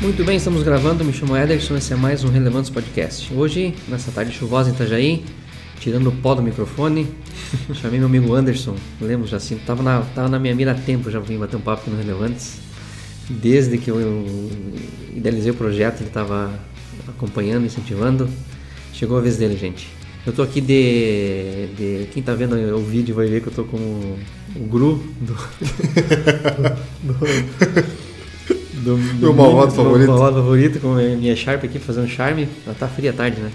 Muito bem, estamos gravando. Me chamo Ederson, esse é mais um Relevantes Podcast. Hoje, nessa tarde chuvosa em Itajaí, tirando o pó do microfone, chamei meu amigo Anderson. Já assim, tava na, tava na minha mira há tempo, já vim bater um papo no Relevantes. Desde que eu idealizei o projeto, ele estava acompanhando, incentivando. Chegou a vez dele, gente. Eu tô aqui de, de. Quem tá vendo o vídeo vai ver que eu tô com o, o Gru do. do, do, do Meu malvado favorito. Meu malvado favorito, com a minha Sharp aqui fazendo charme. Ela tá fria tarde, né?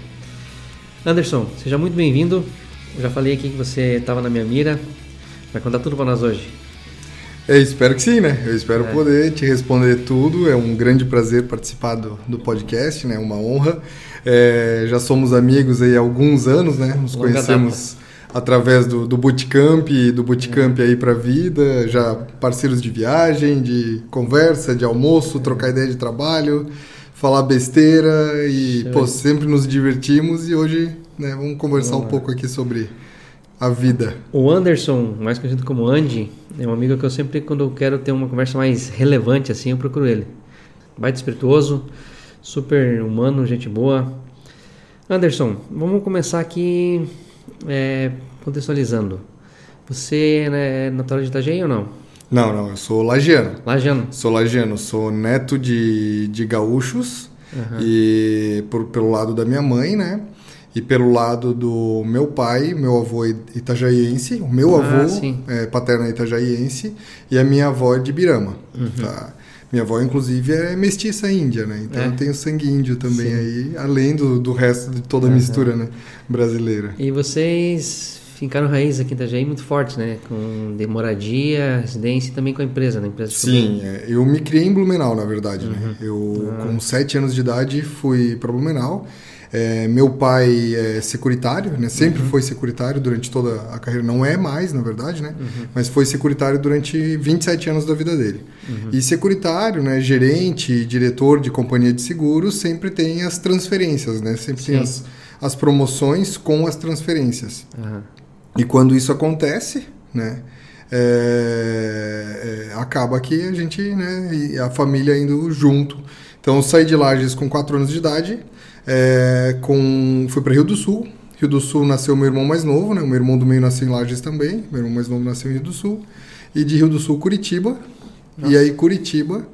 Anderson, seja muito bem-vindo. Já falei aqui que você estava na minha mira. Vai contar tudo para nós hoje. Eu espero que sim, né? Eu espero é. poder te responder tudo. É um grande prazer participar do, do podcast, né? Uma honra. É, já somos amigos aí há alguns anos, né? Nos Longa conhecemos. Através do, do Bootcamp, do Bootcamp é. aí pra vida, já parceiros de viagem, de conversa, de almoço, trocar ideia de trabalho, falar besteira e, pô, sempre nos divertimos e hoje, né, vamos conversar um pouco aqui sobre a vida. O Anderson, mais conhecido como Andy, é um amigo que eu sempre, quando eu quero ter uma conversa mais relevante assim, eu procuro ele. Baita espirituoso, super humano, gente boa. Anderson, vamos começar aqui é, contextualizando. Você é natural de Itajaí ou não? Não, não, eu sou lagiano. Lagiano? Sou lagiano, sou neto de, de gaúchos uhum. e por, pelo lado da minha mãe, né? E pelo lado do meu pai, meu avô é itajaiense, o meu ah, avô é paterno é itajaiense e a minha avó é de Birama. Uhum. Tá? Minha avó, inclusive, é mestiça índia, né? Então é. eu tenho sangue índio também Sim. aí, além do, do resto de toda a uhum. mistura né? brasileira. E vocês fincaram raiz aqui em Itajaí muito forte, né? Com de moradia, residência e também com a empresa, né? Empresa Sim, é, eu me criei em Blumenau, na verdade, né? uhum. né? Eu, ah. com sete anos de idade, fui para Blumenau. É, meu pai é securitário, né? Sempre uhum. foi securitário durante toda a carreira. Não é mais, na verdade, né? Uhum. Mas foi securitário durante 27 anos da vida dele. Uhum. E securitário, né? Gerente, diretor de companhia de seguros, sempre tem as transferências, né? Sempre Sim. tem as, as promoções com as transferências. E quando isso acontece, né? É, é, acaba que a gente, né? E a família indo junto. Então, eu saí de Lages com 4 anos de idade é, com, fui para Rio do Sul. Rio do Sul nasceu meu irmão mais novo, né? O meu irmão do meio nasceu em Lages também. Meu irmão mais novo nasceu em Rio do Sul. E de Rio do Sul, Curitiba. Nossa. E aí, Curitiba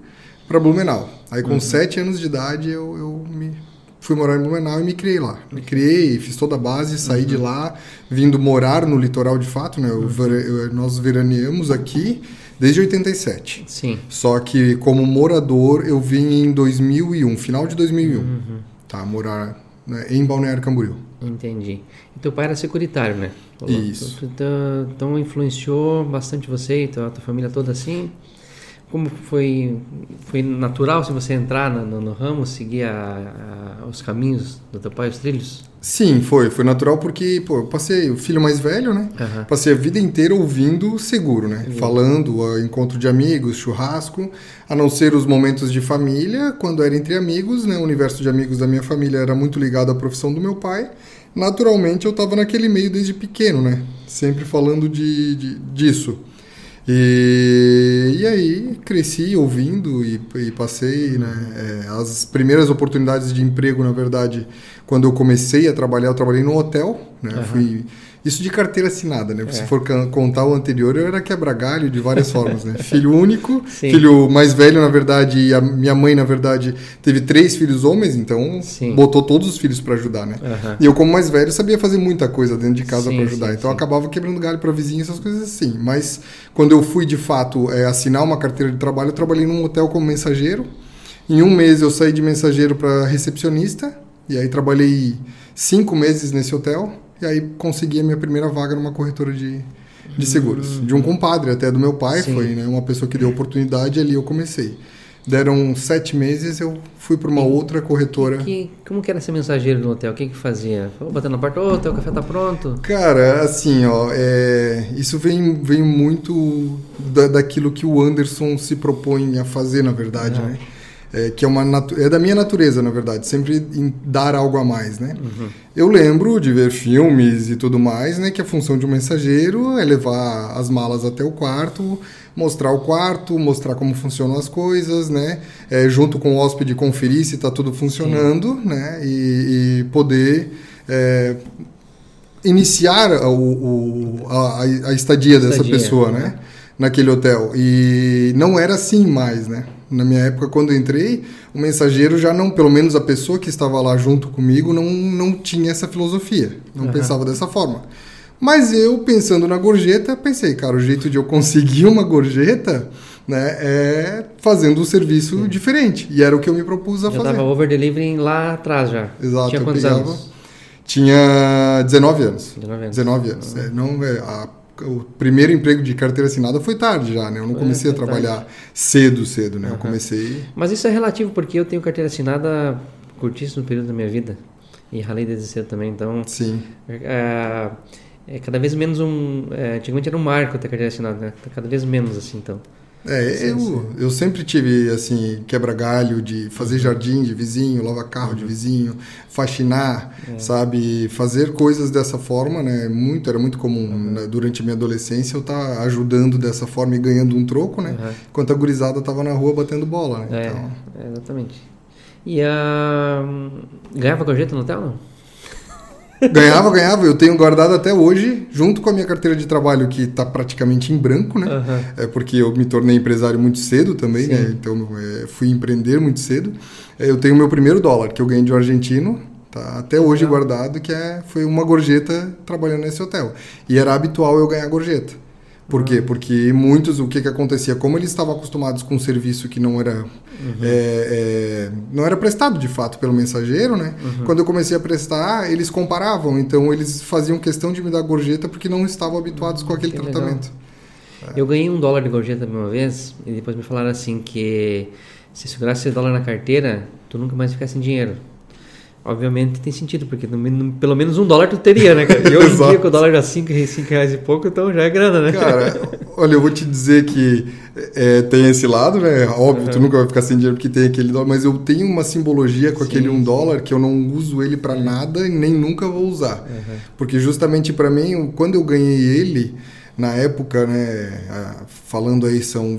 para Blumenau. Aí, com uhum. sete anos de idade, eu, eu me fui morar em Blumenau e me criei lá. Me criei, fiz toda a base, saí uhum. de lá, vindo morar no litoral de fato, né? Uhum. Eu, nós veraneamos aqui desde 87. Sim. Só que como morador eu vim em 2001, final de 2001. Uhum tá? Morar né, em Balneário Camboriú. Entendi. E teu pai era securitário, né? Isso. Então, então influenciou bastante você e tua, tua família toda assim? Como foi, foi natural se você entrar no, no ramo, seguir a, a, os caminhos do teu pai, os trilhos? Sim, foi. Foi natural porque, pô, eu passei o filho mais velho, né? Uhum. Passei a vida inteira ouvindo seguro, né? Uhum. Falando, encontro de amigos, churrasco, a não ser os momentos de família, quando era entre amigos, né? O universo de amigos da minha família era muito ligado à profissão do meu pai. Naturalmente, eu estava naquele meio desde pequeno, né? Sempre falando de, de disso. E, e aí cresci ouvindo e, e passei, né? É, as primeiras oportunidades de emprego, na verdade, quando eu comecei a trabalhar, eu trabalhei num hotel, né? Uhum. Fui isso de carteira assinada, né? É. Se for contar o anterior, eu era quebra-galho de várias formas, né? Filho único, Sim. filho mais velho, na verdade, e a minha mãe, na verdade, teve três filhos homens, então Sim. botou todos os filhos para ajudar, né? Uhum. E eu, como mais velho, sabia fazer muita coisa dentro de casa para ajudar, então acabava quebrando galho para vizinho, essas coisas assim. Mas quando eu fui, de fato, é, assinar uma carteira de trabalho, eu trabalhei num hotel como mensageiro. Em um mês eu saí de mensageiro para recepcionista, e aí trabalhei cinco meses nesse hotel e aí consegui a minha primeira vaga numa corretora de, de seguros. Hum. De um compadre até do meu pai, Sim. foi né, uma pessoa que deu oportunidade e ali eu comecei. Deram sete meses, eu fui para uma e, outra corretora. Que, como que era ser mensageiro no hotel? O que que fazia? Batendo na porta, ô, oh, teu café tá pronto? Cara, assim, ó, é, isso vem, vem muito da, daquilo que o Anderson se propõe a fazer, na verdade, né? É, que é, uma é da minha natureza, na verdade, sempre em dar algo a mais, né? Uhum. Eu lembro de ver filmes e tudo mais, né? Que a função de um mensageiro é levar as malas até o quarto, mostrar o quarto, mostrar como funcionam as coisas, né? É, junto com o hóspede conferir se está tudo funcionando, Sim. né? E, e poder é, iniciar o, o a, a, estadia dessa estadia, pessoa, né? né? Naquele hotel. E não era assim mais, né? Na minha época, quando entrei, o mensageiro já não, pelo menos a pessoa que estava lá junto comigo, não, não tinha essa filosofia, não uhum. pensava dessa forma. Mas eu, pensando na gorjeta, pensei, cara, o jeito de eu conseguir uma gorjeta né, é fazendo um serviço Sim. diferente. E era o que eu me propus a já fazer. Já estava over delivering lá atrás já. Exato. Tinha quantos pegava, anos? Tinha 19 anos. 19 anos. 19 anos. É, não, é, a o primeiro emprego de carteira assinada foi tarde já, né? Eu não comecei a trabalhar tarde. cedo, cedo, né? Uhum. Eu comecei. Mas isso é relativo porque eu tenho carteira assinada curtíssimo período da minha vida e ralei desde cedo também, então. Sim. É, é cada vez menos um. É, antigamente era um marco ter carteira assinada, né? Tá cada vez menos assim, então. É, eu, eu sempre tive, assim, quebra-galho de fazer jardim de vizinho, lavar carro de uhum. vizinho, faxinar, é. sabe? Fazer coisas dessa forma, né? Muito, era muito comum. Uhum. Né? Durante a minha adolescência eu estar tá ajudando dessa forma e ganhando um troco, né? Uhum. Enquanto a gurizada tava na rua batendo bola, né? É, então... exatamente. E a... Ganhava gorjeta no hotel, não? Ganhava, ganhava. Eu tenho guardado até hoje, junto com a minha carteira de trabalho, que está praticamente em branco, né? Uhum. É porque eu me tornei empresário muito cedo também, né? Sim. né? Então é, fui empreender muito cedo. É, eu tenho meu primeiro dólar, que eu ganhei de um argentino, tá até hoje uhum. guardado, que é, foi uma gorjeta trabalhando nesse hotel. E era habitual eu ganhar gorjeta. Por quê? Porque muitos, o que, que acontecia? Como eles estavam acostumados com um serviço que não era, uhum. é, é, não era prestado de fato pelo mensageiro, né? Uhum. Quando eu comecei a prestar, eles comparavam. Então, eles faziam questão de me dar gorjeta porque não estavam habituados com aquele que tratamento. É. Eu ganhei um dólar de gorjeta uma vez e depois me falaram assim que se segurasse esse dólar na carteira, tu nunca mais ficasse sem dinheiro obviamente tem sentido, porque no, no, pelo menos um dólar tu teria, né, cara? E hoje em dia, com o dólar já 5 reais e pouco, então já é grana, né? Cara, olha, eu vou te dizer que é, tem esse lado, né? Óbvio, uhum. tu nunca vai ficar sem dinheiro porque tem aquele dólar, mas eu tenho uma simbologia com sim, aquele um dólar que eu não uso ele para nada e nem nunca vou usar. Uhum. Porque justamente para mim, quando eu ganhei ele, na época, né, falando aí, são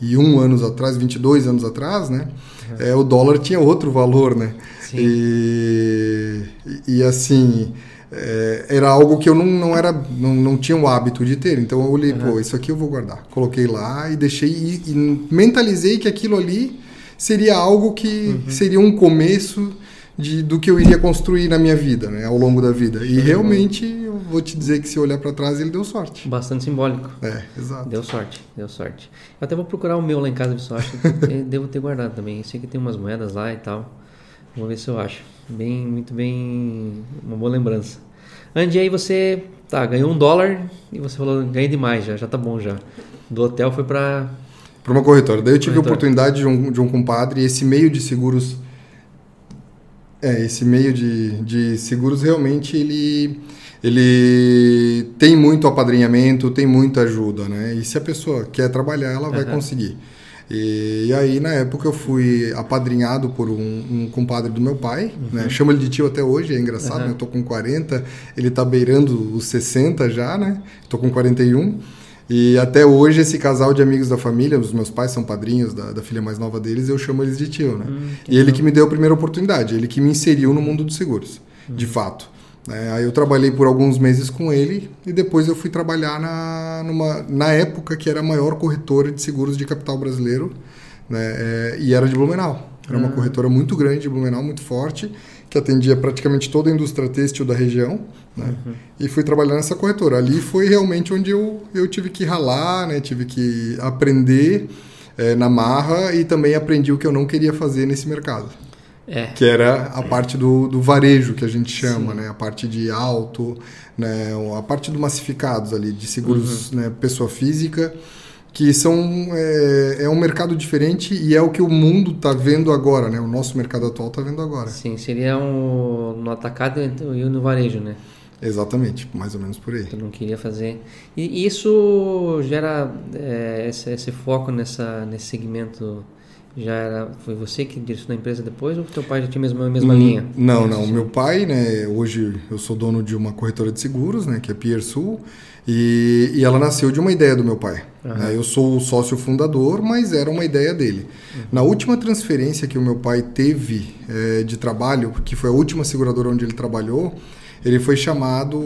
21 anos atrás, 22 anos atrás, né? Uhum. É, o dólar tinha outro valor, né? Sim. E, e assim, é, era algo que eu não, não, era, não, não tinha o hábito de ter. Então eu olhei, uhum. pô, isso aqui eu vou guardar. Coloquei lá e deixei e, e mentalizei que aquilo ali seria algo que uhum. seria um começo de, do que eu iria construir na minha vida, né, ao longo da vida. E realmente, eu vou te dizer que se olhar para trás, ele deu sorte. Bastante simbólico. É, exato. Deu sorte, deu sorte. Eu até vou procurar o meu lá em casa de sorte, devo ter guardado também. Eu sei que tem umas moedas lá e tal. Vou ver se eu acho. Bem, muito bem, uma boa lembrança. Andy, aí você, tá, ganhou um dólar e você falou, ganhei demais já, já tá bom já. Do hotel foi para para uma corretora. Daí eu tive corretora. a oportunidade de um, de um compadre, esse meio de seguros é, esse meio de, de seguros realmente ele, ele tem muito apadrinhamento, tem muita ajuda, né? E se a pessoa quer trabalhar, ela vai uhum. conseguir. E, e, aí, na época, eu fui apadrinhado por um, um compadre do meu pai, uhum. né? Chamo ele de tio até hoje, é engraçado, uhum. né? Eu tô com 40, ele tá beirando os 60 já, né? Tô com 41. E até hoje, esse casal de amigos da família, os meus pais são padrinhos da, da filha mais nova deles, eu chamo eles de tio, né? Hum, e ele que me deu a primeira oportunidade, ele que me inseriu no mundo dos seguros, hum. de fato. É, aí eu trabalhei por alguns meses com ele e depois eu fui trabalhar na, numa, na época que era a maior corretora de seguros de capital brasileiro, né? É, e era de Blumenau. Era uma hum. corretora muito grande de Blumenau, muito forte que atendia praticamente toda a indústria têxtil da região, né? Uhum. E fui trabalhar nessa corretora. Ali foi realmente onde eu, eu tive que ralar, né? Tive que aprender é, na marra e também aprendi o que eu não queria fazer nesse mercado. É. Que era a parte do, do varejo, que a gente chama, né? A parte de alto, né? a parte do massificados ali, de seguros uhum. né? pessoa física que são é, é, um mercado diferente e é o que o mundo está vendo agora, né? O nosso mercado atual está vendo agora. Sim, seria um, no atacado e no varejo, né? Exatamente, mais ou menos por aí. Tu não queria fazer. E isso gera é, esse, esse, foco nessa, nesse segmento já era, foi você que direcionou a empresa depois ou teu pai já tinha a mesma, a mesma hum, linha? Não, não. Meu pai, né, hoje eu sou dono de uma corretora de seguros, né, que é Pier Sul, e, e ela nasceu de uma ideia do meu pai. Uhum. Né? Eu sou o sócio fundador, mas era uma ideia dele. Uhum. Na última transferência que o meu pai teve é, de trabalho, que foi a última seguradora onde ele trabalhou, ele foi chamado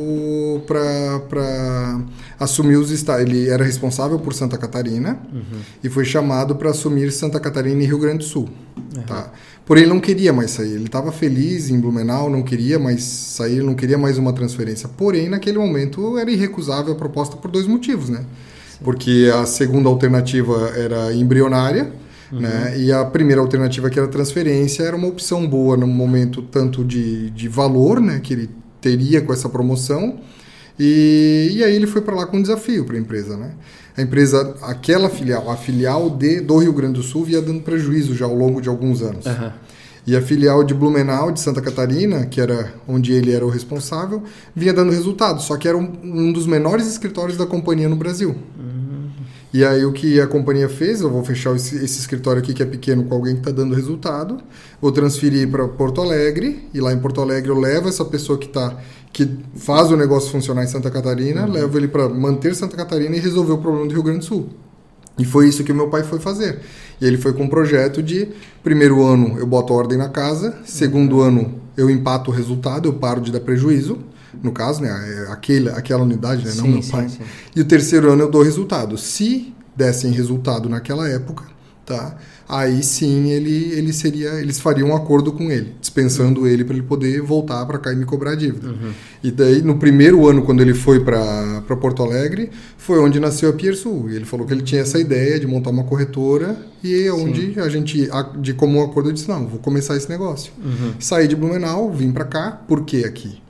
para assumir os estados. Ele era responsável por Santa Catarina uhum. e foi chamado para assumir Santa Catarina e Rio Grande do Sul. Uhum. Tá? Porém, ele não queria mais sair. Ele estava feliz em Blumenau, não queria mais sair, não queria mais uma transferência. Porém, naquele momento era irrecusável a proposta por dois motivos, né? Sim. Porque a segunda alternativa era embrionária. Uhum. Né? E a primeira alternativa, que era transferência, era uma opção boa no momento tanto de, de valor, né? que ele teria com essa promoção. E, e aí ele foi para lá com um desafio para a empresa, né? A empresa, aquela filial, a filial de, do Rio Grande do Sul vinha dando prejuízo já ao longo de alguns anos. Uhum. E a filial de Blumenau, de Santa Catarina, que era onde ele era o responsável, vinha dando resultado, só que era um, um dos menores escritórios da companhia no Brasil. Uhum. E aí o que a companhia fez, eu vou fechar esse, esse escritório aqui que é pequeno com alguém que está dando resultado, vou transferir para Porto Alegre, e lá em Porto Alegre eu levo essa pessoa que está que faz o negócio funcionar em Santa Catarina, uhum. levo ele para manter Santa Catarina e resolver o problema do Rio Grande do Sul. E foi isso que o meu pai foi fazer. E ele foi com um projeto de primeiro ano eu boto ordem na casa, segundo uhum. ano eu empato o resultado, eu paro de dar prejuízo, no caso, né, é aquele, aquela unidade, né, sim, não meu pai. Sim, sim. E o terceiro ano eu dou resultado. Se dessem resultado naquela época, tá? Aí sim ele, ele seria, eles fariam um acordo com ele, dispensando uhum. ele para ele poder voltar para cá e me cobrar a dívida. Uhum. E daí no primeiro ano quando ele foi para Porto Alegre, foi onde nasceu a Piersul. Ele falou que ele tinha essa ideia de montar uma corretora e é onde sim. a gente de comum acordo eu disse não, vou começar esse negócio. Uhum. Saí de Blumenau, vim para cá, por que aqui?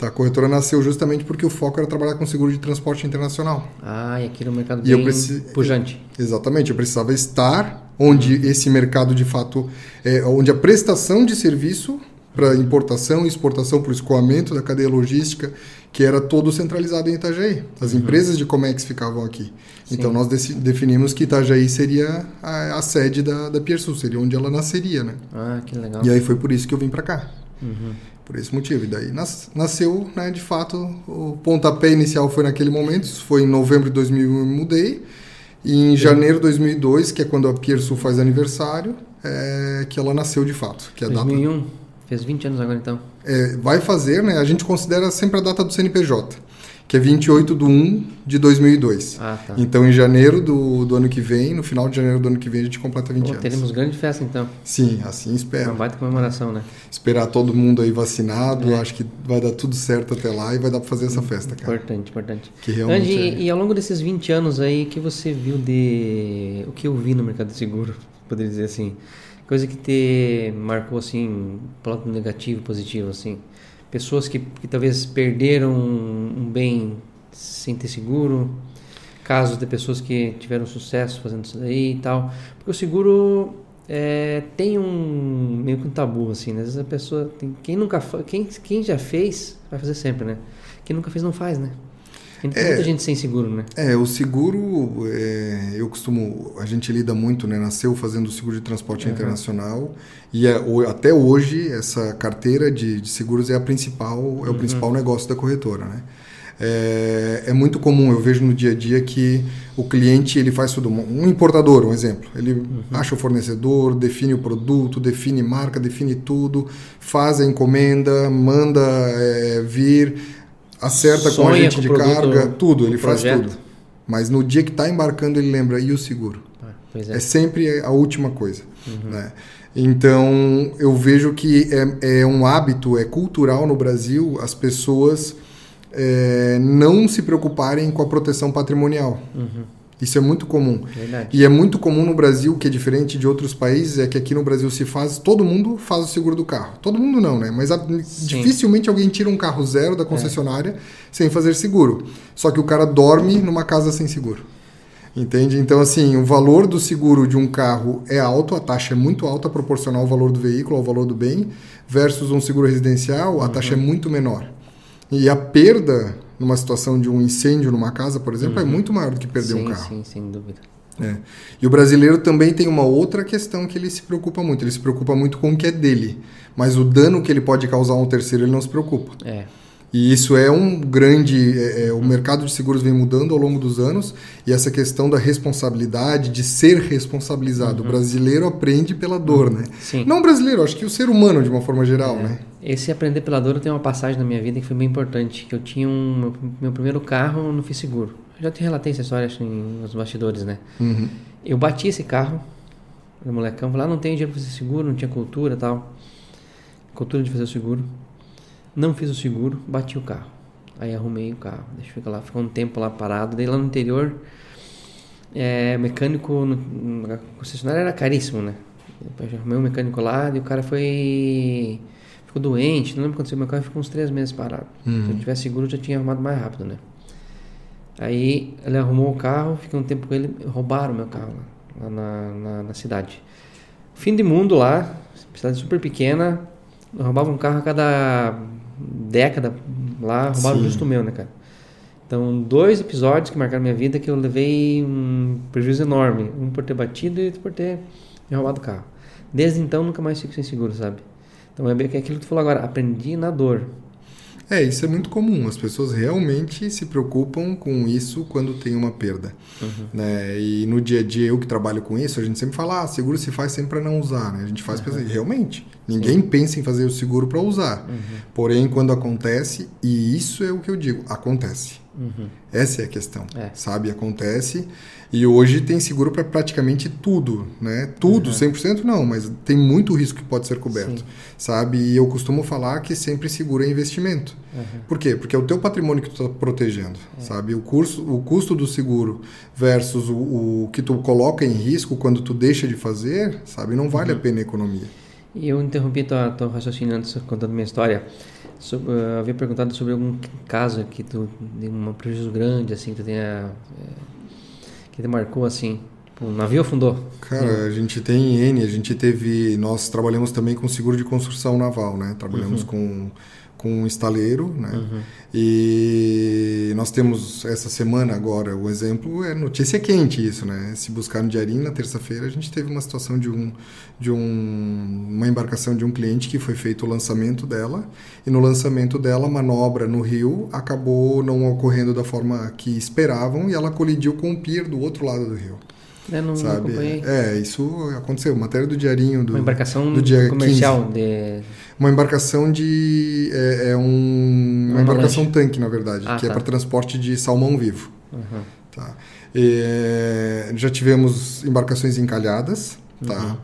A corretora nasceu justamente porque o foco era trabalhar com seguro de transporte internacional. Ah, e aqui no mercado bem preci... pujante. Exatamente, eu precisava estar onde esse mercado de fato, é, onde a prestação de serviço para importação e exportação, para o escoamento da cadeia logística, que era todo centralizado em Itajaí. As uhum. empresas de Comex ficavam aqui. Sim. Então nós definimos que Itajaí seria a, a sede da, da Piersul, seria onde ela nasceria, né? Ah, que legal. E aí foi por isso que eu vim para cá. Uhum por esse motivo. E daí nas, nasceu, né, de fato, o pontapé inicial foi naquele momento, isso foi em novembro de 2001 eu mudei, e em janeiro de 2002, que é quando a Piersul faz aniversário, é que ela nasceu de fato. Que é 2001? Data... Fez 20 anos agora então? É, vai fazer, né? A gente considera sempre a data do CNPJ que é 28 de 1 de 2002. Ah, tá. Então, em janeiro do, do ano que vem, no final de janeiro do ano que vem, a gente completa 20 Pô, anos. Teremos grande festa, então. Sim, assim espero. Uma baita comemoração, né? Esperar todo mundo aí vacinado, é. acho que vai dar tudo certo até lá e vai dar para fazer essa festa, cara. Importante, importante. Que realmente Andy, é... e ao longo desses 20 anos aí, que você viu de... O que eu vi no mercado de seguro, poderia dizer assim? Coisa que te marcou, assim, lado negativo, positivo, assim? Pessoas que, que talvez perderam um bem sem ter seguro, casos de pessoas que tiveram sucesso fazendo isso daí e tal. Porque o seguro é, tem um meio que um tabu assim, né? às vezes a pessoa tem, quem nunca quem quem já fez vai fazer sempre, né? Quem nunca fez não faz, né? Tem é, muita gente sem seguro, né? É, o seguro, é, eu costumo, a gente lida muito, né? Nasceu fazendo seguro de transporte uhum. internacional e é, o, até hoje essa carteira de, de, seguros é a principal, é o uhum. principal negócio da corretora, né? É, é, muito comum, eu vejo no dia a dia que o cliente ele faz tudo. Um importador, um exemplo, ele uhum. acha o fornecedor, define o produto, define marca, define tudo, faz a encomenda, manda é, vir acerta Sonha com a gente de carga, tudo, ele faz tudo. Mas no dia que está embarcando, ele lembra, e o seguro? Ah, é. é. sempre a última coisa. Uhum. Né? Então, eu vejo que é, é, um hábito, é cultural no Brasil as pessoas é, não se preocuparem com a proteção patrimonial. Uhum. Isso é muito comum. Verdade. E é muito comum no Brasil, que é diferente de outros países, é que aqui no Brasil se faz, todo mundo faz o seguro do carro. Todo mundo não, né? Mas a, dificilmente alguém tira um carro zero da concessionária é. sem fazer seguro. Só que o cara dorme numa casa sem seguro. Entende? Então, assim, o valor do seguro de um carro é alto, a taxa é muito alta proporcional ao valor do veículo, ao valor do bem, versus um seguro residencial, a uhum. taxa é muito menor. E a perda numa situação de um incêndio numa casa, por exemplo, é uhum. é muito maior do que perder sim, um carro. Sim, sem dúvida. É. E o brasileiro também tem uma outra questão que ele se preocupa muito. Ele se preocupa muito com o que é dele. Mas o dano que ele pode causar a um terceiro, ele não se preocupa. É. E isso é um grande. É, é, o mercado de seguros vem mudando ao longo dos anos e essa questão da responsabilidade, de ser responsabilizado. Uhum. O brasileiro aprende pela dor, né? Sim. Não o brasileiro, acho que o ser humano de uma forma geral, é. né? Esse aprender pela dor tem uma passagem na minha vida que foi bem importante. Que eu tinha um meu, primeiro carro, não fiz seguro. Eu já te relatei essa história acho, nos bastidores, né? Uhum. Eu bati esse carro, no molecão, falei, ah, não tenho dinheiro para fazer seguro, não tinha cultura tal. Cultura de fazer o seguro. Não fiz o seguro, bati o carro. Aí arrumei o carro, deixa ficar lá, ficou um tempo lá parado. Daí lá no interior, é, mecânico, no, concessionário era caríssimo, né? Depois arrumei um mecânico lá e o cara foi. Ficou doente, não lembro o que aconteceu, meu carro ficou uns três meses parado. Uhum. Se eu tivesse seguro, eu já tinha arrumado mais rápido, né? Aí ele arrumou o carro, fiquei um tempo com ele, roubaram meu carro lá, lá na, na, na, cidade. Fim de mundo lá, cidade super pequena, roubavam um carro a cada década lá, roubaram Sim. justo o meu, né, cara? Então, dois episódios que marcaram minha vida que eu levei um prejuízo enorme. Um por ter batido e outro por ter me roubado o carro. Desde então, nunca mais fico sem seguro, sabe? Então, é bem aquilo que tu falou agora. Aprendi na dor. É, isso é muito comum. As pessoas realmente se preocupam com isso quando tem uma perda. Uhum. Né? E no dia a dia, eu que trabalho com isso, a gente sempre fala, ah, seguro se faz sempre para não usar. Né? A gente faz uhum. realmente. Ninguém Sim. pensa em fazer o seguro para usar. Uhum. Porém, quando acontece, e isso é o que eu digo, acontece. Uhum. Essa é a questão, é. sabe? Acontece. E hoje tem seguro para praticamente tudo, né? Tudo, uhum. 100% não, mas tem muito risco que pode ser coberto, Sim. sabe? E eu costumo falar que sempre seguro é investimento. Uhum. Por quê? Porque é o teu patrimônio que tu está protegendo, é. sabe? O, curso, o custo do seguro versus o, o, que tu coloca em risco quando tu deixa de fazer, sabe? Não vale uhum. a pena a economia. E eu interrompi tua, tua raciocínio antes contando minha história. Sobre, eu havia perguntado sobre algum caso que tu tem um prejuízo grande, assim, que tu tenha... É, que te marcou assim? Tipo, o navio afundou? Cara, a gente tem N, a gente teve. Nós trabalhamos também com seguro de construção naval, né? Trabalhamos Uhum. com, com um estaleiro, né? Uhum. E nós temos essa semana agora, o exemplo é notícia quente isso, né? Se buscar no diarinho, na terça-feira a gente teve uma situação de um de um, uma embarcação de um cliente que foi feito o lançamento dela e no lançamento dela a manobra no rio acabou não ocorrendo da forma que esperavam e ela colidiu com o pier do outro lado do rio. Eu não, não Sabe? acompanhei. É, isso aconteceu. Matéria do diarinho do Uma embarcação do dia comercial 15. de... Uma embarcação de. É, é um, uma embarcação tanque, na verdade, Ah, que é tá. para transporte de salmão vivo. Uhum. Tá. É, já tivemos embarcações encalhadas, tá? Uhum.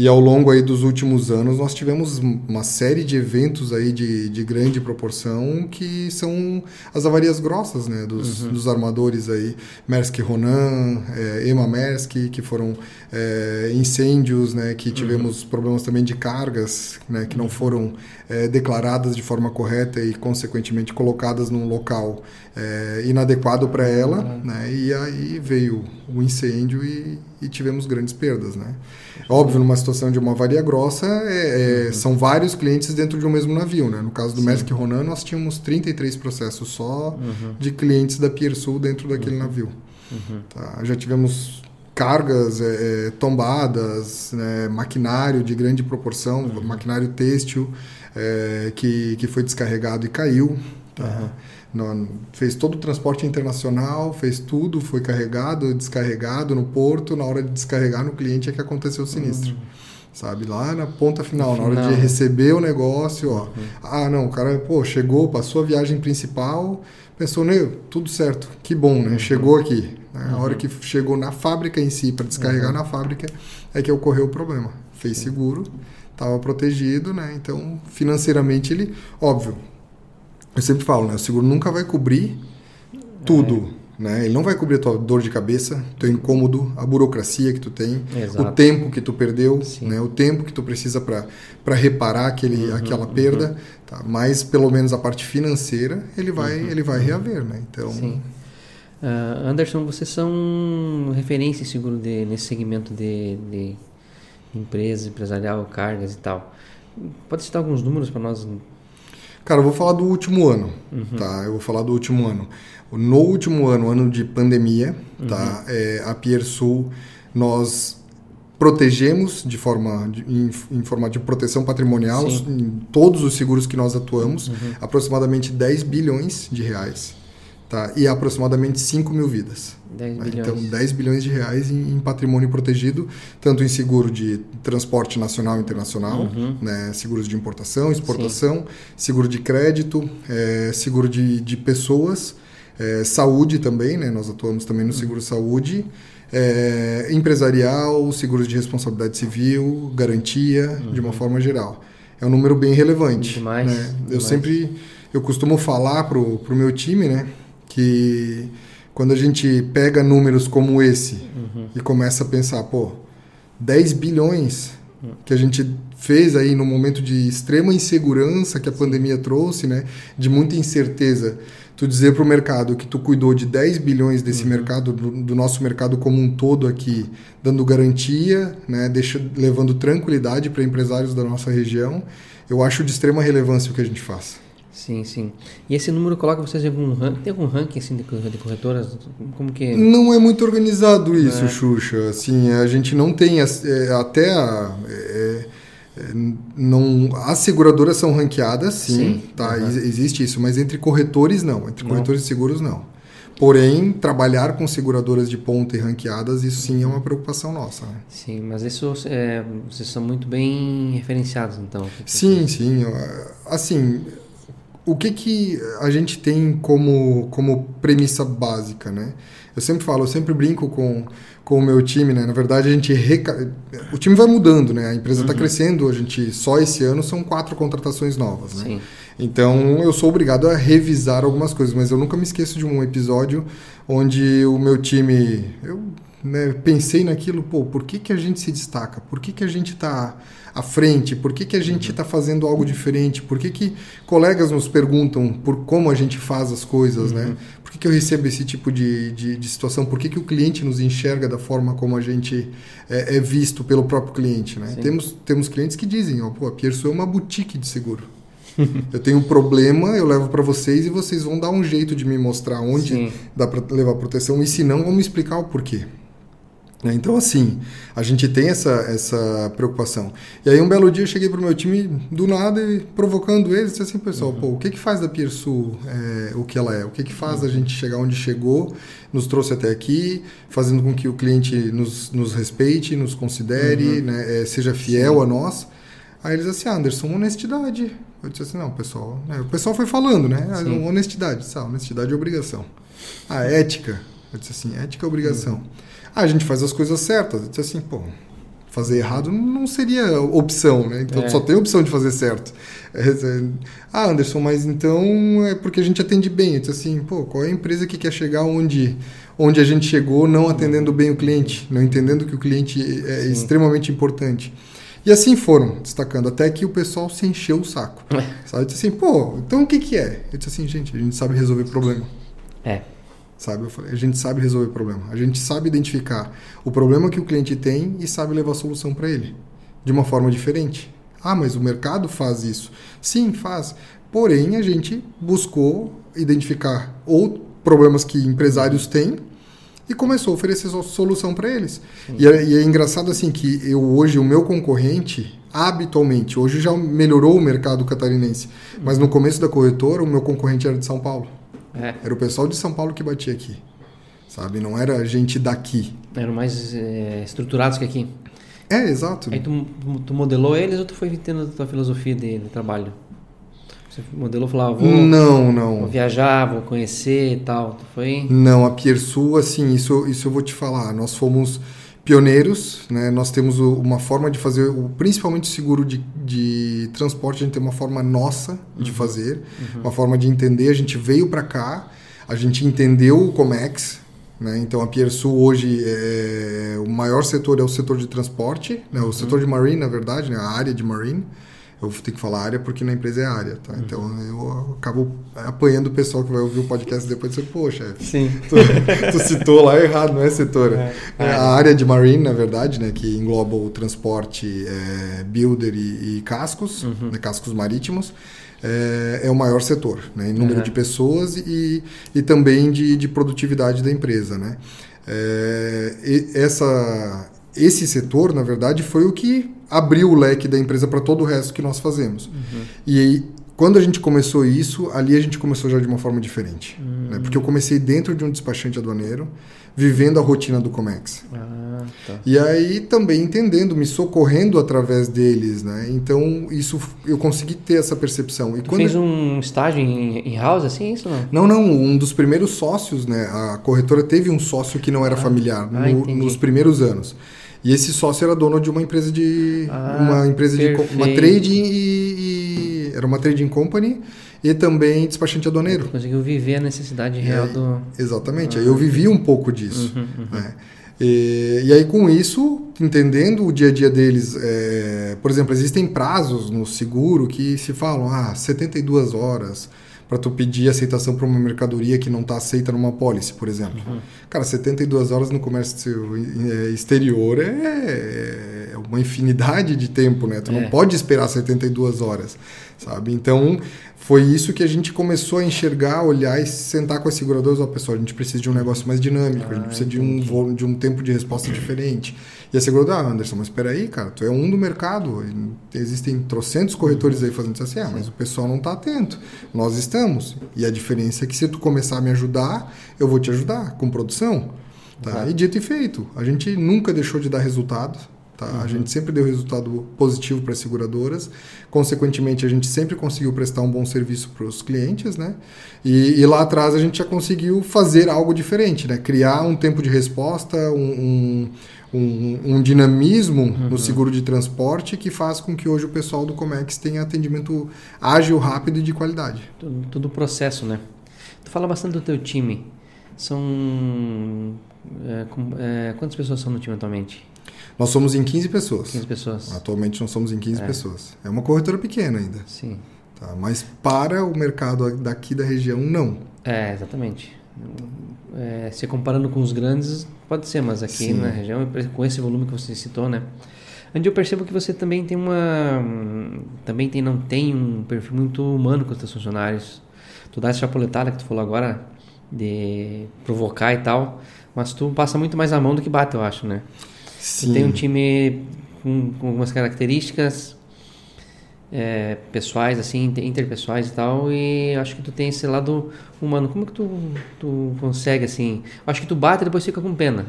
E ao longo aí dos últimos anos nós tivemos uma série de eventos aí de, de grande proporção que são as avarias grossas, né? Dos, Uhum. dos armadores aí, Maersk Ronan, é, Ema Maersk, que foram é, incêndios, né? Que tivemos problemas também de cargas, né? Que não foram é, declaradas de forma correta e consequentemente colocadas num local é, inadequado para ela, né? E aí veio o incêndio e, e tivemos grandes perdas, né? Óbvio, numa situação de uma avaria grossa, é, é, são vários clientes dentro de um mesmo navio, né? No caso do Sim. Maersk Ronan, nós tínhamos 33 processos só Uhum. de clientes da Pier Sul dentro daquele navio. Uhum. Tá? Já tivemos cargas é, é, tombadas, né? maquinário de grande proporção, Uhum. maquinário têxtil é, que, que foi descarregado e caiu. Tá? Uhum. Não- fez todo o transporte internacional, fez tudo, foi carregado, descarregado no porto. Na hora de descarregar no cliente é que aconteceu o sinistro. Sabe, lá na ponta final, na hora Final. de receber o negócio, ó. Ah, não, o cara, pô, chegou, passou a viagem principal, pensou, né, tudo certo, que bom, né? Chegou aqui. né? A hora que chegou na fábrica em si, para descarregar na fábrica, é que ocorreu o problema. Fez seguro, estava protegido, né? Então, financeiramente, ele, óbvio, eu sempre falo, né? O seguro nunca vai cobrir tudo, né? Ele não vai cobrir a tua dor de cabeça, teu incômodo, a burocracia que tu tem, Exato. o tempo que tu perdeu, né? O tempo que tu precisa para reparar aquele, Uhum, aquela perda, tá? Mas pelo menos a parte financeira ele vai, Uhum, ele vai reaver, né? Então, Sim. Ah, Anderson, vocês são referência em seguro de, nesse segmento de, de empresa, empresarial, cargas e tal. Pode citar alguns números para nós? Cara, eu vou falar do último ano, uhum. tá? Eu vou falar do último ano. No último ano, ano de pandemia, tá? uhum. tá? É, a Piersul, nós protegemos de forma de, em, em, forma de proteção patrimonial em todos os seguros que nós atuamos uhum. aproximadamente 10 bilhões de reais tá? e aproximadamente 5 mil vidas 10 né? bilhões. então 10 bilhões de reais em, em, patrimônio protegido tanto em seguro de transporte nacional e internacional uhum. né? seguros de importação exportação Sim. seguro de crédito é, seguro de, de pessoas é, saúde também né? nós atuamos também no uhum. seguro saúde é, empresarial, seguros de responsabilidade civil, garantia, uhum. de uma uhum. forma geral. É um número bem relevante. Demais, né? demais. Eu sempre, eu costumo falar pro, pro meu time, né, que quando a gente pega números como esse uhum. e começa a pensar, pô, 10 bilhões que a gente fez aí no momento de extrema insegurança que a pandemia trouxe, né, de muita incerteza tu dizer para o mercado que tu cuidou de 10 bilhões desse uhum. mercado, do, do, nosso mercado como um todo aqui, dando garantia, né, deixa, levando tranquilidade para empresários da nossa região, eu acho de extrema relevância o que a gente faz. Sim, sim. E esse número coloca vocês em algum ranking? Tem algum ranking assim de corretoras? Como que Não é muito organizado isso, é. Xuxa. Assim, a gente não tem é, até a, é, não as seguradoras são ranqueadas sim, sim. tá uhum. existe isso mas entre corretores não entre não. corretores de seguros não porém trabalhar com seguradoras de ponta e ranqueadas isso sim é uma preocupação nossa né? sim mas isso é, vocês são muito bem referenciados então sim sim assim o que que a gente tem como como premissa básica né eu sempre falo eu sempre brinco com com o meu time, né? Na verdade, a gente reca... o time vai mudando, né? A empresa está uhum. crescendo, a gente só esse ano são quatro contratações novas, né? Sim. Então, eu sou obrigado a revisar algumas coisas, mas eu nunca me esqueço de um episódio onde o meu time, eu né, pensei naquilo, pô, por que, que a gente se destaca? Por que, que a gente está à frente? Por que, que a gente está fazendo algo diferente? Por que, que colegas nos perguntam por como a gente faz as coisas, né? uhum. né? Por que, que eu recebo esse tipo de, de, de, situação? Por que, que o cliente nos enxerga da forma como a gente é, é visto pelo próprio cliente, né? Temos, temos clientes que dizem, ó, pô, a Pierce é uma boutique de seguro. eu tenho um problema, eu levo para vocês e vocês vão dar um jeito de me mostrar onde Sim. dá para levar proteção e se não, vão me explicar o porquê. Né? Então, assim, a gente tem essa, essa preocupação. E aí, um belo dia, eu cheguei para o meu time do nada e provocando eles, disse assim, pessoal, uhum. pô, o que que faz da Piersul é, o que ela é? O que que faz uhum. a gente chegar onde chegou, nos trouxe até aqui, fazendo com que o cliente nos, nos respeite, nos considere, uhum. né, é, seja fiel Sim. a nós? Aí eles assim, Anderson, honestidade. Eu disse assim, não, pessoal, né? o pessoal foi falando, né? Ah, Sim. Honestidade, sabe? honestidade é obrigação. A ética, eu disse assim, ética é obrigação. Uhum. Ah, a gente faz as coisas certas. Disse assim, pô, fazer errado não seria opção, né? Então é. só tem opção de fazer certo. É, é, ah, Anderson, mas então é porque a gente atende bem. Disse assim, pô, qual é a empresa que quer chegar onde, onde a gente chegou não atendendo bem o cliente, não entendendo que o cliente é Sim. extremamente importante. E assim foram, destacando, até que o pessoal se encheu o saco. É. Sabe? Eu disse assim, pô, então o que que é? Eu disse assim, gente, a gente sabe resolver problema. É sabe? Eu falei, a gente sabe resolver o problema. A gente sabe identificar o problema que o cliente tem e sabe levar a solução para ele de uma forma diferente. Ah, mas o mercado faz isso. Sim, faz. Porém, a gente buscou identificar ou problemas que empresários têm e começou a oferecer solução para eles. E é, e é, engraçado assim que eu hoje o meu concorrente habitualmente hoje já melhorou o mercado catarinense, mas no começo da corretora o meu concorrente era de São Paulo. É. Era o pessoal de São Paulo que batia aqui. Sabe? Não era gente daqui. Eram mais é, estruturados que aqui. É, exato. Aí tu, tu modelou eles ou tu foi tendo a tua filosofia de, de trabalho? Você modelou e falou, ah, vou, não, não. vou viajar, vou conhecer e tal. Tu foi? Não, a Piersu, assim, isso, isso eu vou te falar. Nós fomos pioneiros, né? Nós temos uma forma de fazer, o, principalmente o seguro de, de transporte, a gente tem uma forma nossa de uhum. fazer, uhum. uma forma de entender. A gente veio para cá, a gente entendeu o Comex, né? Então a Piersul hoje é o maior setor é o setor de transporte, né? o uhum. setor de marine, na verdade, né? a área de marine eu tenho que falar área porque na empresa é área, tá? Uhum. Então eu acabo apanhando o pessoal que vai ouvir o podcast depois e dizer, pô, chefe, Sim. Tu, tu, citou lá errado, não é setor. É, é, a área de marine, na verdade, né, que engloba o transporte, é, builder e, e cascos, uhum. né, cascos marítimos. é, é o maior setor, né? em número uhum. de pessoas e, e também de, de produtividade da empresa. Né? É, essa, esse setor, na verdade, foi o que abriu o leque da empresa para todo o resto que nós fazemos. Uhum. E quando a gente começou isso, ali a gente começou já de uma forma diferente. Uhum. Né? Porque eu comecei dentro de um despachante aduaneiro, vivendo a rotina do Comex. Ah, tá. E aí também entendendo, me socorrendo através deles, né? Então isso eu consegui ter essa percepção. E tu quando fez um estágio em, house assim, isso não? Não, não. Um dos primeiros sócios, né? A corretora teve um sócio que não era ah, familiar ah, no, nos primeiros anos. E esse sócio era dono de uma empresa de ah, uma empresa perfeito. de uma trading e, e era uma trading company e também despachante aduaneiro. Conseguiu viver a necessidade real aí, do. Exatamente, ah, aí eu vivi um pouco disso. Uhum, uhum. Né? E, e, aí, com isso, entendendo o dia a dia deles, é, por exemplo, existem prazos no seguro que se falam, ah, 72 horas para tu pedir aceitação para uma mercadoria que não está aceita numa pólice, por exemplo. Uhum. Cara, 72 horas no comércio é, exterior é, é uma infinidade de tempo, né? Tu é. não pode esperar 72 horas, sabe? Então, foi isso que a gente começou a enxergar, olhar e sentar com as seguradoras. Ó, pessoal, a gente precisa de um negócio mais dinâmico, ah, a gente precisa de um, de um tempo de resposta diferente. E a seguradora, ah, Anderson, mas espera aí, cara, tu é um do mercado. Existem trocentos corretores aí fazendo isso assim, ah, mas o pessoal não está atento. Nós estamos. E a diferença é que se tu começar a me ajudar, eu vou te ajudar com produção. Tá? E dito e feito. A gente nunca deixou de dar resultado. Tá? Uhum. A gente sempre deu resultado positivo para as seguradoras. Consequentemente, a gente sempre conseguiu prestar um bom serviço para os clientes, né? E, e, lá atrás a gente já conseguiu fazer algo diferente, né? Criar um tempo de resposta, um, um, um, um dinamismo uhum. no seguro de transporte que faz com que hoje o pessoal do Comex tenha atendimento ágil, rápido e de qualidade. Tudo, tudo processo, né? Tu fala bastante do teu time. São é, com, é, quantas pessoas são no time atualmente? Nós somos em 15 pessoas. 15 pessoas. Atualmente nós somos em 15 é. pessoas. É uma corretora pequena ainda. Sim. Tá, mas para o mercado daqui da região, não. É, exatamente. É, se comparando com os grandes, pode ser, mas aqui Sim. na região, com esse volume que você citou, né? Onde eu percebo que você também tem uma. Também tem, não tem um perfil muito humano com os seus funcionários. Tu dá essa chapuletada que tu falou agora, de provocar e tal, mas tu passa muito mais a mão do que bate, eu acho, né? Sim. Tem um time com, com algumas características é, pessoais, assim, interpessoais e tal, e acho que tu tem esse lado humano. Como que tu, tu consegue, assim? Acho que tu bate e depois fica com pena.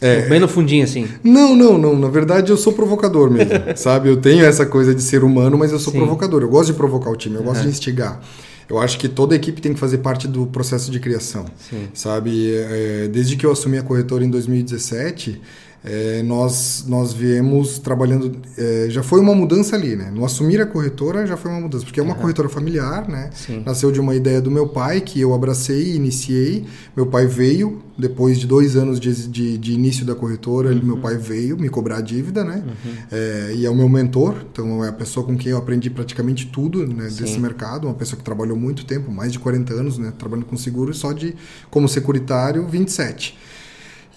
É, Bem no fundinho, assim. Não, não, não. Na verdade, eu sou provocador mesmo, sabe? Eu tenho essa coisa de ser humano, mas eu sou Sim. provocador. Eu gosto de provocar o time, eu gosto de instigar. Eu acho que toda equipe tem que fazer parte do processo de criação, Sim. sabe? É, desde que eu assumi a corretora em 2017 é, nós, nós viemos trabalhando. É, já foi uma mudança ali, né? No assumir a corretora já foi uma mudança, porque é uma uhum. corretora familiar, né? Sim. Nasceu de uma ideia do meu pai, que eu abracei e iniciei. Meu pai veio, depois de dois anos de, de, de início da corretora, uhum. ele, meu pai veio me cobrar a dívida, né? Uhum. É, e é o meu mentor, então é a pessoa com quem eu aprendi praticamente tudo né, desse mercado, uma pessoa que trabalhou muito tempo, mais de 40 anos, né? Trabalhando com seguro, só de como securitário, 27.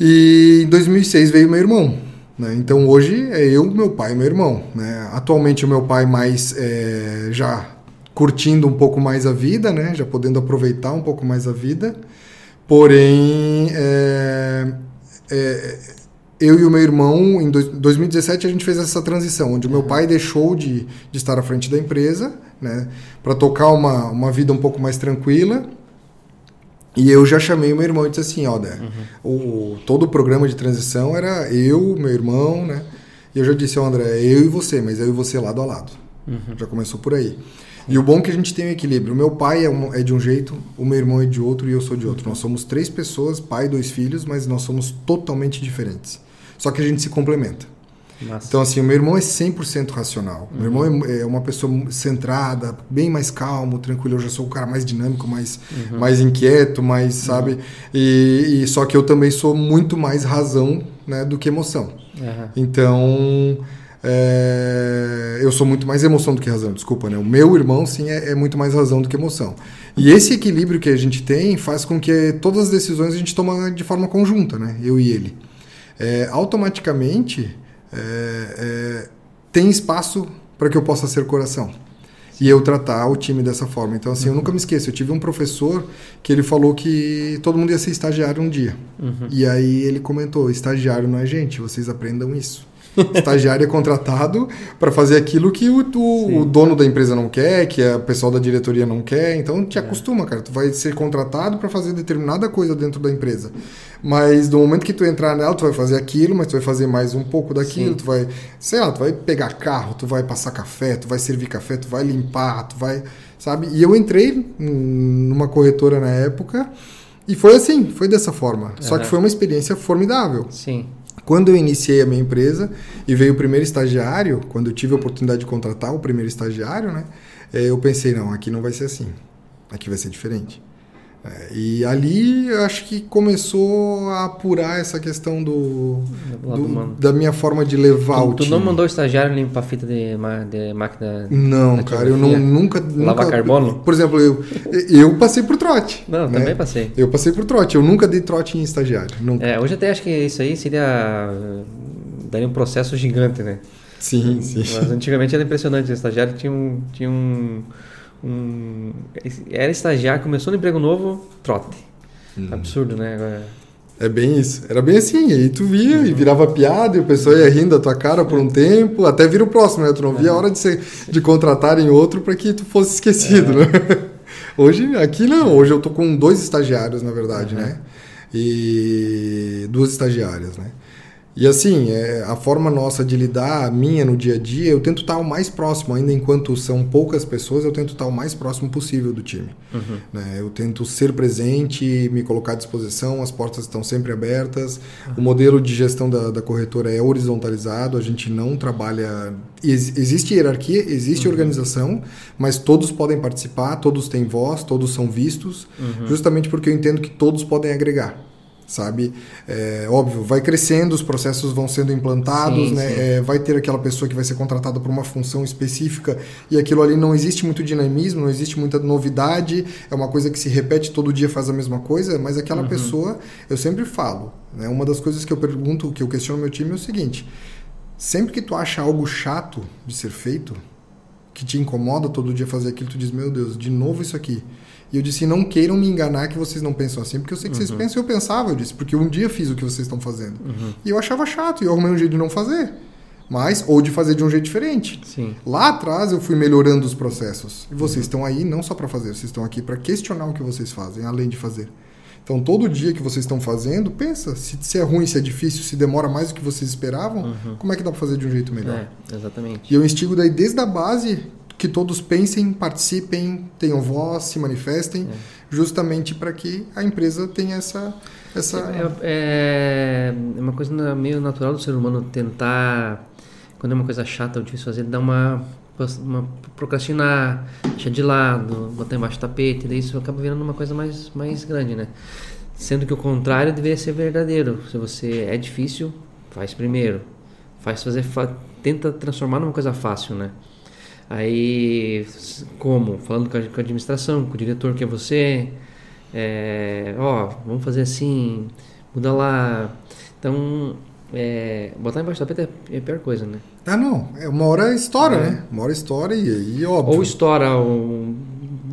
E em 2006 veio meu irmão. Né? Então hoje é eu, meu pai e meu irmão. Né? Atualmente o meu pai mais é, já curtindo um pouco mais a vida, né? já podendo aproveitar um pouco mais a vida. Porém, é, é, eu e o meu irmão, em 2017, a gente fez essa transição, onde o meu uhum. pai deixou de, de estar à frente da empresa, né, para tocar uma, uma vida um pouco mais tranquila, e eu já chamei meu irmão e disse assim, ó, né, uhum. o, todo o programa de transição era eu, meu irmão, né? E eu já disse, ó, André, é eu e você, mas eu e você lado a lado. Uhum. Já começou por aí. E o bom é que a gente tem um equilíbrio. O meu pai é, um, é, de um jeito, o meu irmão é de outro e eu sou de outro. Nós somos três pessoas, pai e dois filhos, mas nós somos totalmente diferentes. Só que a gente se complementa. Nossa. Então, assim, o meu irmão é 100% racional. Uhum. Meu irmão é, é, uma pessoa centrada, bem mais calmo, tranquilo. Eu já sou o cara mais dinâmico, mais, uhum. mais inquieto, mais, uhum. sabe? E, e, só que eu também sou muito mais razão né, do que emoção. Então, é, eu sou muito mais emoção do que razão, desculpa, né? O meu irmão, sim, é, é muito mais razão do que emoção. E esse equilíbrio que a gente tem faz com que todas as decisões a gente toma de forma conjunta, né? Eu e ele. É, automaticamente é, é, tem espaço para que eu possa ser coração. e eu tratar o time dessa forma. Então, assim, uhum. eu nunca me esqueço. Eu tive um professor que ele falou que todo mundo ia ser estagiário um dia. Uhum. E aí ele comentou: estagiário não é gente, vocês aprendam isso. Estagiário é contratado para fazer aquilo que o, o, o, dono da empresa não quer, que o pessoal da diretoria não quer. Então te é. acostuma, cara. Tu vai ser contratado para fazer determinada coisa dentro da empresa. Mas do momento que tu entrar nela, tu vai fazer aquilo, mas tu vai fazer mais um pouco daquilo. Sim. Tu vai, sei lá, tu vai pegar carro, tu vai passar café, tu vai servir café, tu vai limpar, tu vai, sabe? E eu entrei numa corretora na época. E foi assim, foi dessa forma. Uhum. Só que foi uma experiência formidável. Sim. Quando eu iniciei a minha empresa e veio o primeiro estagiário, quando eu tive a oportunidade de contratar o primeiro estagiário, né, eh, eu pensei, não, aqui não vai ser assim, aqui vai ser diferente. É, e ali eu acho que começou a apurar essa questão do, do da minha forma de levar tu, o tu time. não mandou o estagiário limpar fita de, de máquina? Não, cara, eu não, nunca, Lava carbono? Por exemplo, eu, eu passei por trote. Não, né? também passei. Eu passei por trote, eu nunca dei trote em estagiário. Nunca. É, hoje até acho que isso aí seria. daria um processo gigante, né? Sim, sim. Mas antigamente era impressionante, o estagiário tinha um. Tinha um um, era estagiário, começou no emprego novo, trote. Hum. Absurdo, né? Agora... É bem isso. Era bem assim. Aí tu via uhum. e virava piada e o pessoal ia rindo da tua cara por um tempo, até vira o próximo, né? Tu não via a hora de, ser, de contratarem outro para que tu fosse esquecido, é. né? Hoje, aqui não. Hoje eu tô com dois estagiários, na verdade, uhum. né? E duas estagiárias, né? E assim, é, a forma nossa de lidar, a minha no dia a dia, eu tento estar o mais próximo, ainda enquanto são poucas pessoas, eu tento estar o mais próximo possível do time. Uhum. Né? Eu tento ser presente, me colocar à disposição, as portas estão sempre abertas. Uhum. O modelo de gestão da, da, corretora é horizontalizado, a gente não trabalha. Ex existe hierarquia, existe uhum. organização, mas todos podem participar, todos têm voz, todos são vistos, uhum. justamente porque eu entendo que todos podem agregar sabe? É, óbvio, vai crescendo, os processos vão sendo implantados, sim, né? Sim. É, vai ter aquela pessoa que vai ser contratada por uma função específica e aquilo ali não existe muito dinamismo, não existe muita novidade, é uma coisa que se repete todo dia, faz a mesma coisa, mas aquela uhum. pessoa, eu sempre falo, né? Uma das coisas que eu pergunto, que eu questiono meu time é o seguinte: sempre que tu acha algo chato de ser feito, que te incomoda todo dia fazer aquilo, tu diz, meu Deus, de novo isso aqui e eu disse: não queiram me enganar que vocês não pensam assim, porque eu sei que uhum. vocês pensam e eu pensava, eu disse, porque um dia fiz o que vocês estão fazendo. Uhum. E eu achava chato, e eu arrumei um jeito de não fazer. Mas, ou de fazer de um jeito diferente. Sim. Lá atrás eu fui melhorando os processos. E vocês uhum. estão aí não só para fazer, vocês estão aqui para questionar o que vocês fazem, além de fazer. Então, todo dia que vocês estão fazendo, pensa se, se, é ruim, se é difícil, se demora mais do que vocês esperavam, uhum. como é que dá para fazer de um jeito melhor? É, exatamente. E eu instigo daí desde a base que todos pensem, participem, tenham voz, se manifestem, é. justamente para que a empresa tenha essa. essa... É, é, é, uma coisa meio natural do ser humano tentar, quando é uma coisa chata ou difícil fazer, dar uma, uma procrastinar, deixar de lado, botar embaixo do tapete, daí isso acaba virando uma coisa mais, mais grande, né? Sendo que o contrário deveria ser verdadeiro. Se você é difícil, faz primeiro. Faz fazer, tenta transformar numa coisa fácil, né? Aí, como? Falando com a, com a administração, com o diretor que é você, é, ó, vamos fazer assim, muda lá. Então, é, botar embaixo do tapete é, é a pior coisa, né? Ah, não. É uma hora estoura, é. né? Uma hora estoura e aí, óbvio. Ou estoura um,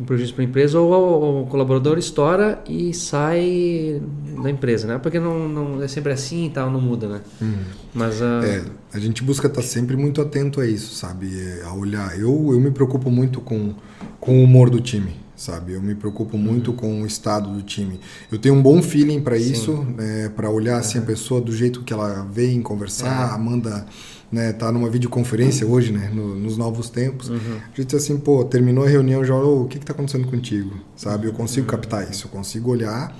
um prejuízo para a empresa, ou o colaborador estoura e sai da empresa, né? Porque não, não é sempre assim e tal, não muda, né? Hum. Mas uh... é, a gente busca estar sempre muito atento a isso, sabe? É, a olhar. Eu, eu me preocupo muito com, com o humor do time sabe? Eu me preocupo muito uhum. com o estado do time. Eu tenho um bom feeling para isso, né? para olhar assim a pessoa do jeito que ela vem conversar, é. manda né, tá numa videoconferência hoje, né, no, nos novos tempos. Uhum. A gente assim, pô, terminou a reunião já, oh, o que que tá acontecendo contigo? Sabe? Eu consigo uhum. captar isso, eu consigo olhar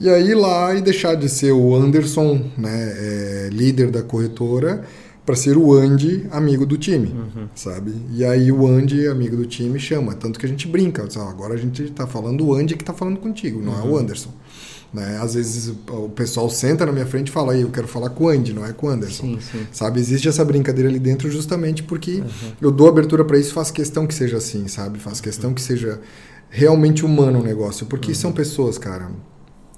e aí ir lá e deixar de ser o Anderson, né, é, líder da corretora, para ser o Andy, amigo do time, uhum. sabe? E aí o Andy, amigo do time, chama. Tanto que a gente brinca. Agora a gente está falando o Andy que está falando contigo, não é o uhum. Anderson. Né? Às vezes o pessoal senta na minha frente e fala, eu quero falar com o Andy, não é com o Anderson. Sim, sim. Sabe? Existe essa brincadeira ali dentro justamente porque uhum. eu dou abertura para isso, faço questão que seja assim, sabe? Faço questão que seja realmente humano o negócio, porque uhum. são pessoas, cara.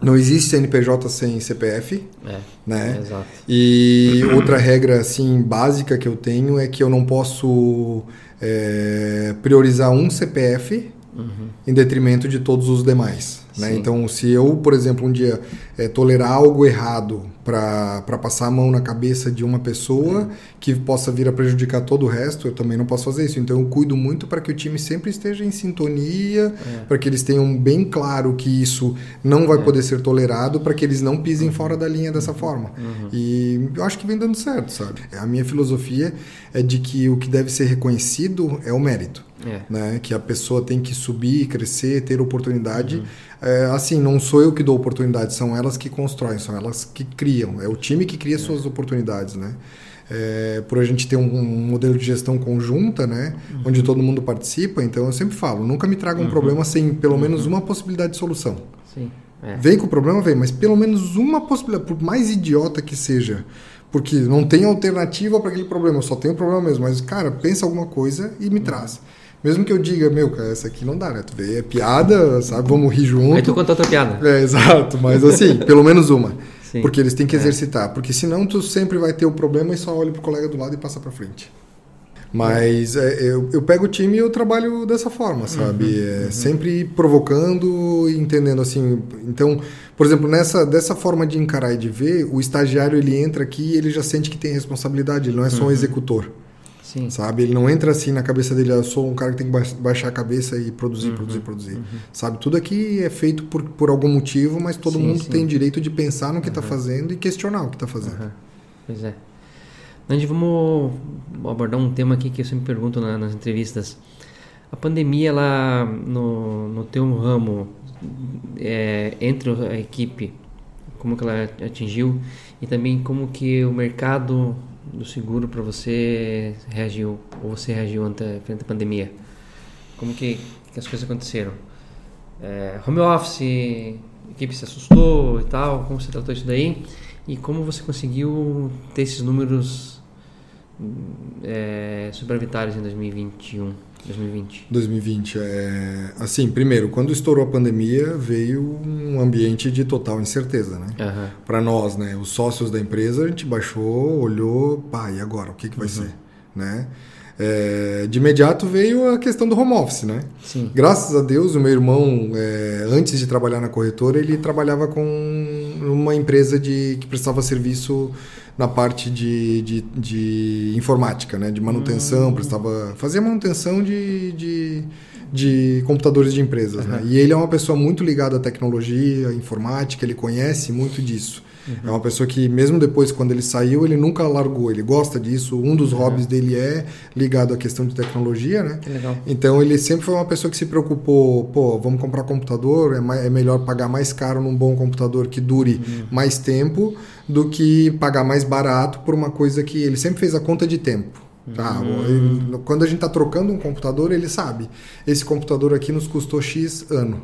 Não existe CNPJ sem CPF. É, né? exato. E outra regra assim básica que eu tenho é que eu não posso é, priorizar um CPF uhum. em detrimento de todos os demais. Né? Então, se eu, por exemplo, um dia é, tolerar algo errado para passar a mão na cabeça de uma pessoa que possa vir a prejudicar todo o resto, eu também não posso fazer isso. Então, eu cuido muito para que o time sempre esteja em sintonia, é. para que eles tenham bem claro que isso não vai é. poder ser tolerado, para que eles não pisem uhum. fora da linha dessa forma. Uhum. E eu acho que vem dando certo, sabe? A minha filosofia é de que o que deve ser reconhecido é o mérito. É. Né? Que a pessoa tem que subir, crescer, ter oportunidade. Uhum. É, assim, não sou eu que dou oportunidade, são elas que constroem, são elas que criam. É o time que cria é. suas oportunidades, né? É, por a gente ter um, um, modelo de gestão conjunta, né, uhum. onde todo mundo participa, então eu sempre falo, nunca me traga um uhum. problema sem pelo menos uhum. uma possibilidade de solução. Sim. É. Vem com o problema, vem, mas pelo menos uma possibilidade, por mais idiota que seja, porque não tem alternativa para aquele problema, só tenho o problema mesmo, mas cara, pensa alguma coisa e me uhum. traz. Mesmo que eu diga, meu, cara, essa aqui não dá, né? Tu vê, é piada, sabe? Vamos rir junto. Aí tu conta outra piada. É, exato. Mas assim, pelo menos uma. Sim. Porque eles têm que é. exercitar. Porque senão tu sempre vai ter o problema e só olha pro colega do lado e passa pra frente. Mas é, eu, eu pego o time e eu trabalho dessa forma, sabe? Uhum, é, uhum. Sempre provocando e entendendo assim. Então, por exemplo, nessa dessa forma de encarar e de ver, o estagiário ele entra aqui e ele já sente que tem responsabilidade, ele não é só um uhum. executor. Sim. Sabe? Ele não entra assim na cabeça dele, ah, eu sou um cara que tem que baixar a cabeça e produzir, uhum. produzir, produzir. Uhum. Sabe? Tudo aqui é feito por, por algum motivo, mas todo sim, mundo sim. tem direito de pensar no que está uhum. fazendo e questionar o que está fazendo. Pois é. Nandi, vamos abordar um tema aqui que eu sempre pergunto na, nas entrevistas. A pandemia, ela, no, no teu ramo, é, entre a equipe, como que ela atingiu e também como que o mercado do seguro para você reagiu ou você reagiu ante frente à pandemia? Como que, que as coisas aconteceram? É, home office, equipe se assustou e tal, como você tratou isso daí? E como você conseguiu ter esses números é, superavitários em 2021? 2020. 2020. É, assim, primeiro, quando estourou a pandemia, veio um ambiente de total incerteza, né? Uhum. Para nós, né? Os sócios da empresa, a gente baixou, olhou, pá, e agora? O que, que vai uhum. ser? Né? É, de imediato veio a questão do home office, né? Sim. Graças a Deus, o meu irmão, é, antes de trabalhar na corretora, ele trabalhava com uma empresa de, que prestava serviço na parte de, de, de informática, né? De manutenção, uhum. prestava, fazia manutenção de, de, de computadores de empresas, uhum. né? E ele é uma pessoa muito ligada à tecnologia, informática, ele conhece muito disso. Uhum. É uma pessoa que, mesmo depois, quando ele saiu, ele nunca largou, ele gosta disso. Um dos uhum. hobbies dele é ligado à questão de tecnologia, né? Que legal. Então, ele sempre foi uma pessoa que se preocupou: pô, vamos comprar computador, é, mais, é melhor pagar mais caro num bom computador que dure uhum. mais tempo do que pagar mais barato por uma coisa que ele sempre fez a conta de tempo. Tá? Uhum. Quando a gente está trocando um computador, ele sabe: esse computador aqui nos custou X ano.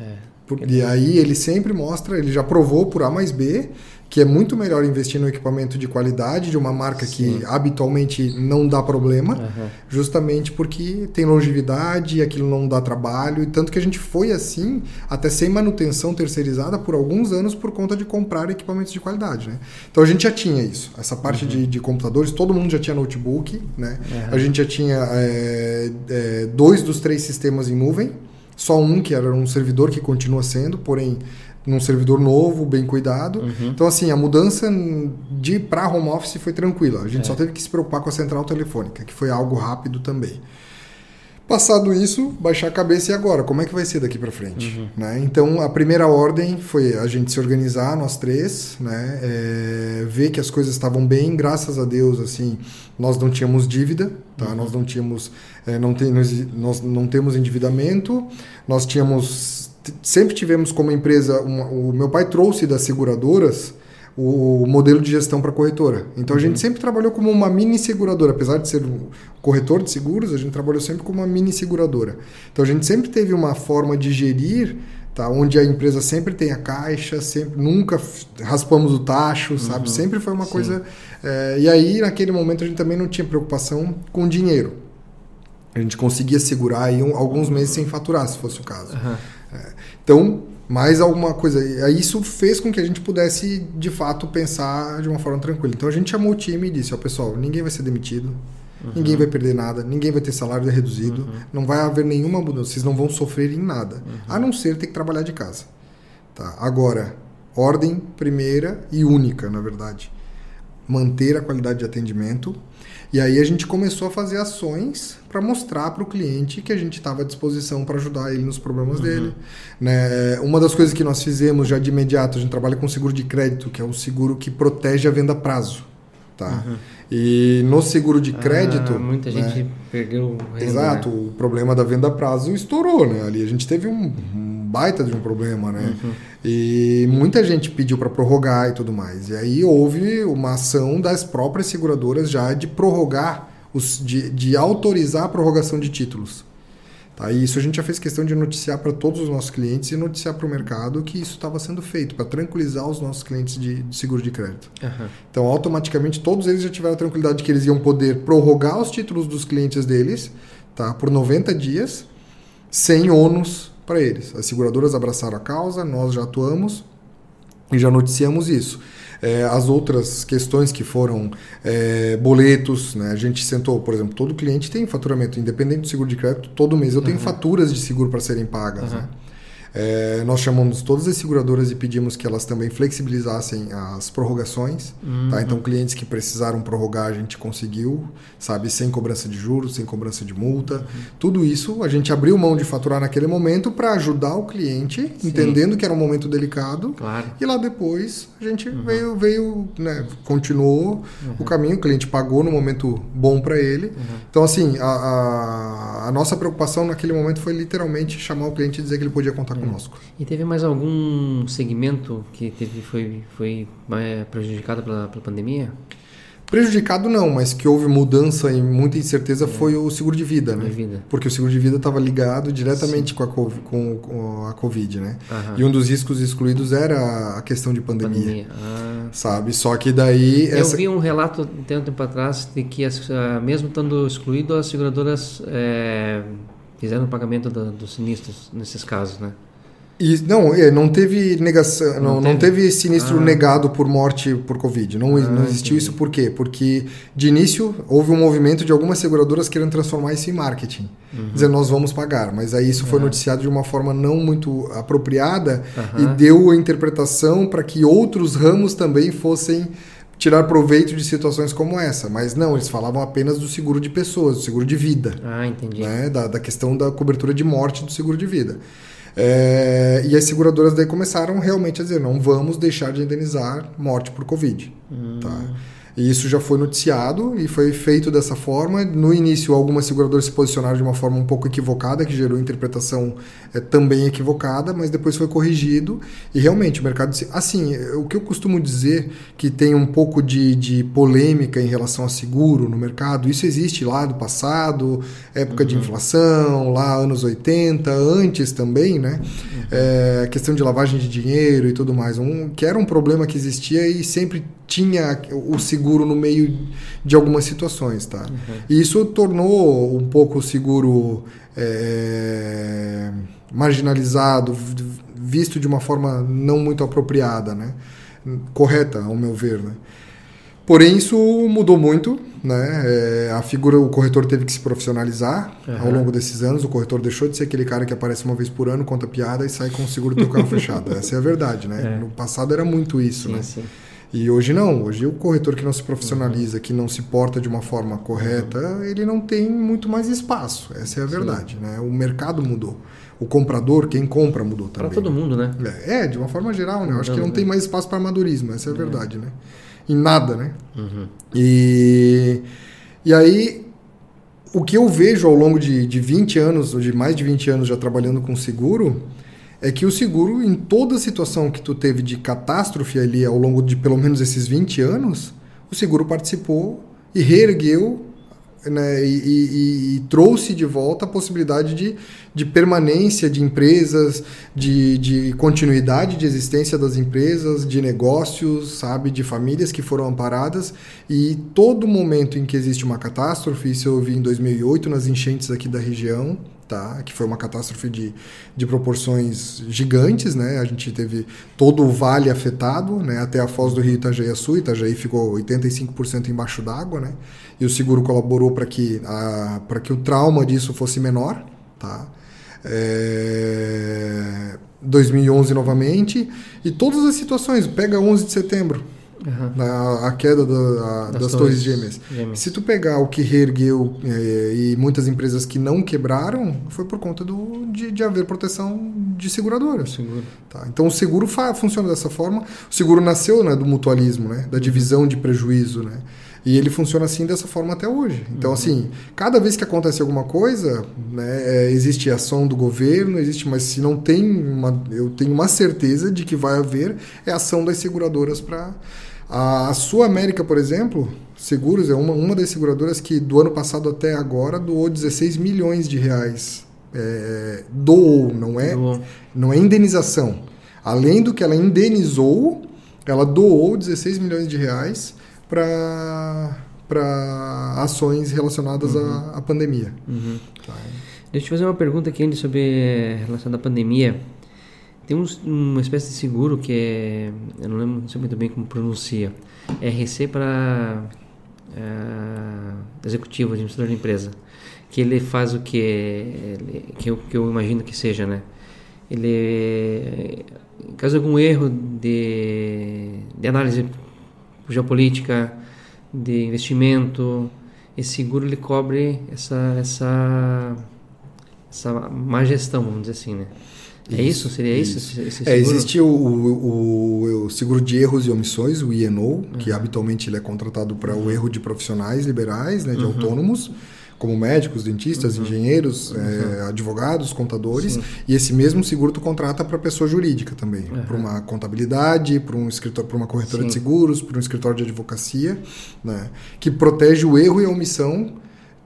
É. E aí ele sempre mostra, ele já provou por A mais B que é muito melhor investir no equipamento de qualidade de uma marca Sim. que habitualmente não dá problema, uhum. justamente porque tem longevidade, aquilo não dá trabalho, e tanto que a gente foi assim, até sem manutenção terceirizada por alguns anos por conta de comprar equipamentos de qualidade. Né? Então a gente já tinha isso, essa parte uhum. de, de, computadores, todo mundo já tinha notebook, né? Uhum. a gente já tinha é, é, dois dos três sistemas em nuvem, só um que era um servidor que continua sendo, porém num servidor novo, bem cuidado. Uhum. Então, assim, a mudança de para home office foi tranquila. A gente é. só teve que se preocupar com a central telefônica, que foi algo rápido também. Passado isso, baixar a cabeça e agora? Como é que vai ser daqui para frente? Uhum. Né? Então, a primeira ordem foi a gente se organizar, nós três, né? É, ver que as coisas estavam bem, graças a Deus, assim, nós não tínhamos dívida, tá? Uhum. Nós não tínhamos, é, não tem, nós, não temos endividamento, nós tínhamos, sempre tivemos como empresa, uma, o meu pai trouxe das seguradoras o modelo de gestão para corretora. Então a gente uhum. sempre trabalhou como uma mini seguradora, apesar de ser um corretor de seguros, a gente trabalhou sempre como uma mini seguradora. Então a gente sempre teve uma forma de gerir, tá, onde a empresa sempre tem a caixa, sempre nunca raspamos o tacho, uhum. sabe? Sempre foi uma Sim. coisa. É, e aí naquele momento a gente também não tinha preocupação com dinheiro. A gente conseguia segurar aí um, alguns meses sem faturar, se fosse o caso. Uhum. É, então mais alguma coisa. Isso fez com que a gente pudesse, de fato, pensar de uma forma tranquila. Então a gente chamou o time e disse, ó, pessoal, ninguém vai ser demitido, uhum. ninguém vai perder nada, ninguém vai ter salário reduzido, uhum. não vai haver nenhuma mudança, vocês não vão sofrer em nada, uhum. a não ser ter que trabalhar de casa. Tá? Agora, ordem primeira e única, na verdade. Manter a qualidade de atendimento e aí a gente começou a fazer ações para mostrar para o cliente que a gente estava à disposição para ajudar ele nos problemas uhum. dele. Né? Uma das coisas que nós fizemos já de imediato, a gente trabalha com seguro de crédito, que é um seguro que protege a venda a prazo. Tá? Uhum. E no seguro de crédito. Ah, muita né? gente perdeu. Renda, Exato, né? o problema da venda a prazo estourou, né? Ali a gente teve um, um baita de um problema, né? Uhum. E muita gente pediu para prorrogar e tudo mais. E aí houve uma ação das próprias seguradoras já de prorrogar, os, de, de autorizar a prorrogação de títulos. Tá? E isso a gente já fez questão de noticiar para todos os nossos clientes e noticiar para o mercado que isso estava sendo feito, para tranquilizar os nossos clientes de, de seguro de crédito. Uhum. Então, automaticamente, todos eles já tiveram a tranquilidade de que eles iam poder prorrogar os títulos dos clientes deles tá? por 90 dias, sem ônus para eles. As seguradoras abraçaram a causa, nós já atuamos e já noticiamos isso. É, as outras questões que foram é, boletos, né? a gente sentou, por exemplo, todo cliente tem faturamento, independente do seguro de crédito, todo mês eu tenho uhum. faturas de seguro para serem pagas. Uhum. Né? É, nós chamamos todas as seguradoras e pedimos que elas também flexibilizassem as prorrogações. Tá? Uhum. Tá? Então, clientes que precisaram prorrogar, a gente conseguiu, sabe, sem cobrança de juros, sem cobrança de multa. Uhum. Tudo isso a gente abriu mão de faturar naquele momento para ajudar o cliente, Sim. entendendo que era um momento delicado. Claro. E lá depois a gente uhum. veio, veio né, continuou o uhum. caminho, o cliente pagou no momento bom para ele. Uhum. Então, assim, a, a, a nossa preocupação naquele momento foi literalmente chamar o cliente e dizer que ele podia contar com conosco. E teve mais algum segmento que teve, foi, foi prejudicado pela, pela pandemia? Prejudicado não, mas que houve mudança e muita incerteza é. foi o seguro de vida, né? Vida. Porque o seguro de vida estava ligado diretamente com a, COVID, com, com a Covid, né? Aham. E um dos riscos excluídos era a questão de pandemia. pandemia. Ah. Sabe? Só que daí. Eu essa... vi um relato tem um tempo atrás de que, as, ah, mesmo estando excluído, as seguradoras é, fizeram o pagamento do, dos sinistros nesses casos, né? E, não, é, não teve negação, não, não, teve? não teve sinistro ah. negado por morte por Covid. Não, ah, não existiu entendi. isso por quê? Porque de início houve um movimento de algumas seguradoras querendo transformar isso em marketing. Uhum. Dizendo nós vamos pagar. Mas aí isso foi uhum. noticiado de uma forma não muito apropriada uhum. e deu a interpretação para que outros ramos também fossem tirar proveito de situações como essa. Mas não, eles falavam apenas do seguro de pessoas, do seguro de vida. Ah, entendi. Né? Da, da questão da cobertura de morte do seguro de vida. É, e as seguradoras daí começaram realmente a dizer, não vamos deixar de indenizar morte por Covid. Hum. Tá? E isso já foi noticiado e foi feito dessa forma. No início, algumas seguradoras se posicionaram de uma forma um pouco equivocada, que gerou interpretação é, também equivocada, mas depois foi corrigido. E realmente, o mercado. Assim, o que eu costumo dizer que tem um pouco de, de polêmica em relação a seguro no mercado, isso existe lá do passado, época uhum. de inflação, lá anos 80, antes também, né? Uhum. É, questão de lavagem de dinheiro e tudo mais, um, que era um problema que existia e sempre tinha o seguro no meio de algumas situações, tá? Uhum. E isso tornou um pouco o seguro é, marginalizado, visto de uma forma não muito apropriada, né? Correta, ao meu ver, né? Porém, isso mudou muito, né? É, a figura, o corretor teve que se profissionalizar uhum. ao longo desses anos. O corretor deixou de ser aquele cara que aparece uma vez por ano, conta piada e sai com o seguro do carro fechado. Essa é a verdade, né? É. No passado era muito isso, sim, né? Sim. E hoje não, hoje o corretor que não se profissionaliza, que não se porta de uma forma correta, ele não tem muito mais espaço. Essa é a verdade, né? O mercado mudou. O comprador, quem compra, mudou também. Para todo mundo, né? É, é, de uma forma geral, né? Eu acho que não tem mais espaço para amadorismo, essa é a uhum. verdade, né? Em nada, né? Uhum. E, e aí, o que eu vejo ao longo de, de 20 anos, ou de mais de 20 anos já trabalhando com seguro, é que o seguro, em toda situação que tu teve de catástrofe ali ao longo de pelo menos esses 20 anos, o seguro participou e reergueu né, e, e, e, trouxe de volta a possibilidade de, de permanência de empresas, de, de continuidade de existência das empresas, de negócios, sabe, de famílias que foram amparadas. E todo momento em que existe uma catástrofe, isso eu vi em 2008 nas enchentes aqui da região, tá? Que foi uma catástrofe de, de proporções gigantes, né? A gente teve todo o vale afetado, né? Até a foz do rio Itajaí Sul, Itajaí ficou 85% embaixo d'água, né? E o seguro colaborou para que, para que o trauma disso fosse menor, tá? É... 2011 novamente e todas as situações, pega 11 de setembro, Uhum. Na, a queda da, a, das, das, torres, gêmeas. gêmeas. Se tu pegar o que reergueu é, e muitas empresas que não quebraram, foi por conta do, de, de haver proteção de seguradoras. Seguro. Tá? Então o seguro funciona dessa forma. O seguro nasceu né, do mutualismo, né, da divisão de prejuízo. Né? E ele funciona assim dessa forma até hoje. Então, uhum. assim, cada vez que acontece alguma coisa, né, é, existe ação do governo, existe, mas se não tem uma. Eu tenho uma certeza de que vai haver é ação das seguradoras para. A Sul América, por exemplo, Seguros é uma, uma das seguradoras que do ano passado até agora doou 16 milhões de reais. É, doou, não é, doou. não é indenização. Além do que ela indenizou, ela doou 16 milhões de reais para para ações relacionadas uhum. à, à, pandemia. Uhum. Tá. Deixa eu te fazer uma pergunta aqui antes sobre relacionada à pandemia. Tem uma espécie de seguro que é, eu não lembro não sei muito bem como pronuncia, RC para é, executivo, administrador de empresa, que ele faz o que, que, eu, que eu imagino que seja, né? Ele, caso algum erro de, de análise geopolítica, de investimento. Esse seguro ele cobre essa, essa, essa má gestão, vamos dizer assim, né? É isso? Seria isso? isso? Esse, é, existe o, o, o, seguro de erros e omissões, o INO, uhum. que habitualmente ele é contratado para uhum. o erro de profissionais liberais, né, de uhum. autônomos como médicos, dentistas, uhum. engenheiros, uhum. É, advogados, contadores, Sim. e esse mesmo seguro tu contrata para pessoa jurídica também, uhum. para uma contabilidade, para um escritório, para uma corretora Sim. de seguros, para um escritório de advocacia, né, que protege o erro e a omissão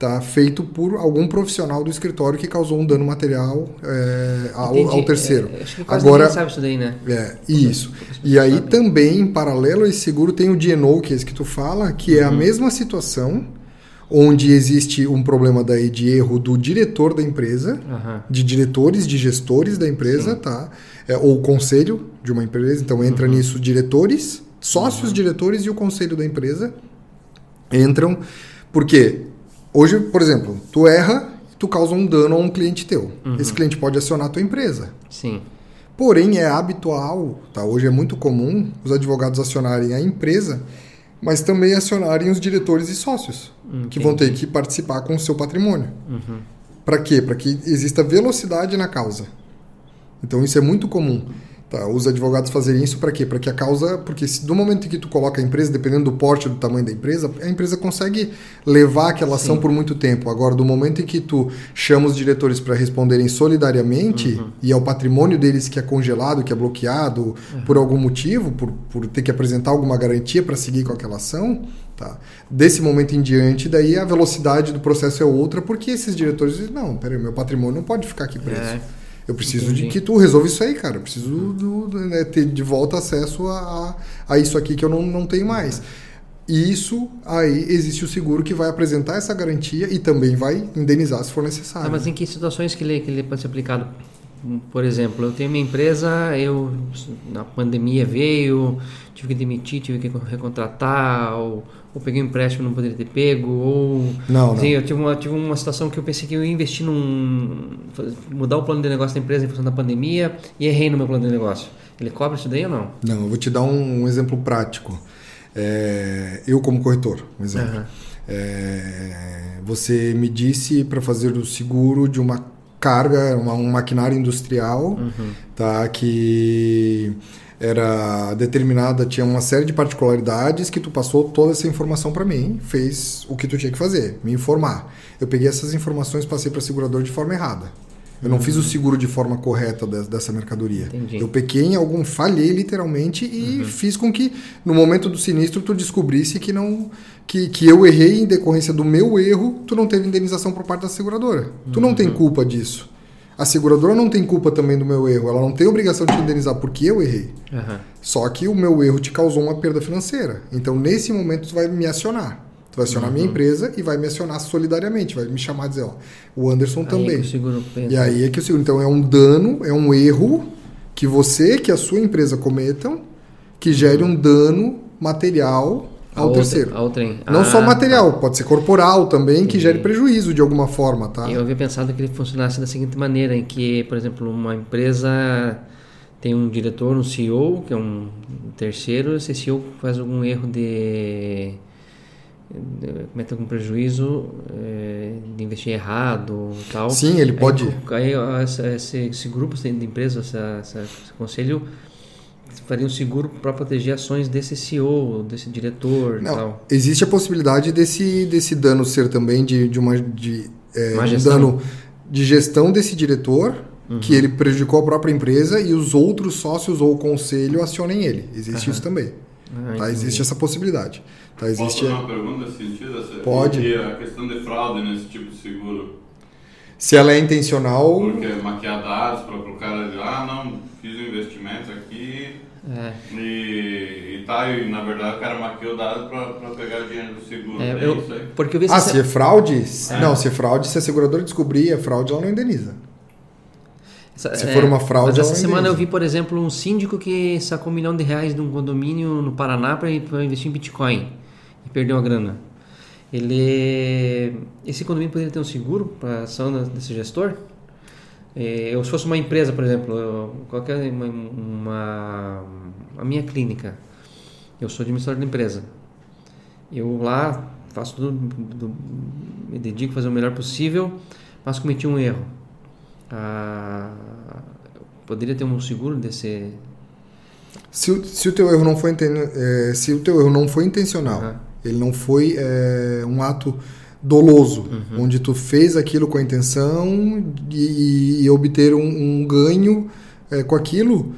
tá feito por algum profissional do escritório que causou um dano material é, ao, ao, terceiro. É, acho que quase Agora sabe isso daí, né? É, isso. E aí também, em paralelo a esse seguro, tem o DNO, que é esse que tu fala, que é a uhum. mesma situação, onde existe um problema daí de erro do diretor da empresa, uhum. de diretores, de gestores da empresa, Sim. tá? É, ou conselho de uma empresa, então entra uhum. nisso diretores, sócios, uhum. diretores e o conselho da empresa entram, porque hoje, por exemplo, tu erra, tu causa um dano a um cliente teu. Uhum. Esse cliente pode acionar a tua empresa. Sim. Porém, é habitual, tá? Hoje é muito comum os advogados acionarem a empresa mas também acionarem os diretores e sócios, Entendi. que vão ter que participar com o seu patrimônio. Uhum. Para quê? Para que exista velocidade na causa. Então isso é muito comum. Tá, os advogados fazerem isso para quê? Para que a causa. Porque se, do momento em que tu coloca a empresa, dependendo do porte do tamanho da empresa, a empresa consegue levar aquela ação Sim. por muito tempo. Agora, do momento em que tu chama os diretores para responderem solidariamente uhum. e é o patrimônio deles que é congelado, que é bloqueado uhum. por algum motivo, por, por ter que apresentar alguma garantia para seguir com aquela ação, tá? desse momento em diante, daí a velocidade do processo é outra, porque esses diretores dizem: não, peraí, meu patrimônio não pode ficar aqui preso. É. Eu preciso Entendi. de que tu resolva isso aí, cara. Eu preciso do, do, né, ter de volta acesso a, a, isso aqui que eu não, não tenho mais. E isso aí existe o seguro que vai apresentar essa garantia e também vai indenizar se for necessário. Ah, mas em que situações que ele, que ele pode ser aplicado? Por exemplo, eu tenho minha empresa, eu na pandemia veio, tive que demitir, tive que recontratar, ou, ou peguei um empréstimo não poderia ter pego, ou não, assim, não. eu tive uma, tive uma situação que eu pensei que eu ia investir num mudar o plano de negócio da empresa em função da pandemia e errei no meu plano de negócio. Ele cobre isso daí ou não? Não, eu vou te dar um, um exemplo prático. É, eu como corretor, um exemplo. Uhum. É, você me disse para fazer o seguro de uma carga, uma, um maquinário industrial, uhum. tá? Que era determinada, tinha uma série de particularidades que tu passou toda essa informação para mim, fez o que tu tinha que fazer, me informar. Eu peguei essas informações, passei para o segurador de forma errada. Eu não uhum. fiz o seguro de forma correta dessa mercadoria. Entendi. Eu pequei em algum, falhei literalmente e uhum. fiz com que no momento do sinistro tu descobrisse que não que, que eu errei em decorrência do meu erro, tu não teve indenização por parte da seguradora. Uhum. Tu não tem uhum. culpa disso. A seguradora não tem culpa também do meu erro. Ela não tem obrigação de te indenizar porque eu errei. Só que o meu erro te causou uma perda financeira. Então, nesse momento, tu vai me acionar. Tu vai acionar a minha uhum. empresa e vai me acionar solidariamente, vai me chamar e dizer, ó, o Anderson aí também. É que o seguro pensa. E aí é que o seguro. Então é um dano, é um erro que você, que a sua empresa cometam, que gere um dano material ao outra, terceiro. Ao trem. Não ah, só material, tá. pode ser corporal também, que gere prejuízo de alguma forma, tá? Eu havia pensado que ele funcionasse da seguinte maneira, em que, por exemplo, uma empresa tem um diretor, um CEO, que é um terceiro, esse CEO faz algum erro de comete algum prejuízo é, de investir errado tal. Sim, ele pode. Aí, aí esse, esse, grupo de empresas, essa, essa, esse conselho faria um seguro para proteger ações desse CEO, desse diretor Não, tal. Existe a possibilidade desse, desse dano ser também de, de uma de, é, uma um dano de gestão desse diretor uhum. que ele prejudicou a própria empresa e os outros sócios ou o conselho acionem ele. Existe uhum. isso também. Ah, tá? Existe essa possibilidade. Tá, existe... Posso fazer uma pergunta nesse sentido? Pode. E a questão de fraude nesse tipo de seguro? Se ela é intencional... Porque maquiar dados para o cara dizer, ah, não, fiz um investimento aqui é. e, e tá, e na verdade o cara maquiou dados para pegar dinheiro do seguro. É, é eu, isso aí? Porque eu vi ah, se é fraude? É. Não, se é fraude, se a seguradora descobrir a fraude, ela não indeniza. Se for uma fraude. Mas essa semana eu vi, por exemplo, um síndico que sacou um milhão de reais de um condomínio no Paraná para investir em Bitcoin e perdeu a grana. Ele, esse condomínio poderia ter um seguro para ação desse gestor? É, eu se fosse uma empresa, por exemplo, qualquer uma, uma a minha clínica, eu sou administrador da empresa. Eu lá faço tudo, tudo, me dedico a fazer o melhor possível, mas cometi um erro. Ah, poderia ter um seguro desse se, se o teu erro não foi é, se o teu erro não foi intencional uhum. Ele não foi é, um ato doloso uhum. onde tu fez aquilo com a intenção de, e obter um, um ganho é, com aquilo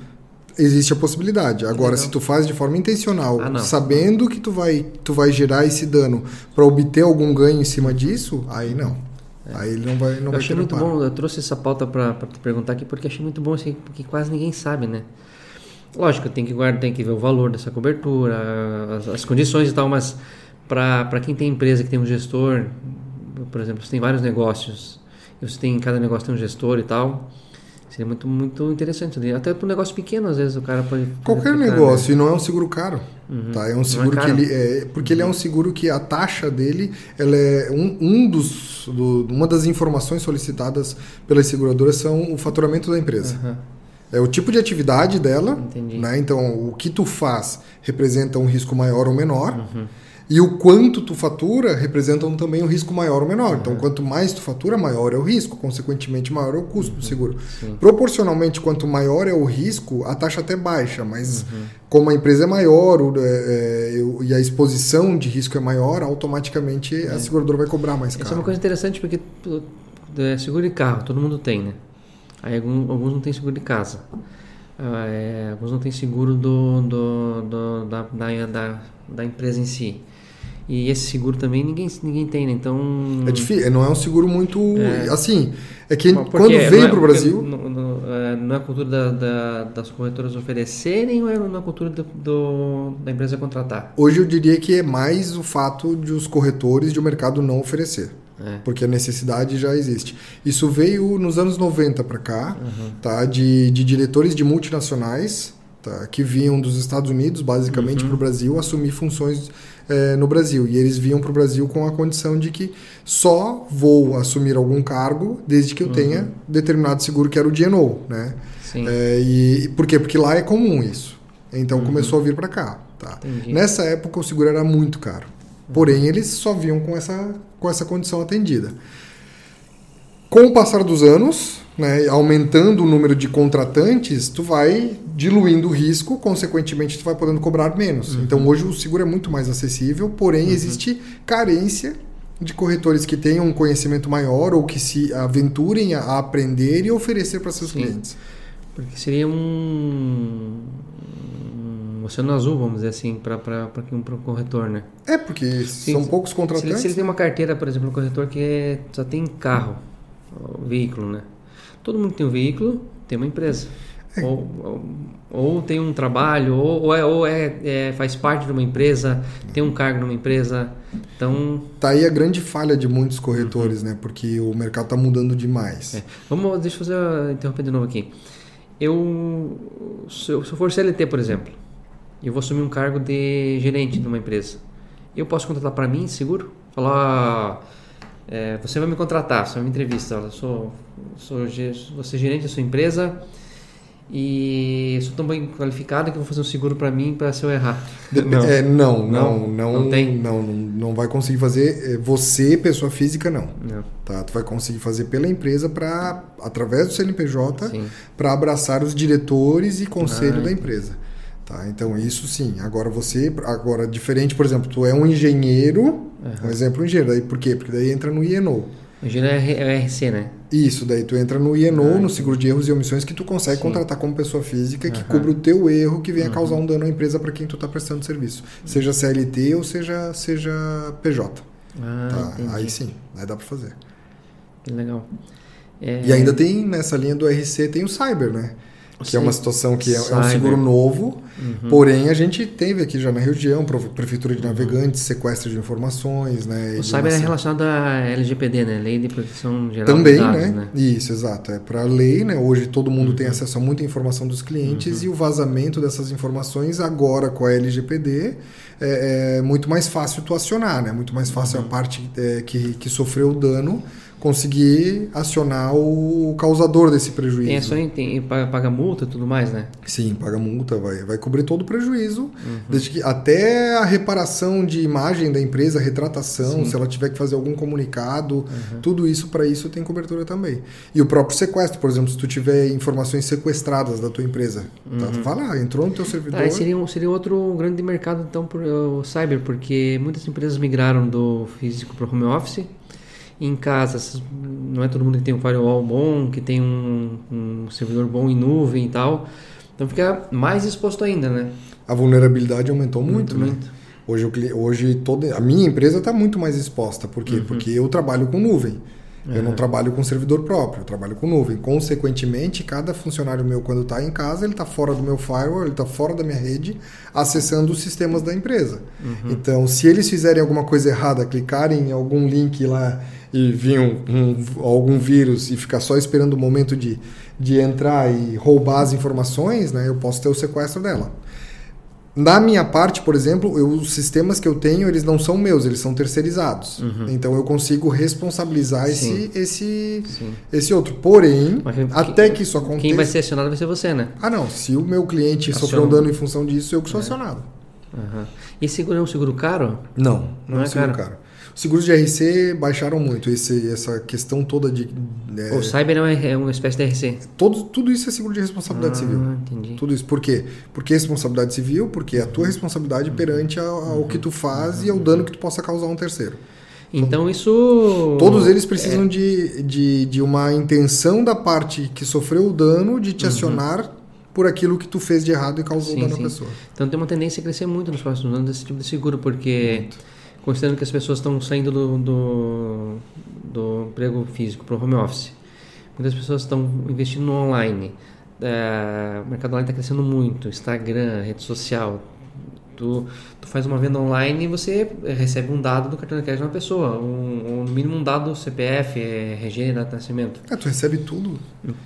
existe a possibilidade agora Legal. se tu faz de forma intencional ah, sabendo que tu vai tu vai gerar esse dano para obter algum ganho em cima disso aí não é. Aí ele não vai não eu vai achei muito bom, eu trouxe essa pauta para te perguntar aqui porque achei muito bom assim, porque quase ninguém sabe, né? Lógico, tem que guardar, tem que ver o valor dessa cobertura, as, as condições e tal, mas para quem tem empresa que tem um gestor, por exemplo, você tem vários negócios, e você tem cada negócio tem um gestor e tal, Seria muito, muito interessante. Até para um negócio pequeno, às vezes o cara pode. Qualquer negócio, né? e não é um seguro caro. Uhum. Tá? É um é seguro é que ele. É, porque uhum. ele é um seguro que a taxa dele ela é um, um dos. Do, uma das informações solicitadas pelas seguradoras são o faturamento da empresa. Uhum. É o tipo de atividade dela. Entendi. Né? Então, o que tu faz representa um risco maior ou menor. Uhum. E o quanto tu fatura representam também um risco maior ou menor. Então, uhum. Então, quanto mais tu fatura, maior é o risco, consequentemente, maior é o custo do uhum. seguro. Sim. Proporcionalmente, quanto maior é o risco, a taxa até baixa, mas uhum. como a empresa é maior o, é, é, e a exposição de risco é maior, automaticamente é. a seguradora vai cobrar mais caro. Isso é uma coisa interessante porque é, seguro de carro, todo mundo tem, né? Aí alguns, alguns não têm seguro de casa. É, alguns não têm seguro do, do, do da, da, da, da empresa em si. E esse seguro também ninguém, ninguém tem, né? Então. É difícil, não é um seguro muito. É. Assim, é que quando veio é, para o Brasil. Não, não, é, não, é a cultura da, da, das corretoras oferecerem ou é na cultura do, do, da empresa contratar? Hoje eu diria que é mais o fato de os corretores de o mercado não oferecer. É. Porque a necessidade já existe. Isso veio nos anos 90 para cá, uhum. tá? De, de diretores de multinacionais tá? que vinham dos Estados Unidos, basicamente, uhum. para o Brasil, assumir funções é, no Brasil. E eles vinham para o Brasil com a condição de que só vou assumir algum cargo desde que eu uhum. tenha determinado seguro, que era o DNO, né? Sim. É, e, por quê? Porque lá é comum isso. Então uhum. começou a vir para cá. Tá? Nessa época o seguro era muito caro. Porém, eles só vinham com essa, com essa condição atendida. Com o passar dos anos, né, aumentando o número de contratantes, tu vai diluindo o risco, consequentemente tu vai podendo cobrar menos. Uhum. Então hoje o seguro é muito mais acessível, porém uhum. existe carência de corretores que tenham um conhecimento maior ou que se aventurem a aprender e oferecer para seus Sim. clientes. Porque seria um, um oceano azul, vamos dizer assim, para um corretor, né? É, porque Sim, são poucos contratantes. Se ele, se ele, tem uma carteira, por exemplo, um corretor que é, só tem carro, veículo, né? Todo mundo tem um veículo, tem uma empresa. É. Ou, ou, ou, tem um trabalho, ou, ou, é, ou é, é, faz parte de uma empresa, tem um cargo numa empresa. Então. Tá aí a grande falha de muitos corretores, uhum. né? Porque o mercado está mudando demais. É. Vamos, deixa eu fazer, interromper de novo aqui. Eu, se eu, se eu for CLT, por exemplo, eu vou assumir um cargo de gerente numa empresa. Eu posso contratar para mim, seguro? Falar, é, você vai me contratar, você vai me entrevista. Eu sou, sou, você é gerente da sua empresa e sou tão bem qualificado que vou fazer um seguro para mim para se eu errar. Não. É, não, não, não, não, tem. Não, não vai conseguir fazer. É, você, pessoa física, não. não. Tá, tu vai conseguir fazer pela empresa para através do CNPJ para abraçar os diretores e conselho ah, da empresa. Tá, então isso sim. Agora você, agora diferente, por exemplo, tu é um engenheiro, uhum. um exemplo um engenheiro, daí por quê? Porque daí entra no INO. Engenheiro é, é RC, né? Isso, daí tu entra no IENO, ah, no seguro de erros e omissões, que tu consegue Sim. contratar como pessoa física que cubra o teu erro que venha uhum. causar um dano à empresa para quem tu está prestando serviço. Seja CLT ou seja, seja PJ. Ah, tá? Aí sim, aí dá para fazer. Legal. É... E ainda tem, nessa linha do RC, tem o Cyber, né? Que Sim. é uma situação que é, é um seguro novo, uhum. porém a gente teve aqui já na região, Prefeitura de. Navegantes, sequestro de informações, né? O cyber é relacionado à LGPD, né? Lei de Proteção Geral Também, dados, né? né? Isso, exato. É para a lei, né? Hoje todo mundo uhum. tem acesso a muita informação dos clientes uhum. e o vazamento dessas informações agora com a LGPD é, é muito mais fácil tu acionar, né? Muito mais fácil a uhum. parte é, que, que sofreu o dano conseguir acionar o causador desse prejuízo. Tem só tem, paga multa e tudo mais, né? Sim, paga multa, vai, vai cobrir todo o prejuízo, uhum. desde que até a reparação de imagem da empresa, retratação, Sim. se ela tiver que fazer algum comunicado, uhum. tudo isso para isso tem cobertura também. E o próprio sequestro, por exemplo, se tu tiver informações sequestradas da tua empresa, uhum. tá, vai lá, entrou no teu servidor. Tá, seria, seria outro grande mercado então por o cyber, porque muitas empresas migraram do físico para o home office em casa, não é todo mundo que tem um firewall bom, que tem um, um servidor bom em nuvem e tal. Então fica mais exposto ainda, né? A vulnerabilidade aumentou muito, muito né? Muito. Hoje, hoje toda, a minha empresa está muito mais exposta. Por quê? Uhum. Porque eu trabalho com nuvem. Uhum. Eu não trabalho com servidor próprio, eu trabalho com nuvem. Consequentemente, cada funcionário meu, quando está em casa, ele está fora do meu firewall, ele está fora da minha rede, acessando os sistemas da empresa. Uhum. Então, se eles fizerem alguma coisa errada, clicarem em algum link lá e vir um, um, algum vírus e ficar só esperando o momento de, de entrar e roubar as informações, né, eu posso ter o sequestro dela. Na minha parte, por exemplo, eu, os sistemas que eu tenho, eles não são meus, eles são terceirizados. Uhum. Então eu consigo responsabilizar esse, esse, esse outro. Porém, Mas, até que isso aconteça. Quem vai ser acionado vai ser você, né? Ah, não. Se o meu cliente Aciona. sofreu um dano em função disso, eu que sou é. acionado. Uhum. E seguro é um seguro caro? Não, não, não é, é seguro caro. caro. Os seguros de RC baixaram muito esse, essa questão toda de. É, o cyber é, é uma espécie de RC. Todo, tudo isso é seguro de responsabilidade ah, civil. Entendi. Tudo isso. Por quê? Porque é responsabilidade civil, porque é a tua responsabilidade uhum. perante ao, ao que tu faz uhum. e ao dano que tu possa causar a um terceiro. Então isso. Todos eles precisam é... de, de, de uma intenção da parte que sofreu o dano de te uhum. acionar por aquilo que tu fez de errado e causou sim, dano sim. à pessoa. Então tem uma tendência a crescer muito nos próximos anos esse tipo de seguro, porque. Muito considerando que as pessoas estão saindo do, do, do emprego físico para o home office. Muitas pessoas estão investindo no online. É, o mercado online está crescendo muito. Instagram, rede social. Tu, tu faz uma venda online e você recebe um dado do cartão de crédito de uma pessoa. Um, um, no mínimo um dado CPF, RG, data de nascimento. É, tu recebe tudo.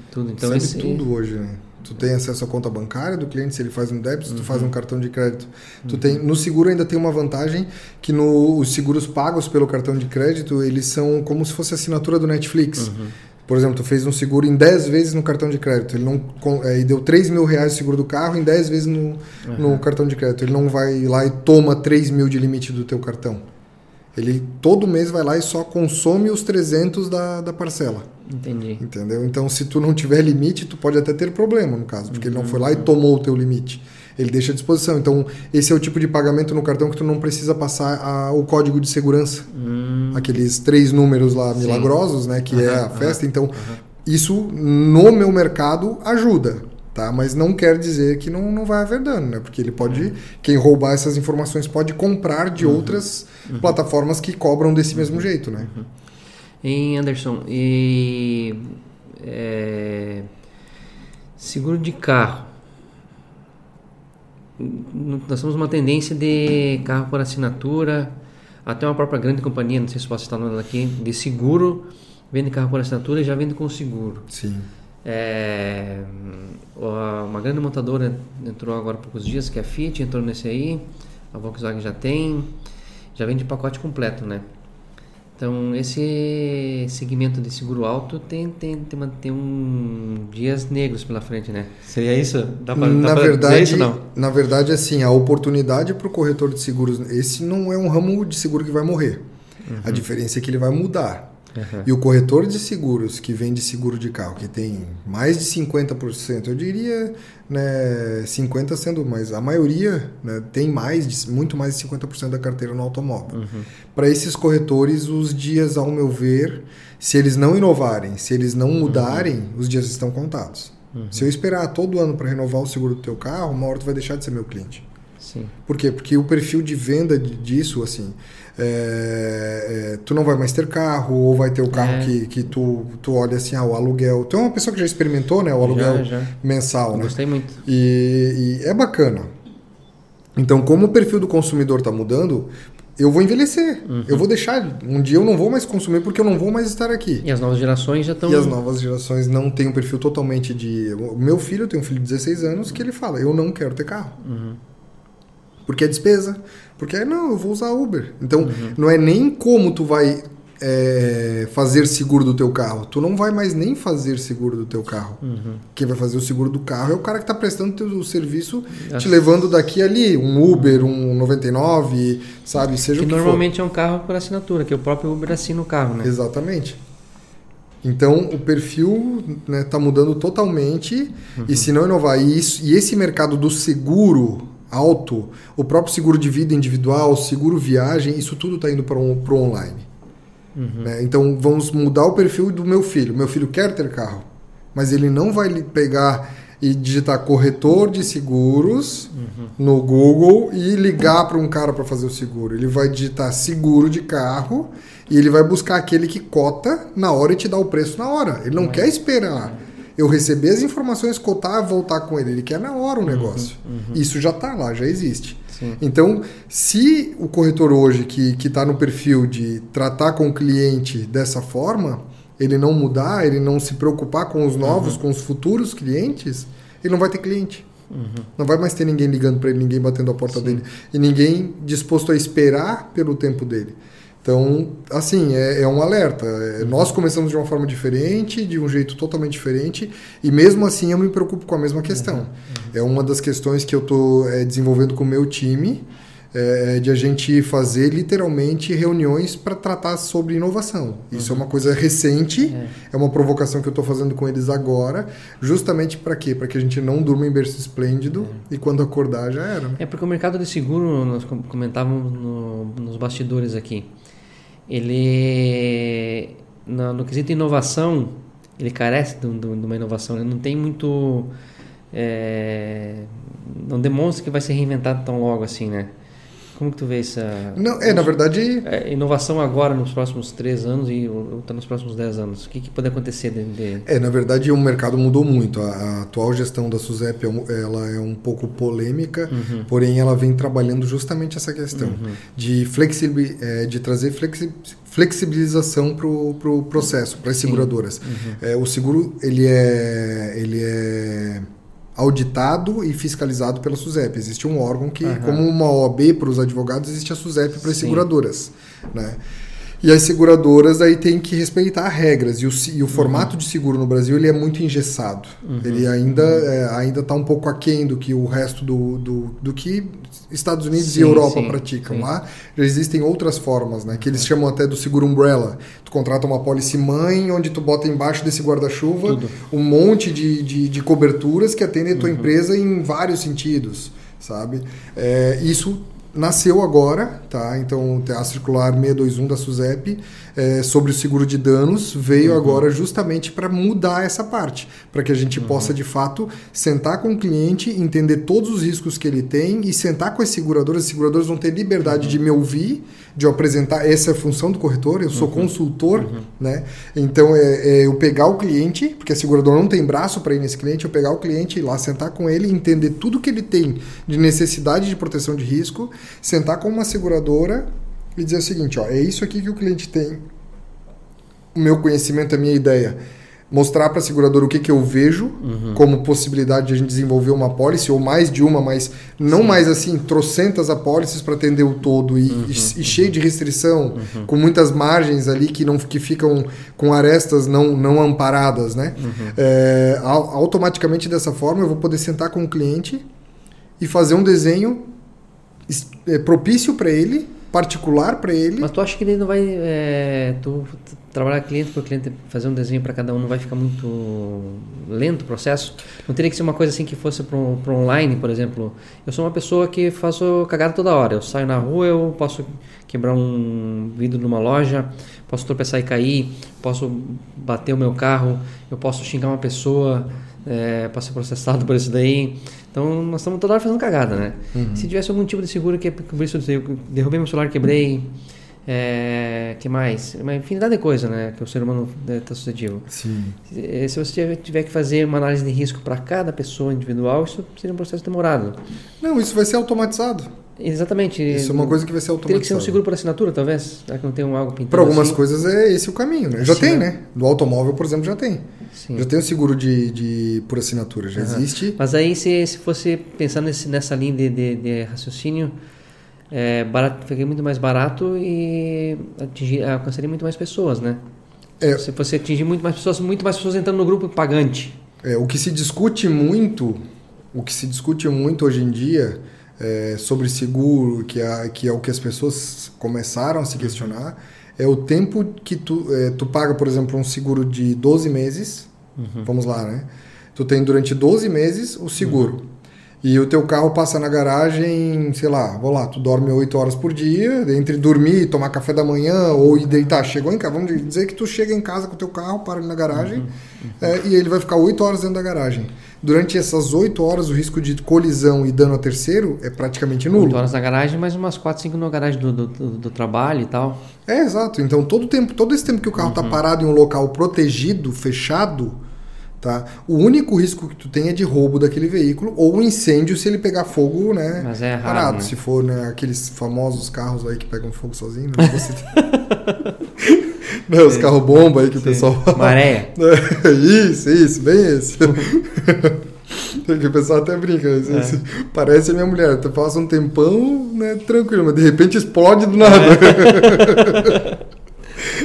Tudo. Então, recebe esse... tudo hoje, né? Tu tem acesso à conta bancária do cliente, se ele faz um débito, se tu faz um uhum. cartão de crédito. Tu uhum. tem, no seguro ainda tem uma vantagem que no, os seguros pagos pelo cartão de crédito, eles são como se fosse assinatura do Netflix. Uhum. Por exemplo, tu fez um seguro em 10 vezes no cartão de crédito. Ele não é, e deu 3 mil reais de seguro do carro em 10 vezes no, uhum. no cartão de crédito. Ele não vai lá e toma 3 mil de limite do teu cartão. Ele todo mês vai lá e só consome os 300 da, da parcela. Entendi. Entendeu? Então, se tu não tiver limite, tu pode até ter problema, no caso, porque uhum. ele não foi lá e uhum. tomou o teu limite. Ele deixa à disposição. Então, esse é o tipo de pagamento no cartão que tu não precisa passar a, o código de segurança. Hum. Aqueles três números lá Sim. milagrosos, né? Que uhum, é a festa. Então, isso no meu mercado ajuda. Tá? Mas não quer dizer que não, não vai haver dano, né? Porque ele pode. Quem roubar essas informações pode comprar de uhum. outras plataformas que cobram desse mesmo jeito, né? Em Anderson, e é, Seguro de carro. Nós temos uma tendência de carro por assinatura, até uma própria grande companhia, não sei se posso estar nome aqui, de seguro, vende carro por assinatura e já vende com seguro. Sim. É, uma grande montadora entrou agora há poucos dias, que é a Fiat, entrou nesse aí, a Volkswagen já tem, já vende pacote completo, né? Então, esse segmento de seguro alto tem, tem, tem, tem um dias negros pela frente, né? Seria isso? Dá pra, na dá verdade, isso, não? Na verdade, assim, a oportunidade para o corretor de seguros, esse não é um ramo de seguro que vai morrer. Uhum. A diferença é que ele vai mudar. Uhum. E o corretor de seguros que vende seguro de carro, que tem mais de 50%, eu diria né, 50% sendo, mas a maioria né, tem mais, de, muito mais de 50% da carteira no automóvel. Uhum. Para esses corretores, os dias, ao meu ver, se eles não inovarem, se eles não mudarem, uhum. os dias estão contados. Uhum. Se eu esperar todo ano para renovar o seguro do teu carro, uma hora tu vai deixar de ser meu cliente. Sim. Por quê? Porque o perfil de venda disso, assim, é, é, tu não vai mais ter carro, ou vai ter o carro é. que, que tu, tu olha assim, ah, o aluguel. Tu é uma pessoa que já experimentou, né? O aluguel já, já. mensal, né? Gostei muito. E, e, é bacana. Então, como o perfil do consumidor está mudando, eu vou envelhecer. Uhum. Eu vou deixar. Um dia eu não vou mais consumir porque eu não vou mais estar aqui. E as novas gerações já estão. E as novas gerações não têm um perfil totalmente de. Meu filho tem um filho de 16 anos que ele fala: eu não quero ter carro. Uhum. Porque é despesa. Porque, não, eu vou usar Uber. Então, uhum. não é nem como tu vai é, fazer seguro do teu carro. Tu não vai mais nem fazer seguro do teu carro. Uhum. Quem vai fazer o seguro do carro é o cara que está prestando o serviço, Nossa. te levando daqui ali, um Uber, um 99, sabe? Seja que o que normalmente for. é um carro por assinatura, que o próprio Uber assina o carro, né? Exatamente. Então o perfil está né, tá mudando totalmente uhum. e se não inovar e, isso, e esse mercado do seguro alto, o próprio seguro de vida individual, seguro viagem, isso tudo está indo para o um, online. Uhum. Né? Então vamos mudar o perfil do meu filho. Meu filho quer ter carro, mas ele não vai pegar e digitar corretor de seguros uhum. no Google e ligar para um cara para fazer o seguro. Ele vai digitar seguro de carro e ele vai buscar aquele que cota na hora e te dá o preço na hora. Ele não uhum. quer esperar eu receber as informações, cotar, voltar com ele. Ele quer na hora o uhum, negócio. Uhum. Isso já está lá, já existe. Sim. Então, se o corretor hoje que está no perfil de tratar com o cliente dessa forma, ele não mudar, ele não se preocupar com os novos, uhum. com os futuros clientes, ele não vai ter cliente. Uhum. Não vai mais ter ninguém ligando para ele, ninguém batendo a porta Sim. dele. E ninguém disposto a esperar pelo tempo dele. Então, assim, é, é um alerta. É, nós começamos de uma forma diferente, de um jeito totalmente diferente, e mesmo assim eu me preocupo com a mesma questão. Uhum, uhum. É uma das questões que eu estou é, desenvolvendo com o meu time, é, é, de a gente fazer literalmente reuniões para tratar sobre inovação. Isso é uhum. é uma coisa recente, é, é uma provocação que eu estou fazendo com eles agora, justamente para quê? Para que a gente não durma em berço esplêndido é. e quando acordar já era. Né? É porque o mercado de seguro, nós comentávamos no, nos bastidores aqui, ele no, no quesito inovação ele carece de, de, de uma inovação ele não tem muito é, não demonstra que vai ser reinventado tão logo assim né como que tu vê essa... Não, é, na verdade... É, inovação agora nos próximos três anos e tá nos próximos dez anos. O que, que pode acontecer? De, de... É, na verdade o mercado mudou muito. A, a atual gestão da SUSEP é ela é um pouco polêmica, uhum. porém ela vem trabalhando justamente essa questão uhum. de, flexibil, é, de trazer flexi, flexibilização para o pro processo, para as seguradoras. Uhum. É, o seguro, ele é... Ele é auditado e fiscalizado pela SUSEP. Existe um órgão que, uhum. como uma OAB para os advogados, existe a SUSEP para as seguradoras. Né? E as seguradoras aí têm que respeitar regras. E o, e o uhum. formato de seguro no Brasil ele é muito engessado. Uhum. Ele ainda é, ainda está um pouco aquém do que o resto do, do, do que Estados Unidos sim, e Europa sim, praticam. Sim. Lá já existem outras formas, né? Que eles uhum. chamam até do seguro umbrella. Tu contrata uma policy mãe, onde tu bota embaixo desse guarda-chuva um monte de, de, de, coberturas que atendem a tua uhum. empresa em vários sentidos, sabe? É, isso nasceu agora, tá? Então a circular 621 da SUSEP é, sobre o seguro de danos veio uhum. agora justamente para mudar essa parte, para que a gente uhum. possa de fato sentar com o cliente, entender todos os riscos que ele tem e sentar com as seguradoras. As seguradoras vão ter liberdade uhum. de me ouvir, de eu apresentar essa é a função do corretor. Eu sou uhum. consultor, uhum. né? Então é, é, eu pegar o cliente, porque a seguradora não tem braço para ir nesse cliente, eu pegar o cliente, ir lá sentar com ele, entender tudo que ele tem de necessidade de proteção de risco, sentar com uma seguradora e dizer o seguinte, ó, é isso aqui que o cliente tem, o meu conhecimento, a minha ideia, mostrar para a seguradora o que, que eu vejo uhum. como possibilidade de a gente desenvolver uma pólice, ou mais de uma, mas não Sim. mais assim, trocentas apólices para atender o todo e, uhum. e, e, cheio de restrição, uhum. com muitas margens ali que, não, que ficam com arestas não, não amparadas, né? Uhum. É, automaticamente dessa forma eu vou poder sentar com o cliente e fazer um desenho é, propício para ele, particular para ele. Mas tu acha que ele não vai. É, tu, trabalhar cliente por cliente, fazer um desenho para cada um, não vai ficar muito lento o processo? Não teria que ser uma coisa assim que fosse para online, por exemplo? Eu sou uma pessoa que faço cagada toda hora. Eu saio na rua, eu posso quebrar um vidro numa loja, posso tropeçar e cair, posso bater o meu carro, eu posso xingar uma pessoa é, para ser processado por isso daí. Então nós estamos toda hora fazendo cagada, né? Uhum. Se tivesse algum tipo de seguro que por isso eu derrubei meu celular, quebrei, é, que mais? Uma infinidade de coisa, né? Que o ser humano está suscetível. Sim. Se, se você tiver que fazer uma análise de risco para cada pessoa individual, isso seria um processo demorado. Não, isso vai ser automatizado. Exatamente. Isso é uma coisa que vai ser automatizada. Teria que ser um seguro por assinatura, talvez? Já que não tem um algo pintado Para algumas assim. coisas é esse o caminho, né? Já Sim, tem, né? Do automóvel, por exemplo, já tem. Sim. Já tem o seguro de, de por assinatura, já uhum. existe. Mas aí, se, se fosse pensar nesse, nessa linha de, de, de raciocínio, é, barato, ficaria muito mais barato e atingir, alcançaria muito mais pessoas, né? É, se fosse atingir muito mais pessoas, muito mais pessoas entrando no grupo pagante. É, o que se discute muito, o que se discute muito hoje em dia é, sobre seguro, que é, que é o que as pessoas começaram a se questionar, é o tempo que tu, é, tu paga, por exemplo, um seguro de 12 meses. Uhum. Vamos lá, né? Tu tem durante 12 meses o seguro. Uhum. E o teu carro passa na garagem, sei lá, vou lá, tu dorme 8 horas por dia, entre dormir, tomar café da manhã ou ir deitar, chegou em casa, vamos dizer que tu chega em casa com o teu carro, para ele na garagem, uhum, uhum. É, e ele vai ficar 8 horas dentro da garagem. Durante essas 8 horas, o risco de colisão e dano a terceiro é praticamente nulo. 8 horas na garagem, mais umas 4, 5 na garagem do, do, do, trabalho e tal. É, exato. Então, todo, tempo, todo esse tempo que o carro está uhum. parado em um local protegido, fechado, Tá? O único risco que tu tem é de roubo daquele veículo ou incêndio se ele pegar fogo, né? Mas é raro, parado. Né? Se for né, aqueles famosos carros aí que pegam fogo sozinho. Né? né, os carros bomba aí que Sim. o pessoal fala. Maré. isso, isso, bem esse. o pessoal até brinca. É. Parece a minha mulher. Tu passa um tempão, né, tranquilo, mas de repente explode do nada. É.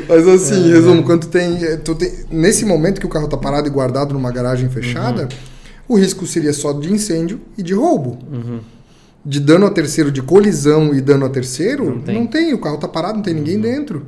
Mas assim, é, resumo, quando tem, é, tu tem. Nesse momento que o carro está parado e guardado numa garagem fechada, uhum. o risco seria só de incêndio e de roubo. Uhum. De dano a terceiro, de colisão e dano a terceiro, não tem. Não tem o carro está parado, não tem ninguém uhum. dentro.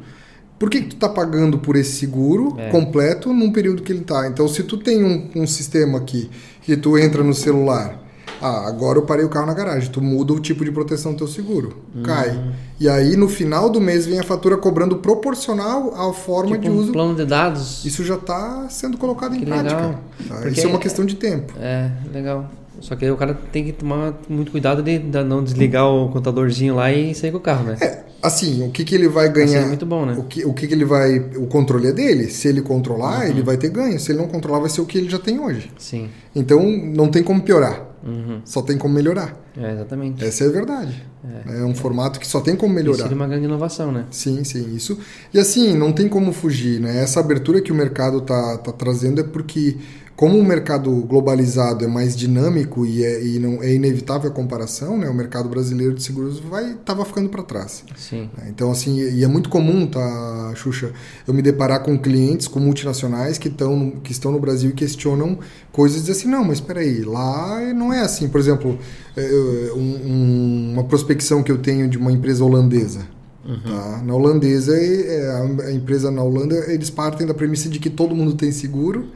Por que, que tu está pagando por esse seguro é. completo num período que ele está? Então, se tu tem um, um sistema aqui que tu entra no celular ah, agora eu parei o carro na garagem. Tu muda o tipo de proteção do teu seguro. Uhum. Cai. E aí no final do mês vem a fatura cobrando proporcional à forma tipo de uso. Um plano de dados. Isso já está sendo colocado que em prática. Tá? Isso é uma questão de tempo. É, legal. Só que aí o cara tem que tomar muito cuidado de, de não desligar o contadorzinho lá e sair com o carro, né? É, assim, o que, que ele vai ganhar? Assim é muito bom, né? O que, o que, que ele vai. O controle é dele. Se ele controlar, uhum. ele vai ter ganho. Se ele não controlar, vai ser o que ele já tem hoje. Sim. Então não tem como piorar. Uhum. Só tem como melhorar. É, exatamente. Essa é a verdade. É, é um é. formato que só tem como melhorar. Isso seria uma grande inovação, né? Sim, sim. Isso. E assim, não tem como fugir, né? Essa abertura que o mercado está tá trazendo é porque como o mercado globalizado é mais dinâmico e é, e não, é inevitável a comparação, né? O mercado brasileiro de seguros vai estava ficando para trás. Sim. Né? Então assim, e é muito comum, tá, Xuxa, eu me deparar com clientes, com multinacionais que estão que estão no Brasil e questionam coisas e dizem assim, não, mas espera aí, lá não é assim. Por exemplo, é, um, uma prospecção que eu tenho de uma empresa holandesa. Uhum. Tá? Na holandesa, é, a empresa na Holanda, eles partem da premissa de que todo mundo tem seguro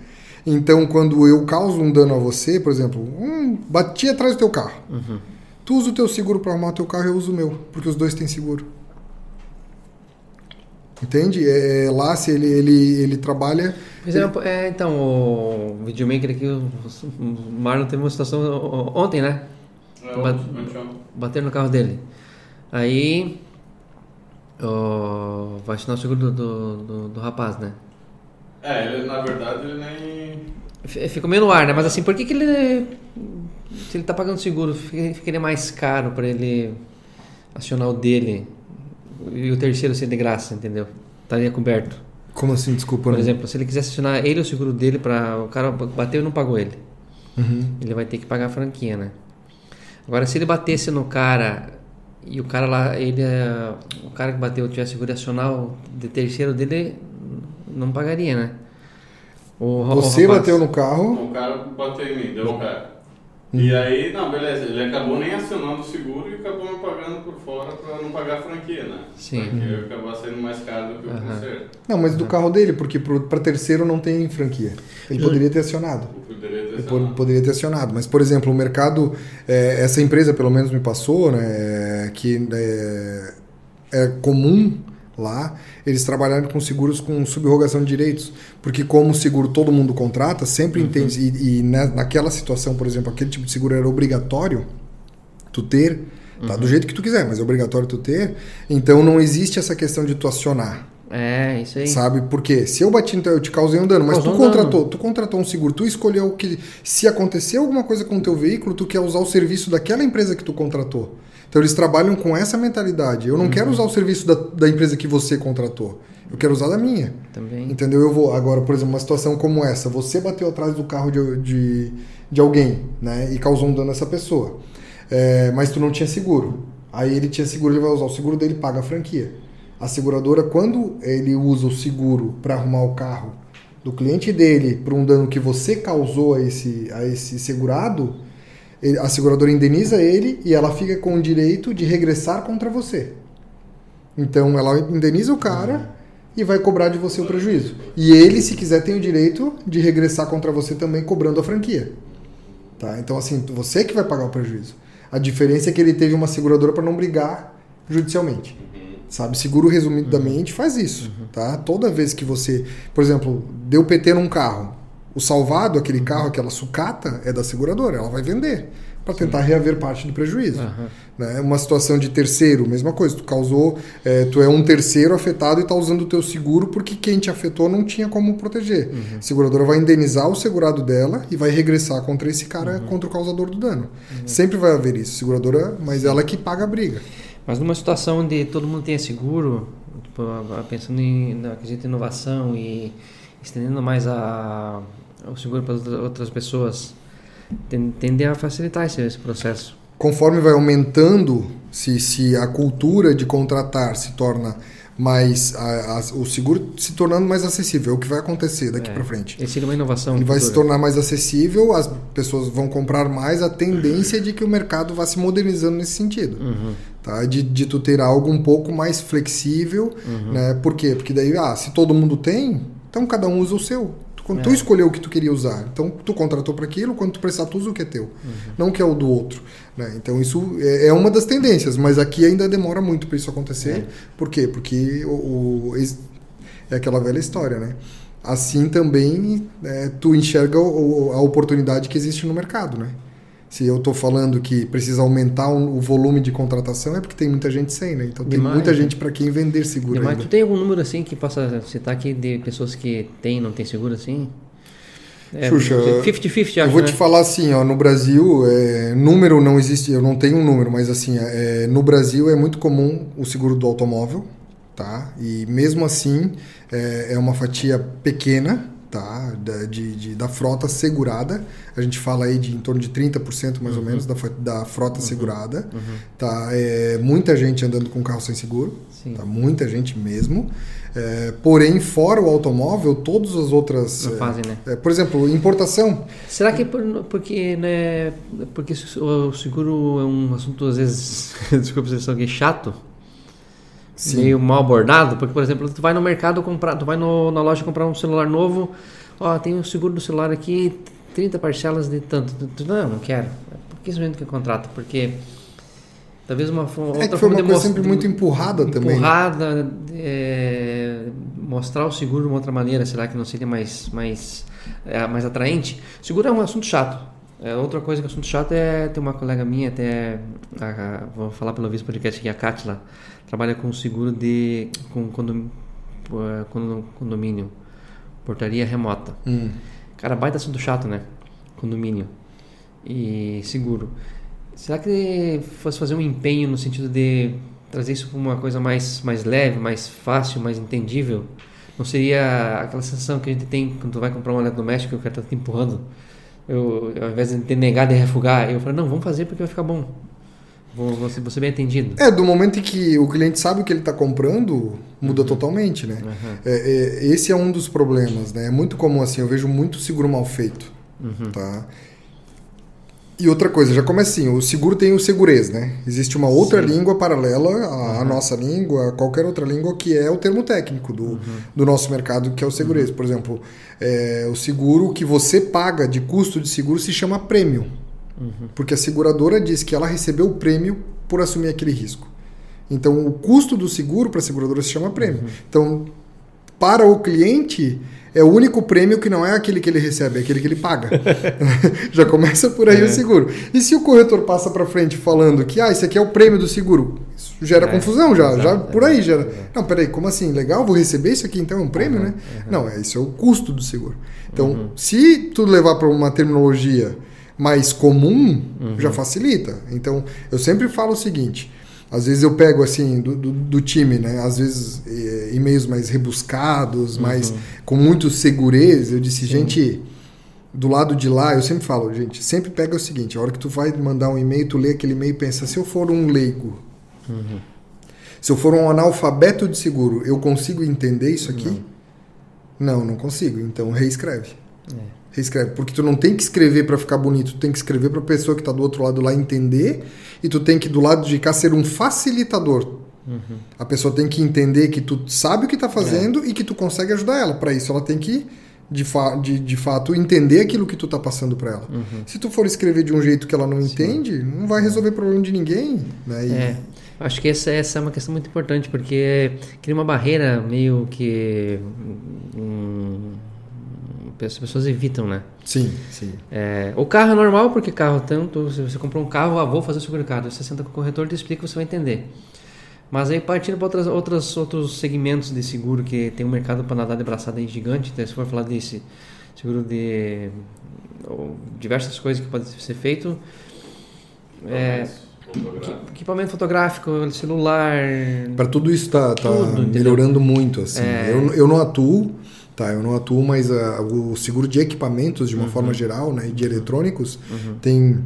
então, quando eu causo um dano a você, por exemplo, um, bati atrás do teu carro. Uhum. Tu usa o teu seguro para arrumar o teu carro, eu uso o meu, porque os dois têm seguro. Entende? É, é lá se ele, ele, ele trabalha. Mas ele... É, é, então, o videomaker aqui, o Marlon teve uma situação ontem, né? É, Bat, bater no carro dele. Aí. Oh, vai assinar o seguro do, do, do, do rapaz, né? É, ele, na verdade ele nem. Ficou meio no ar, né? Mas assim, por que, que ele. Se ele tá pagando seguro, ficaria mais caro para ele acionar o dele e o terceiro ser de graça, entendeu? Estaria coberto. Como assim? Desculpa. Por não. exemplo, se ele quisesse acionar ele o seguro dele para o cara bateu e não pagou ele, uhum. ele vai ter que pagar a franquia, né? Agora, se ele batesse no cara e o cara lá, ele, é, o cara que bateu tivesse seguro acional de terceiro dele, não pagaria, né? O, Você o bateu no carro? O cara bateu em mim, deu um pé. E aí, não, beleza, ele acabou nem acionando o seguro e acabou me pagando por fora para não pagar a franquia, né? Sim. Porque uhum. acabou sendo mais caro do que o uhum. conserto. Não, mas do carro dele, porque para terceiro não tem franquia. Ele poderia ter acionado. Poderia ter acionado. Ele poderia ter acionado. Mas, por exemplo, o mercado, é, essa empresa pelo menos me passou, né, que é, é comum lá, eles trabalharam com seguros com subrogação de direitos, porque como seguro todo mundo contrata, sempre uhum. entende, e, e na, naquela situação, por exemplo, aquele tipo de seguro era obrigatório tu ter, tá uhum. do jeito que tu quiser, mas é obrigatório tu ter, então não existe essa questão de tu acionar. É, isso aí. Sabe? Porque se eu bati, então eu te causei um dano, mas Causou tu contratou, dano. tu contratou um seguro, tu escolheu que se acontecer alguma coisa com o teu veículo, tu quer usar o serviço daquela empresa que tu contratou. Então eles trabalham com essa mentalidade. Eu não uhum. quero usar o serviço da, da empresa que você contratou. Eu quero usar da minha. Também. Entendeu? Eu vou. Agora, por exemplo, uma situação como essa, você bateu atrás do carro de, de, de alguém, né? E causou um dano a essa pessoa. É, mas tu não tinha seguro. Aí ele tinha seguro, ele vai usar o seguro dele, paga a franquia. A seguradora, quando ele usa o seguro para arrumar o carro do cliente dele por um dano que você causou a esse, a esse segurado, a seguradora indeniza ele e ela fica com o direito de regressar contra você. Então ela indeniza o cara e vai cobrar de você o prejuízo. E ele, se quiser, tem o direito de regressar contra você também cobrando a franquia. Tá? Então assim, você que vai pagar o prejuízo. A diferença é que ele teve uma seguradora para não brigar judicialmente. Sabe, seguro resumidamente faz isso, tá? Toda vez que você, por exemplo, deu PT num carro, o salvado, aquele carro, aquela sucata, é da seguradora, ela vai vender para tentar reaver parte do prejuízo. Uhum. Né? Uma situação de terceiro, mesma coisa. Tu causou, é, tu é um terceiro afetado e está usando o teu seguro porque quem te afetou não tinha como proteger. Uhum. A seguradora vai indenizar o segurado dela e vai regressar contra esse cara, uhum. contra o causador do dano. Uhum. Sempre vai haver isso, seguradora, mas ela é que paga a briga. Mas numa situação onde todo mundo tenha seguro, tipo, pensando em, na de inovação e estendendo mais a o seguro para outras pessoas tende a facilitar esse, esse processo. Conforme vai aumentando, se, se a cultura de contratar se torna mais a, a, o seguro se tornando mais acessível, é o que vai acontecer daqui é, para frente. Esse é uma inovação. Ele vai se tornar mais acessível, as pessoas vão comprar mais, a tendência é de que o mercado vá se modernizando nesse sentido. Uhum. Tá? De, de tu ter algo um pouco mais flexível, uhum. né? Por quê? Porque daí, ah, se todo mundo tem, então cada um usa o seu. Quando é. tu escolheu o que tu queria usar, então tu contratou para aquilo, quando tu precisar, tu usa o que é teu, uhum. não o que é o do outro. Né? Então isso é, é, uma das tendências, mas aqui ainda demora muito para isso acontecer. É. Por quê? Porque o, o, é aquela velha história, né? Assim também é, tu enxerga o, a oportunidade que existe no mercado, né? Se eu estou falando que precisa aumentar o volume de contratação, é porque tem muita gente sem, né? Então tem muita né? gente para quem vender seguro. Mas tu tem algum número assim que possa citar aqui de pessoas que têm não tem seguro assim? É, 50-50, Eu vou né? te falar assim, ó, no Brasil, é, número não existe, eu não tenho um número, mas assim, é, no Brasil é muito comum o seguro do automóvel, tá? E mesmo assim, é, é uma fatia pequena, tá? Da, de, de, da frota segurada. A gente fala aí de em torno de 30% mais uhum. ou menos da, da frota uhum. segurada. Uhum. Tá? É, muita gente andando com carro sem seguro. Sim. Tá? Muita gente mesmo. É, porém, fora o automóvel, todas as outras. Não fazem, né? É, por exemplo, importação. Será que é por, porque, né, porque o seguro é um assunto, às vezes, desculpa se eu chato? Sim. meio mal abordado, porque, por exemplo, tu vai no mercado comprar, tu vai no, na loja comprar um celular novo, ó, tem o um seguro do celular aqui, 30 parcelas de tanto. Tu, não, não quero. Por que simplesmente que contrata? Porque Talvez uma outra é que foi uma coisa sempre muito empurrada, empurrada também. Empurrada, é, mostrar o seguro de uma outra maneira, será que não seria mais, mais, é, mais atraente? Seguro é um assunto chato. É, outra coisa que é assunto chato é ter uma colega minha, até a, a, vou falar pelo visto podcast aqui, a Katla, trabalha com seguro de com condom, condomínio, portaria remota. Hum. Cara, baita assunto chato, né? Condomínio e seguro. Será que fosse fazer um empenho no sentido de trazer isso para uma coisa mais, mais leve, mais fácil, mais entendível? Não seria aquela sensação que a gente tem quando tu vai comprar um eletrodoméstico e o cara está te empurrando? Eu, ao invés de ter negado e refugar, eu falei, não, vamos fazer porque vai ficar bom. Vou, vou, ser, vou ser bem atendido. É, do momento em que o cliente sabe o que ele está comprando, muda uhum. totalmente, né? Uhum. É, é, esse é um dos problemas, né? É muito comum assim, eu vejo muito seguro mal feito, uhum. tá? E outra coisa, já começa assim, o seguro tem o segurez, né? Existe uma outra Sim. língua paralela à, uhum. nossa língua, a qualquer outra língua, que é o termo técnico do, uhum. do nosso mercado, que é o segurez. Uhum. Por exemplo, é, o seguro que você paga de custo de seguro se chama prêmio. Uhum. Porque a seguradora diz que ela recebeu o prêmio por assumir aquele risco. Então, o custo do seguro para a seguradora se chama prêmio. Uhum. Então, para o cliente é o único prêmio que não é aquele que ele recebe, é aquele que ele paga. Já começa por aí é. o seguro. E se o corretor passa para frente falando que ah, esse aqui é o prêmio do seguro, isso gera é. confusão já, Exato. já por aí gera. É. Não, peraí, como assim? Legal, vou receber isso aqui então é um prêmio, uhum. né? Uhum. Não, é, isso é o custo do seguro. Então, uhum. se tu levar para uma terminologia mais comum, já facilita. Então, eu sempre falo o seguinte, às vezes eu pego assim do, do, do time, né? Às vezes é, e-mails mais rebuscados, uhum. mais com muito segurança. Eu disse, Sim. gente, do lado de lá, eu sempre falo, gente, sempre pega o seguinte: a hora que tu vai mandar um e-mail, tu lê aquele e-mail e pensa, se eu for um leigo, uhum. se eu for um analfabeto de seguro, eu consigo entender isso aqui? Não, não, não consigo. Então reescreve. É reescreve. Porque tu não tem que escrever para ficar bonito, tu tem que escrever para a pessoa que está do outro lado lá entender e tu tem que do lado de cá ser um facilitador. Uhum. A pessoa tem que entender que tu sabe o que está fazendo é. e que tu consegue ajudar ela. Para isso ela tem que de, fa de, de fato entender aquilo que tu está passando para ela. Uhum. Se tu for escrever de um jeito que ela não Sim. entende, não vai resolver problema de ninguém. Né? E... É. Acho que essa, essa é uma questão muito importante, porque cria uma barreira meio que. Um, as pessoas evitam, né? Sim, sim. É, o carro é normal, porque carro tanto, se você comprou um carro, ah, vou fazer o seguro de carro. Você senta com o corretor e te explica, você vai entender. Mas aí partindo para outras, outras, outros segmentos de seguro que tem um mercado para nadar de braçada aí gigante, então, se for falar desse seguro de ou, diversas coisas que podem ser feito, é, equipamento fotográfico, celular. Para tudo isso está tá, tá melhorando muito. Assim. É... Eu, eu não atuo, Tá, eu não atuo, mas uh, o seguro de equipamentos, de uma uhum. forma geral, né, de eletrônicos, uhum. tem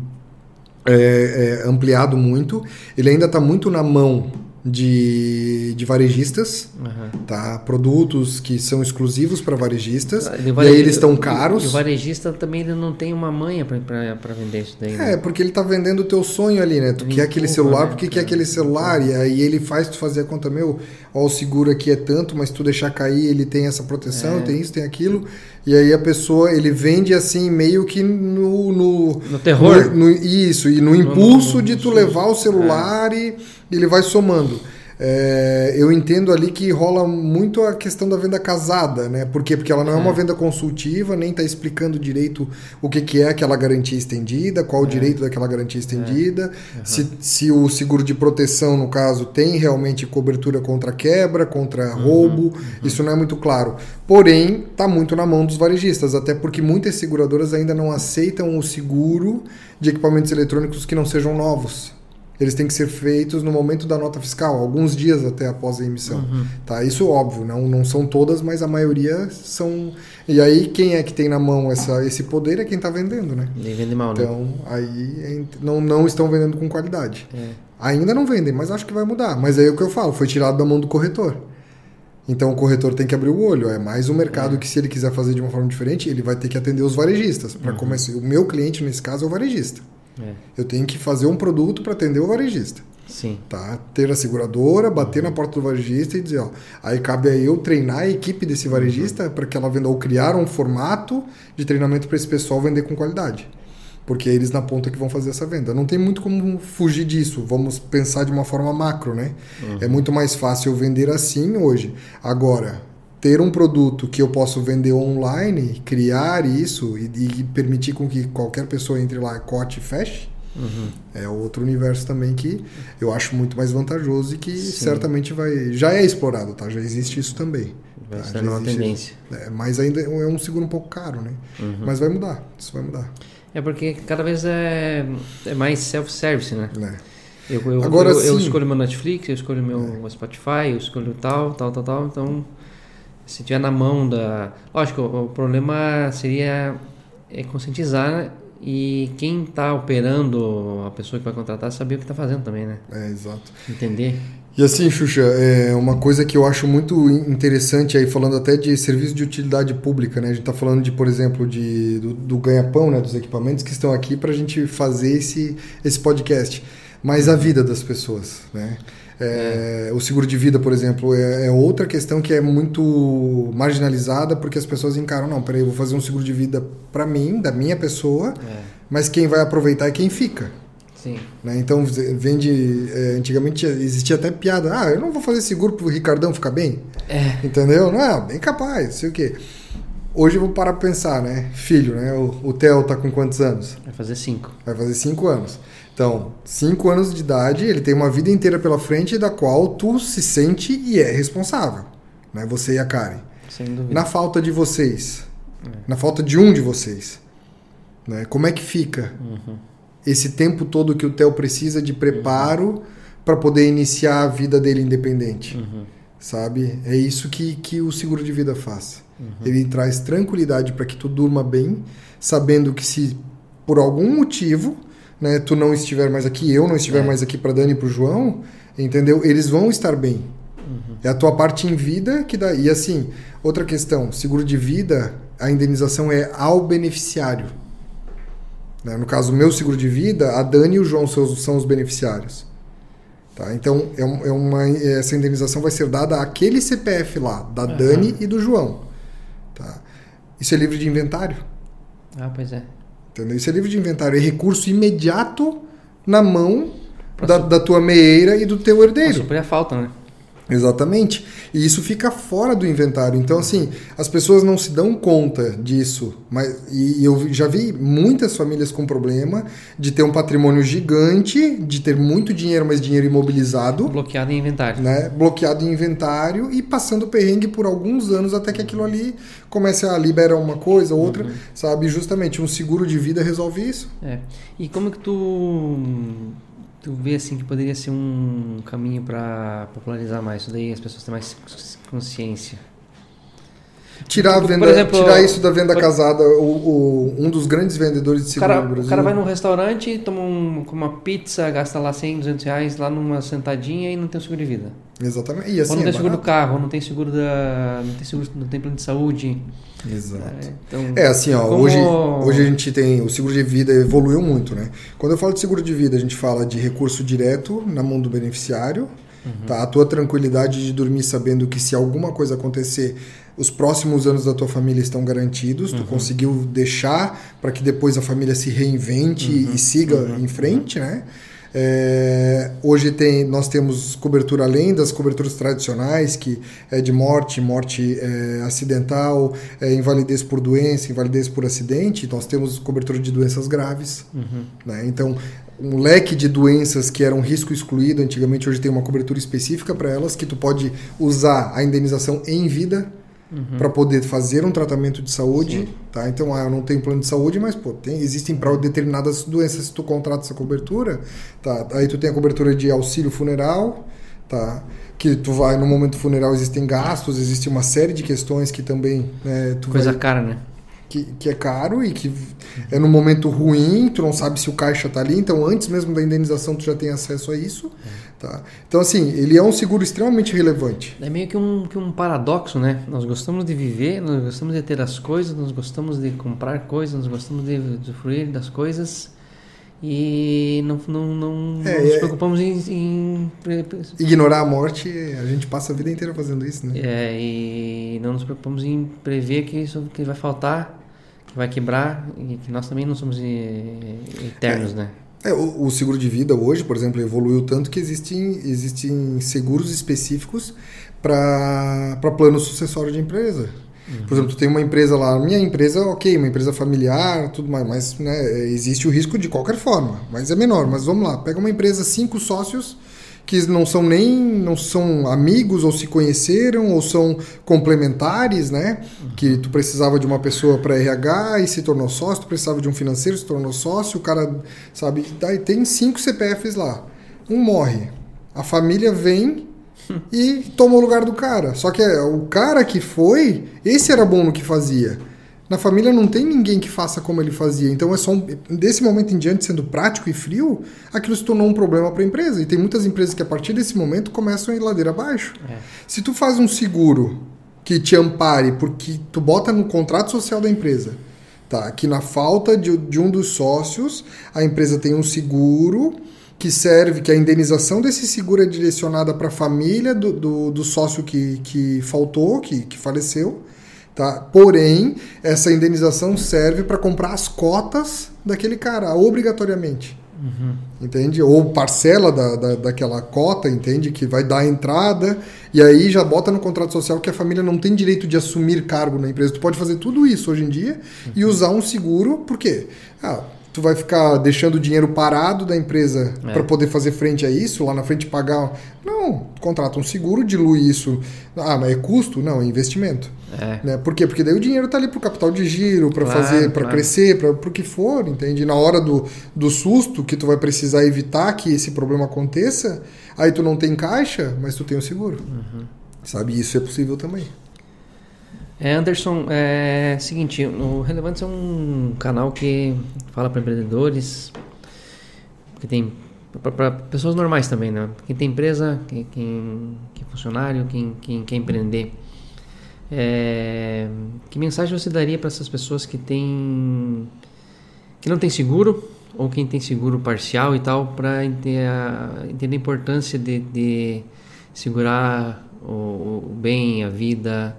é, é, ampliado muito. Ele ainda está muito na mão de, de varejistas, uhum. tá? Produtos que são exclusivos para varejistas. e aí eles estão caros. E o varejista também não tem uma manha para vender isso daí. Né? É, porque ele está vendendo o teu sonho ali, né? Tu quer aquele celular, né? porque quer aquele celular? E aí ele faz tu fazer a conta, meu, ó, o seguro aqui é tanto, mas tu deixar cair, ele tem essa proteção, é. tem isso, tem aquilo. E aí a pessoa, ele vende assim, meio que no... No, no terror? No, no, isso, e no impulso de tu levar o celular é. e ele vai somando. É, eu entendo ali que rola muito a questão da venda casada, né? Por quê? Porque ela não é, é uma venda consultiva, nem está explicando direito o que, que é aquela garantia estendida, qual é. o direito daquela garantia estendida, uhum. se, se o seguro de proteção, no caso, tem realmente cobertura contra quebra, contra uhum. roubo, uhum. isso não é muito claro. Porém, está muito na mão dos varejistas, até porque muitas seguradoras ainda não aceitam o seguro de equipamentos eletrônicos que não sejam novos eles têm que ser feitos no momento da nota fiscal, alguns dias até após a emissão. Uhum. Tá? Isso óbvio, não, não são todas, mas a maioria são. E aí quem é que tem na mão essa, esse poder é quem está vendendo, né? Nem vende mal, né? Então, aí não, não estão vendendo com qualidade. É. Ainda não vendem, mas acho que vai mudar. Mas aí é o que eu falo, foi tirado da mão do corretor. Então o corretor tem que abrir o olho. É mais um mercado é. que, se ele quiser fazer de uma forma diferente, ele vai ter que atender os varejistas. Para uhum. começar, o meu cliente, nesse caso, é o varejista. É. Eu tenho que fazer um produto para atender o varejista. Sim. Tá? Ter a seguradora, bater na porta do varejista e dizer, ó, aí cabe a eu treinar a equipe desse varejista uhum. para que ela venda ou criar um formato de treinamento para esse pessoal vender com qualidade. porque é eles na ponta que vão fazer essa venda. Não tem muito como fugir disso. Vamos pensar de uma forma macro, né? Uhum. É muito mais fácil eu vender assim hoje. Agora, ter um produto que eu posso vender online, criar isso e, e permitir com que qualquer pessoa entre lá, cote e feche, uhum. é outro universo também que eu acho muito mais vantajoso e que Sim. certamente vai já é explorado, tá? Já existe isso também. Vai tá? ser uma tendência. É, mas ainda é um seguro um pouco caro, né? Uhum. Mas vai mudar, isso vai mudar. É porque cada vez é, é mais self-service, né? É. Eu, eu, Agora, eu, eu, escolho meu Netflix, eu escolho meu é. Spotify, eu escolho tal, tal, tal, tal. Então, se tiver na mão da. Lógico, o problema seria é conscientizar né? e quem está operando, a pessoa que vai contratar, saber o que está fazendo também, né? É, exato. Entender. E assim, Xuxa, é uma coisa que eu acho muito interessante aí, falando até de serviço de utilidade pública, né? A gente está falando de, por exemplo, de, do, do ganha-pão, né? Dos equipamentos que estão aqui para a gente fazer esse, esse podcast. Mas a vida das pessoas, né? É, é. O seguro de vida, por exemplo, é, é, outra questão que é muito marginalizada porque as pessoas encaram, não, peraí, eu vou fazer um seguro de vida para mim, da minha pessoa, é. mas quem vai aproveitar é quem fica. Sim. Né? Então, vende. É, antigamente existia até piada. Ah, eu não vou fazer seguro pro Ricardão ficar bem. É. Entendeu? Não, bem capaz, sei o quê. Hoje eu vou parar pra pensar, né? Filho, né? O, o Theo tá com quantos anos? Vai fazer cinco. Vai fazer cinco anos. Então, cinco anos de idade, ele tem uma vida inteira pela frente da qual tu se sente e é responsável. Né? Você e a Karen. Sem dúvida. Na falta de vocês, é. na falta de um de vocês, né? como é que fica? Uhum esse tempo todo que o Theo precisa de preparo uhum. para poder iniciar a vida dele independente. Uhum. Sabe? É isso que, que o seguro de vida faz. Uhum. Ele traz tranquilidade para que tu durma bem, sabendo que se por algum motivo né, tu não estiver mais aqui, eu não estiver é. mais aqui para Dani e para o João, entendeu? Eles vão estar bem. Uhum. É a tua parte em vida que dá. E assim, outra questão: seguro de vida, a indenização é ao beneficiário. Né? No caso, meu seguro de vida, a Dani e o João são, são os beneficiários. Tá? Então, é, é uma, essa indenização vai ser dada àquele CPF lá, da uhum. Dani e do João. Tá? Isso é livre de inventário. Ah, pois é. Entendeu? Isso é livre de inventário. É recurso imediato na mão da, da, tua meeira e do teu herdeiro. Pra suprir a falta, né? Exatamente. E isso fica fora do inventário. Então, assim, as pessoas não se dão conta disso. Mas, e eu já vi muitas famílias com problema de ter um patrimônio gigante, de ter muito dinheiro, mas dinheiro imobilizado. Bloqueado em inventário. Né? Bloqueado em inventário e passando perrengue por alguns anos até que aquilo ali comece a liberar uma coisa, outra, uhum. sabe? Justamente um seguro de vida resolve isso. É. E como que tu tu vê assim que poderia ser um caminho para popularizar mais isso daí, as pessoas terem mais consciência? Tirar, a venda, exemplo, tirar isso da venda casada, o, o, um dos grandes vendedores de seguro cara, no Brasil. O cara vai num restaurante, toma um, uma pizza, gasta lá 100, 200 reais lá numa sentadinha e não tem seguro de vida. Exatamente. E assim, ou não é tem seguro do carro, ou não tem seguro da. não tem seguro, não tem plano de saúde. Exato. É, então, é assim, ó, como... hoje, hoje a gente tem. O seguro de vida evoluiu muito, né? Quando eu falo de seguro de vida, a gente fala de recurso direto na mão do beneficiário. Uhum. Tá? A tua tranquilidade de dormir sabendo que se alguma coisa acontecer, os próximos anos da tua família estão garantidos, uhum. tu conseguiu deixar para que depois a família se reinvente uhum. e siga uhum. em frente, né? É, hoje tem, nós temos cobertura além das coberturas tradicionais, que é de morte, morte é, acidental, é, invalidez por doença, invalidez por acidente. Nós temos cobertura de doenças graves. Uhum. Né? Então, um leque de doenças que eram risco excluído antigamente, hoje tem uma cobertura específica para elas, que tu pode usar a indenização em vida uhum. para poder fazer um tratamento de saúde, Sim. tá? Então, ah, eu não tenho plano de saúde, mas pô, tem, existem para determinadas doenças se tu contrata essa cobertura, tá? Aí tu tem a cobertura de auxílio funeral, tá? Que tu vai no momento funeral existem gastos, existe uma série de questões que também, né, coisa vai... cara, né? que, que é caro e que é no momento ruim, tu não sabe se o caixa está ali, então antes mesmo da indenização tu já tem acesso a isso. É. Tá? Então, assim, ele é um seguro extremamente relevante. É meio que um, que um paradoxo, né? Nós gostamos de viver, nós gostamos de ter as coisas, nós gostamos de comprar coisas, nós gostamos de usufruir das coisas e não, não, não, é, nos é. preocupamos em, em, Ignorar a morte, a gente passa a vida inteira fazendo isso, né? É, e não nos preocupamos em prever que isso que vai faltar que vai quebrar e que nós também não somos eternos, é. né? É, o, o, seguro de vida hoje, por exemplo, evoluiu tanto que existem, existem seguros específicos para plano sucessório de empresa. Uhum. Por exemplo, tu tem uma empresa lá, minha empresa, ok, uma empresa familiar, tudo mais, mas né, existe o risco de qualquer forma, mas é menor. Mas vamos lá, pega uma empresa, cinco sócios, que não são nem não são amigos ou se conheceram ou são complementares, né? Que tu precisava de uma pessoa para RH e se tornou sócio, tu precisava de um financeiro, se tornou sócio, o cara, sabe, daí tem cinco CPFs lá. Um morre. A família vem e toma o lugar do cara. Só que é, o cara que foi, esse era bom no que fazia. Na família não tem ninguém que faça como ele fazia. Então é só um, desse momento em diante, sendo prático e frio, aquilo se tornou um problema para a empresa. E tem muitas empresas que a partir desse momento começam a ir ladeira abaixo. É. Se tu faz um seguro que te ampare, porque tu bota no contrato social da empresa, tá? Que na falta de, de um dos sócios, a empresa tem um seguro que serve, que a indenização desse seguro é direcionada para a família do, do, do, sócio que, que faltou, que, que faleceu. Tá? Porém, essa indenização serve para comprar as cotas daquele cara, obrigatoriamente. Uhum. Entende? Ou parcela da, da, daquela cota, entende? Que vai dar a entrada, e aí já bota no contrato social que a família não tem direito de assumir cargo na empresa. Tu pode fazer tudo isso hoje em dia uhum. e usar um seguro, por quê? Ah, tu vai ficar deixando o dinheiro parado da empresa é. para poder fazer frente a isso, lá na frente pagar. Não, contrata um seguro, dilui isso. Ah, mas é custo? Não, é investimento. É. Né? Por quê? Porque daí o dinheiro está ali para o capital de giro, para claro, fazer, para claro. crescer, para o que for, entende? Na hora do, do susto que tu vai precisar evitar que esse problema aconteça, aí tu não tem caixa, mas tu tem o seguro. Uhum. Sabe? Isso é possível também. É, Anderson, é seguinte, o Relevantes é um canal que fala para empreendedores, que tem para pessoas normais também, né? Quem tem empresa, quem, quem, quem é funcionário, quem, quem quer empreender. É, que mensagem você daria para essas pessoas que tem que não tem seguro ou quem tem seguro parcial e tal para entender, entender a importância de, de segurar o, o bem, a vida,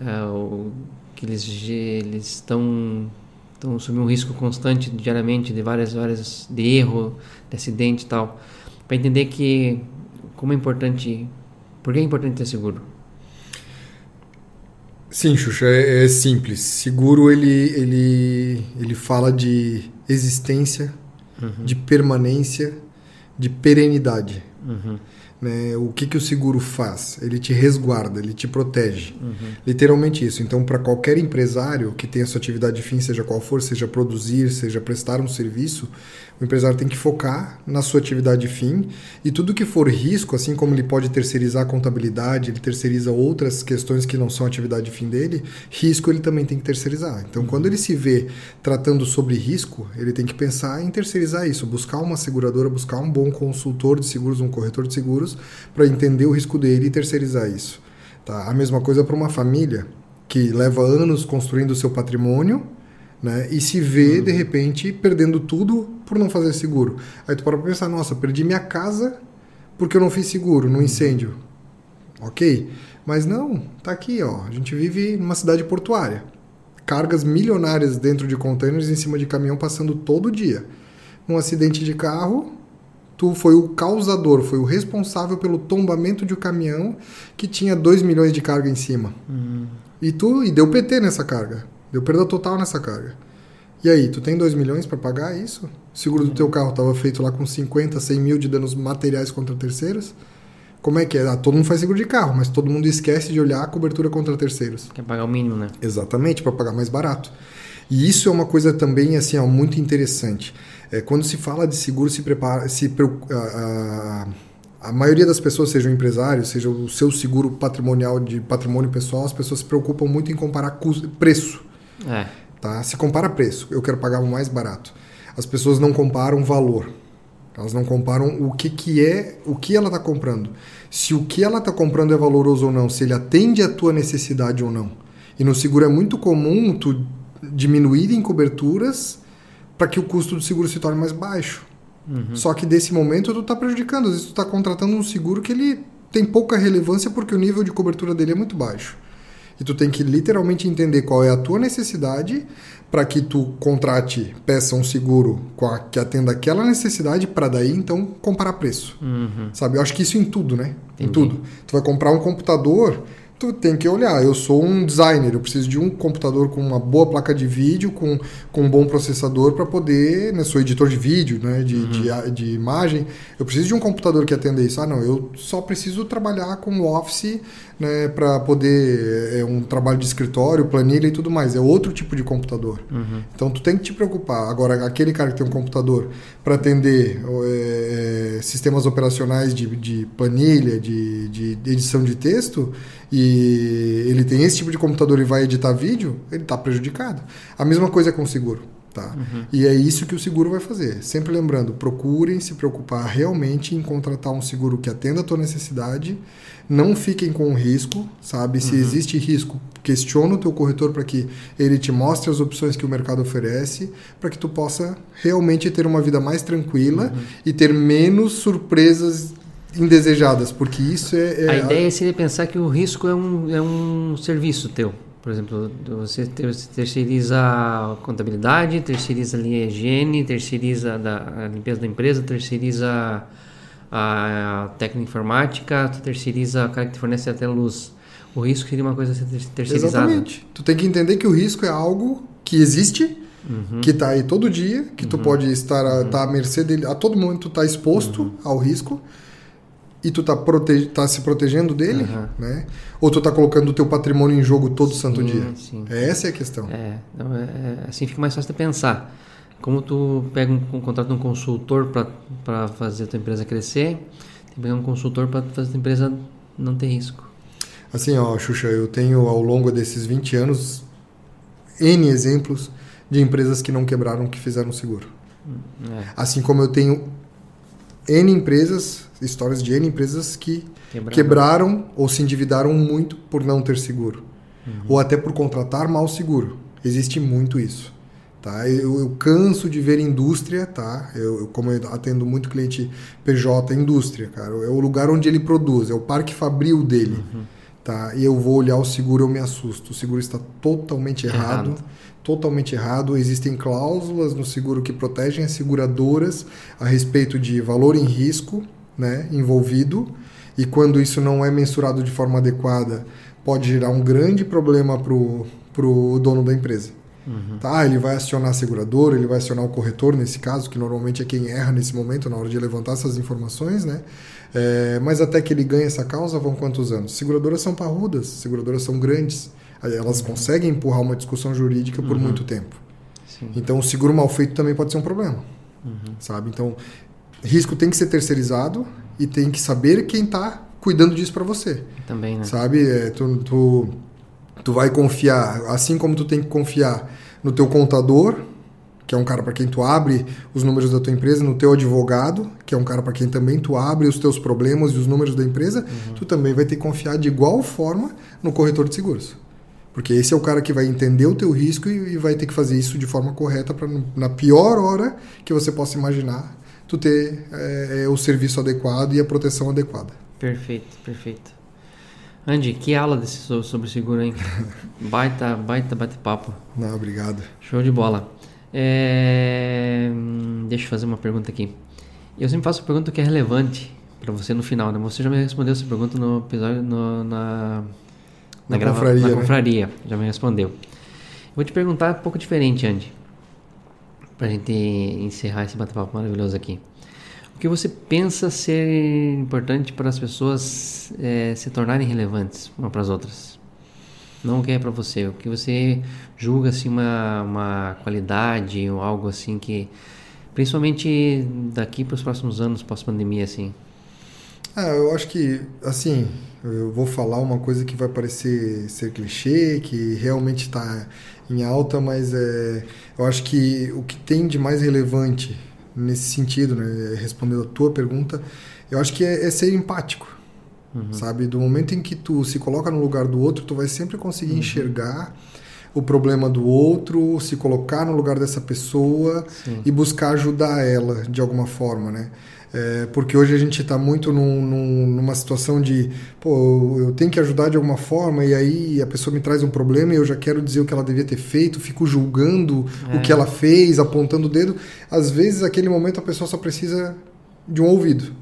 é, que eles eles estão estão assumindo um risco constante diariamente de várias várias de erro, de acidente e tal, para entender que como é importante, por que é importante ter seguro? Sim, Xuxa, é, é simples. Seguro ele ele ele fala de existência, uhum. de permanência, de perenidade. Uhum. Né? O que, que o seguro faz? Ele te resguarda, ele te protege. Uhum. Literalmente isso. Então, para qualquer empresário que tenha sua atividade fim, seja qual for, seja produzir, seja prestar um serviço, o empresário tem que focar na sua atividade fim e tudo que for risco, assim como ele pode terceirizar a contabilidade, ele terceiriza outras questões que não são atividade fim dele, risco ele também tem que terceirizar. Então, quando ele se vê tratando sobre risco, ele tem que pensar em terceirizar isso, buscar uma seguradora, buscar um bom consultor de seguros, um corretor de seguros, para entender o risco dele e terceirizar isso. Tá? A mesma coisa para uma família que leva anos construindo o seu patrimônio né? E se vê, uhum. de repente, perdendo tudo por não fazer seguro. Aí tu para pensar, nossa, perdi minha casa porque eu não fiz seguro no incêndio. Ok? Mas não, tá aqui, ó. A gente vive numa cidade portuária. Cargas milionárias dentro de containers em cima de caminhão passando todo dia. Um acidente de carro, tu foi o causador, foi o responsável pelo tombamento de um caminhão que tinha 2 milhões de carga em cima. Uhum. E tu e deu PT nessa carga. Deu perda total nessa carga. E aí, tu tem 2 milhões para pagar isso? O seguro do teu carro estava feito lá com 50, 100 mil de danos materiais contra terceiros? Como é que é? Ah, todo mundo faz seguro de carro, mas todo mundo esquece de olhar a cobertura contra terceiros. Quer pagar o mínimo, né? Exatamente, para pagar mais barato. E isso é uma coisa também assim, ó, muito interessante. É, quando se fala de seguro, se prepara, se a, a, a maioria das pessoas, sejam empresários, seja o seu seguro patrimonial de patrimônio pessoal, as pessoas se preocupam muito em comparar custo, preço. É. Tá? Se compara preço, eu quero pagar o mais barato. As pessoas não comparam valor. Elas não comparam o que, que é, o que ela está comprando. Se o que ela está comprando é valoroso ou não, se ele atende à tua necessidade ou não. E no seguro é muito comum tu diminuir em coberturas para que o custo do seguro se torne mais baixo. Uhum. Só que desse momento tu está prejudicando. Às vezes tu está contratando um seguro que ele tem pouca relevância porque o nível de cobertura dele é muito baixo. E tu tem que literalmente entender qual é a tua necessidade para que tu contrate, peça um seguro a, que atenda aquela necessidade para daí então comparar preço. Uhum. Sabe? Eu acho que isso em tudo, né? Entendi. Em tudo. Tu vai comprar um computador, tu tem que olhar. Eu sou um designer, eu preciso de um computador com uma boa placa de vídeo, com, com um bom processador para poder. Né, sou editor de vídeo, né, de, uhum. de, de, imagem. Eu preciso de um computador que atenda isso. Ah, não, eu só preciso trabalhar com Office né, para poder. É um trabalho de escritório, planilha e tudo mais. É outro tipo de computador. Uhum. Então tu tem que te preocupar. Agora, aquele cara que tem um computador para atender é, é, sistemas operacionais de, de planilha, de, de edição de texto e ele tem esse tipo de computador e vai editar vídeo, ele está prejudicado. A mesma coisa com o seguro. Tá? Uhum. E é isso que o seguro vai fazer. Sempre lembrando, procurem se preocupar realmente em contratar um seguro que atenda a tua necessidade. Não fiquem com risco, sabe? Se uhum. existe risco, questiona o teu corretor para que ele te mostre as opções que o mercado oferece, para que tu possa realmente ter uma vida mais tranquila uhum. e ter menos surpresas indesejadas, porque isso é... é a ideia seria pensar que o risco é um, é um serviço teu. Por exemplo, você terceiriza a contabilidade, terceiriza a linha higiene, terceiriza a limpeza da empresa, terceiriza a técnica informática, terceiriza a cara que te fornece até luz. O risco seria uma coisa terceirizada. Exatamente. Tu tem que entender que o risco é algo que existe, uhum. que está aí todo dia, que uhum. tu pode estar a, uhum. tá à mercê dele, a todo momento tu está exposto uhum. ao risco e tu tá, protege, tá se protegendo dele, uhum. né? Ou tu tá colocando o teu patrimônio em jogo todo sim, santo dia? Sim. Essa é a questão. É, não, é, é, assim fica mais fácil de pensar. Como tu pega um, um contrato de um consultor para fazer a tua empresa crescer, tem que pegar um consultor para fazer a tua empresa não ter risco. Assim, ó, Xuxa, eu tenho ao longo desses 20 anos N exemplos de empresas que não quebraram, que fizeram seguro. Hum, é. Assim como eu tenho N empresas, histórias de N empresas que quebraram, quebraram ou se endividaram muito por não ter seguro. Uhum. Ou até por contratar mal seguro. Existe muito isso. Tá? Eu, eu canso de ver indústria, tá? Eu, eu, como eu atendo muito cliente PJ, indústria, cara. É o lugar onde ele produz, é o parque fabril dele. Uhum. Tá? E eu vou olhar o seguro, eu me assusto. O seguro está totalmente errado. errado totalmente errado. Existem cláusulas no seguro que protegem as seguradoras a respeito de valor em risco né, envolvido, e quando isso não é mensurado de forma adequada, pode gerar um grande problema para o dono da empresa. Uhum. Tá, ele vai acionar a seguradora, ele vai acionar o corretor nesse caso, que normalmente é quem erra nesse momento na hora de levantar essas informações, né? É, mas até que ele ganhe essa causa vão quantos anos? Seguradoras são parrudas, seguradoras são grandes elas conseguem empurrar uma discussão jurídica por uhum. muito tempo. Sim. Então, o seguro mal feito também pode ser um problema, uhum. sabe? Então, risco tem que ser terceirizado e tem que saber quem está cuidando disso para você. Também, né? Sabe? É, tu, tu, tu vai confiar, assim como tu tem que confiar no teu contador, que é um cara para quem tu abre os números da tua empresa, no teu advogado, que é um cara para quem também tu abre os teus problemas e os números da empresa, uhum. tu também vai ter que confiar de igual forma no corretor de seguros. Porque esse é o cara que vai entender o teu risco e, vai ter que fazer isso de forma correta para na pior hora que você possa imaginar, tu ter é, o serviço adequado e a proteção adequada. Perfeito, perfeito. Andy, que aula desse sobre seguro, hein? baita, baita, baita papo. Não, obrigado. Show de bola. É... Deixa eu fazer uma pergunta aqui. Eu sempre faço uma pergunta que é relevante para você no final, né? Você já me respondeu essa pergunta no episódio, no, na na, na confraria. Na né? confraria, já me respondeu. Vou te perguntar um pouco diferente, Andy. Pra gente encerrar esse bate-papo maravilhoso aqui. O que você pensa ser importante para as pessoas é, se tornarem relevantes uma para as outras? Não o que é para você, o que você julga assim uma, uma qualidade ou algo assim que principalmente daqui para os próximos anos pós-pandemia assim. Ah, eu acho que assim, eu vou falar uma coisa que vai parecer ser clichê, que realmente está em alta, mas é, eu acho que o que tem de mais relevante nesse sentido, né, respondendo a tua pergunta, eu acho que é, é ser empático, uhum. sabe? Do momento em que tu se coloca no lugar do outro, tu vai sempre conseguir uhum. enxergar o problema do outro, se colocar no lugar dessa pessoa Sim. e buscar ajudar ela de alguma forma, né? É, porque hoje a gente está muito num, num, numa situação de, pô, eu tenho que ajudar de alguma forma, e aí a pessoa me traz um problema e eu já quero dizer o que ela devia ter feito, fico julgando é. o que ela fez, apontando o dedo. Às vezes, naquele momento, a pessoa só precisa de um ouvido.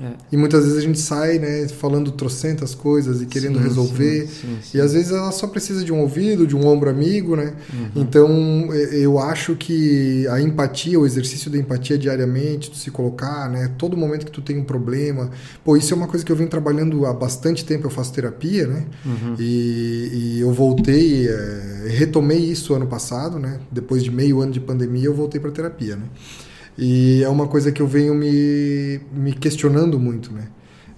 É. E muitas vezes a gente sai, né, falando trocentas coisas e querendo sim, resolver. Sim, sim, e às vezes ela só precisa de um ouvido, de um ombro amigo, né? Uhum. Então eu acho que a empatia, o exercício da empatia diariamente, tu se colocar, né? Todo momento que tu tem um problema. Pô, isso é uma coisa que eu venho trabalhando há bastante tempo. Eu faço terapia, né? Uhum. E, e, eu voltei, é, retomei isso ano passado, né? Depois de meio ano de pandemia, eu voltei para terapia, né? E é uma coisa que eu venho me, me questionando muito, né?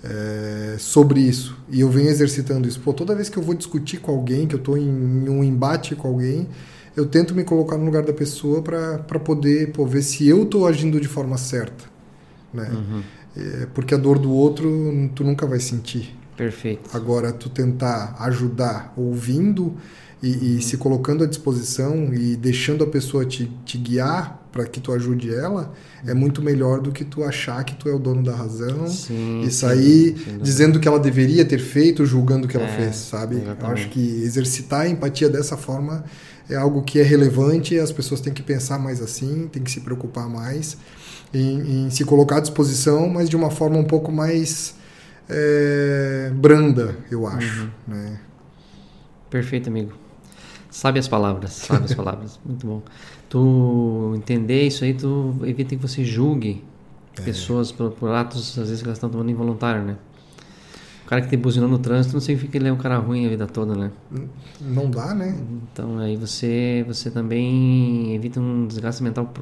É, sobre isso. E eu venho exercitando isso. Pô, toda vez que eu vou discutir com alguém, que eu estou em, em, um embate com alguém, eu tento me colocar no lugar da pessoa para poder pô, ver se eu estou agindo de forma certa. Né? Uhum. É, porque a dor do outro tu nunca vai sentir. Perfeito. Agora, tu tentar ajudar ouvindo e, uhum. e se colocando à disposição e deixando a pessoa te, te guiar para que tu ajude ela é muito melhor do que tu achar que tu é o dono da razão sim, e sair sim, dizendo que ela deveria ter feito, julgando o que ela é, fez, sabe? Exatamente. Eu acho que exercitar a empatia dessa forma é algo que é relevante, as pessoas têm que pensar mais assim, têm que se preocupar mais em, em se colocar à disposição, mas de uma forma um pouco mais é, branda, eu acho, uhum. né? Perfeito, amigo. Sabe as palavras, sabe as palavras. Muito bom. Tu entender isso aí, tu evita que você julgue é. pessoas por, por, atos, às vezes, que elas estão tomando involuntário, né? O cara que tem buzinou no trânsito não significa que ele é um cara ruim a vida toda, né? Não dá, né? Então aí você, você também evita um desgaste mental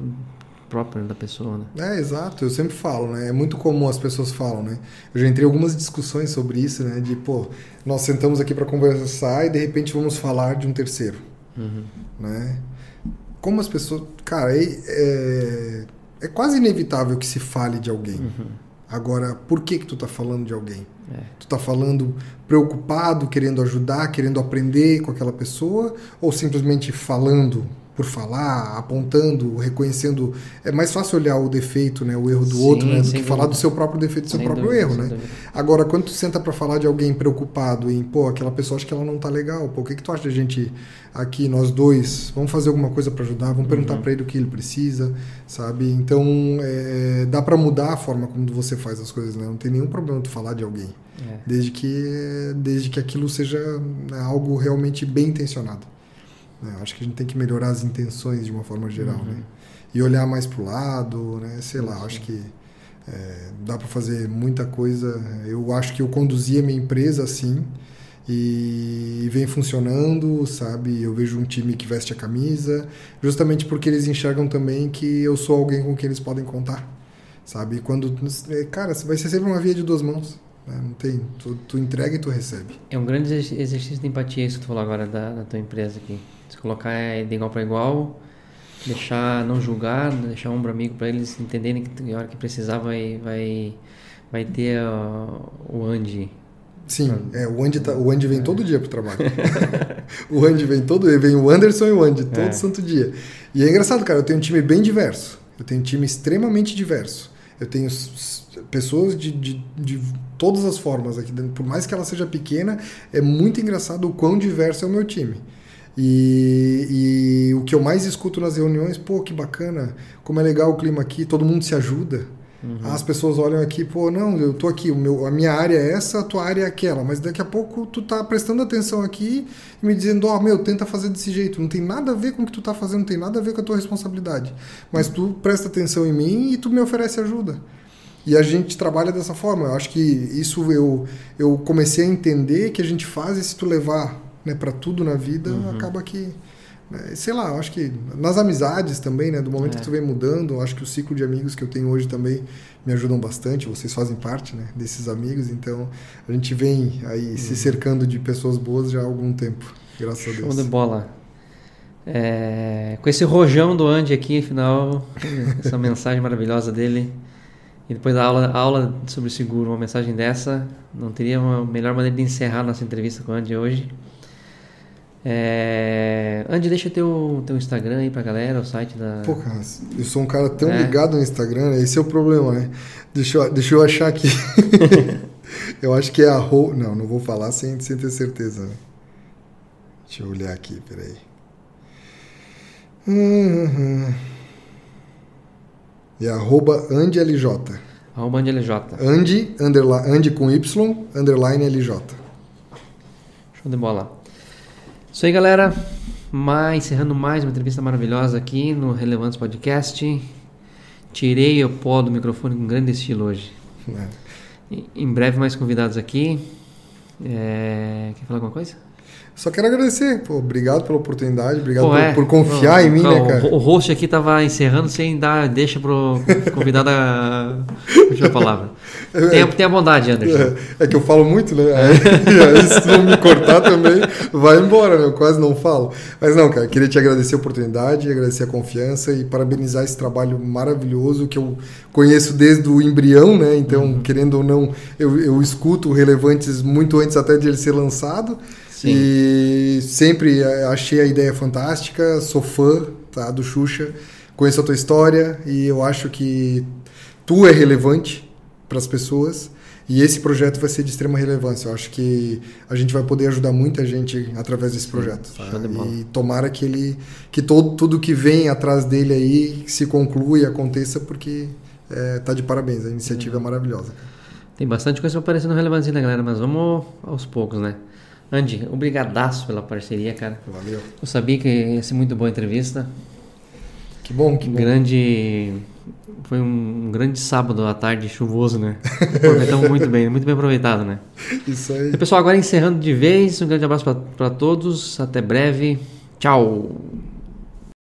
próprio da pessoa, né? É, exato. Eu sempre falo, né? É muito comum as pessoas falam, né? Eu já entrei em algumas discussões sobre isso, né? De, pô, nós sentamos aqui para conversar e de repente vamos falar de um terceiro, uhum. né? Como as pessoas... Cara, é, é, é, quase inevitável que se fale de alguém. Uhum. Agora, por que que tu tá falando de alguém? É. Tu tá falando preocupado, querendo ajudar, querendo aprender com aquela pessoa ou simplesmente falando por falar, apontando, reconhecendo. É mais fácil olhar o defeito, né, o erro do Sim, outro, né, do que dúvida. falar do seu próprio defeito, do seu sem próprio dúvida, erro, né? Dúvida. Agora, quando tu senta para falar de alguém preocupado em, pô, aquela pessoa acha que ela não tá legal, pô, o que que tu acha da gente aqui nós dois, vamos fazer alguma coisa para ajudar, vamos perguntar uhum. para ele o que ele precisa, sabe? Então, é, dá para mudar a forma como você faz as coisas, né? Não tem nenhum problema tu falar de alguém. É. Desde que desde que aquilo seja algo realmente bem intencionado. Né? Acho que a gente tem que melhorar as intenções de uma forma geral, uhum. né? E olhar mais para o lado, né? Sei lá, acho que é, dá para fazer muita coisa. Eu acho que eu conduzi a minha empresa assim e vem funcionando, sabe? Eu vejo um time que veste a camisa, justamente porque eles enxergam também que eu sou alguém com quem eles podem contar, sabe? E quando, é, cara, vai ser sempre uma via de duas mãos. Né? Não tem, tu, tu, entrega e tu recebe. É um grande exercício de empatia isso que tu falou agora da, da tua empresa aqui. Se colocar é de igual para igual, deixar não julgar, deixar ombro amigo para eles entenderem que a hora que precisar vai vai vai ter uh, o Andy. Sim, pra... é, o Andy tá, o Andy vem é. todo dia pro trabalho. o Andy vem todo, vem o Anderson e o Andy todo é. santo dia. E é engraçado, cara, eu tenho um time bem diverso. Eu tenho um time extremamente diverso. Eu tenho pessoas de, de, de todas as formas aqui dentro. Por mais que ela seja pequena, é muito engraçado o quão diverso é o meu time. E, e, o que eu mais escuto nas reuniões, pô, que bacana, como é legal o clima aqui, todo mundo se ajuda. Uhum. As pessoas olham aqui, pô, não, eu tô aqui, o meu, a minha área é essa, a tua área é aquela, mas daqui a pouco tu tá prestando atenção aqui e me dizendo, ó, oh, meu, tenta fazer desse jeito, não tem nada a ver com o que tu tá fazendo, não tem nada a ver com a tua responsabilidade. Mas tu presta atenção em mim e tu me oferece ajuda. E a gente trabalha dessa forma. Eu acho que isso eu, eu comecei a entender que a gente faz e se tu levar né, para tudo na vida, uhum. acaba que. Né, sei lá, eu acho que nas amizades também, né? Do momento é. que tu vem mudando, eu acho que o ciclo de amigos que eu tenho hoje também me ajudam bastante. Vocês fazem parte né, desses amigos, então a gente vem aí uhum. se cercando de pessoas boas já há algum tempo, graças Show a Deus. Show de bola. É, com esse rojão do Andy aqui, afinal, essa mensagem maravilhosa dele. E depois da aula, aula sobre seguro, uma mensagem dessa, não teria uma melhor maneira de encerrar nossa entrevista com o Andy hoje. É... Andy, deixa teu, teu Instagram aí pra galera, o site da. Pô, cara, eu sou um cara tão é. ligado no Instagram, né? esse é o problema, né? Deixa eu, deixa eu achar aqui. eu acho que é arroba. Não, não vou falar sem, sem ter certeza, né? Deixa eu olhar aqui, peraí. Uhum. É arroba AndyLJ. Arroba AndyLJ. Andy, underline, Andy com Y, underline LJ. Show de bola. Isso aí, galera. Mais, encerrando mais uma entrevista maravilhosa aqui no Relevantes Podcast. Tirei o pó do microfone com grande estilo hoje. É. Em breve mais convidados aqui. É... Quer falar alguma coisa? Só quero agradecer, pô, obrigado pela oportunidade, obrigado Pô, por, é. por, confiar em mim, né, cara? O, o host aqui tava encerrando sem dar, deixa pro convidado a última palavra. Tenha, tenha bondade, Anderson. É, é, que eu falo muito, né? Aí, aí, se não me cortar também, vai embora, né? Eu quase não falo. Mas não, cara, queria te agradecer a oportunidade, agradecer a confiança e parabenizar esse trabalho maravilhoso que eu conheço desde o embrião, né? Então, uhum. querendo ou não, eu, eu escuto Relevantes muito antes até de ele ser lançado. Sim. E sempre achei a ideia fantástica, sou fã tá, do Xuxa, conheço a tua história e eu acho que tu é relevante para as pessoas e esse projeto vai ser de extrema relevância. Eu acho que a gente vai poder ajudar muita gente através desse projeto. Tá? E tomara que ele, que todo, tudo que vem atrás dele aí se conclua e aconteça, porque é, tá de parabéns. A iniciativa é, é maravilhosa. Tem bastante coisa aparecendo relevante, né, galera? Mas vamos aos poucos, né? Andy, obrigadaço pela parceria, cara. Valeu. Eu sabia que ia ser muito boa a entrevista. Que bom, que bom. Grande... Foi um grande sábado à tarde chuvoso, né? Aproveitamos muito bem, muito bem aproveitado, né? Isso aí. E, pessoal, agora encerrando de vez, um grande abraço para todos. Até breve. Tchau.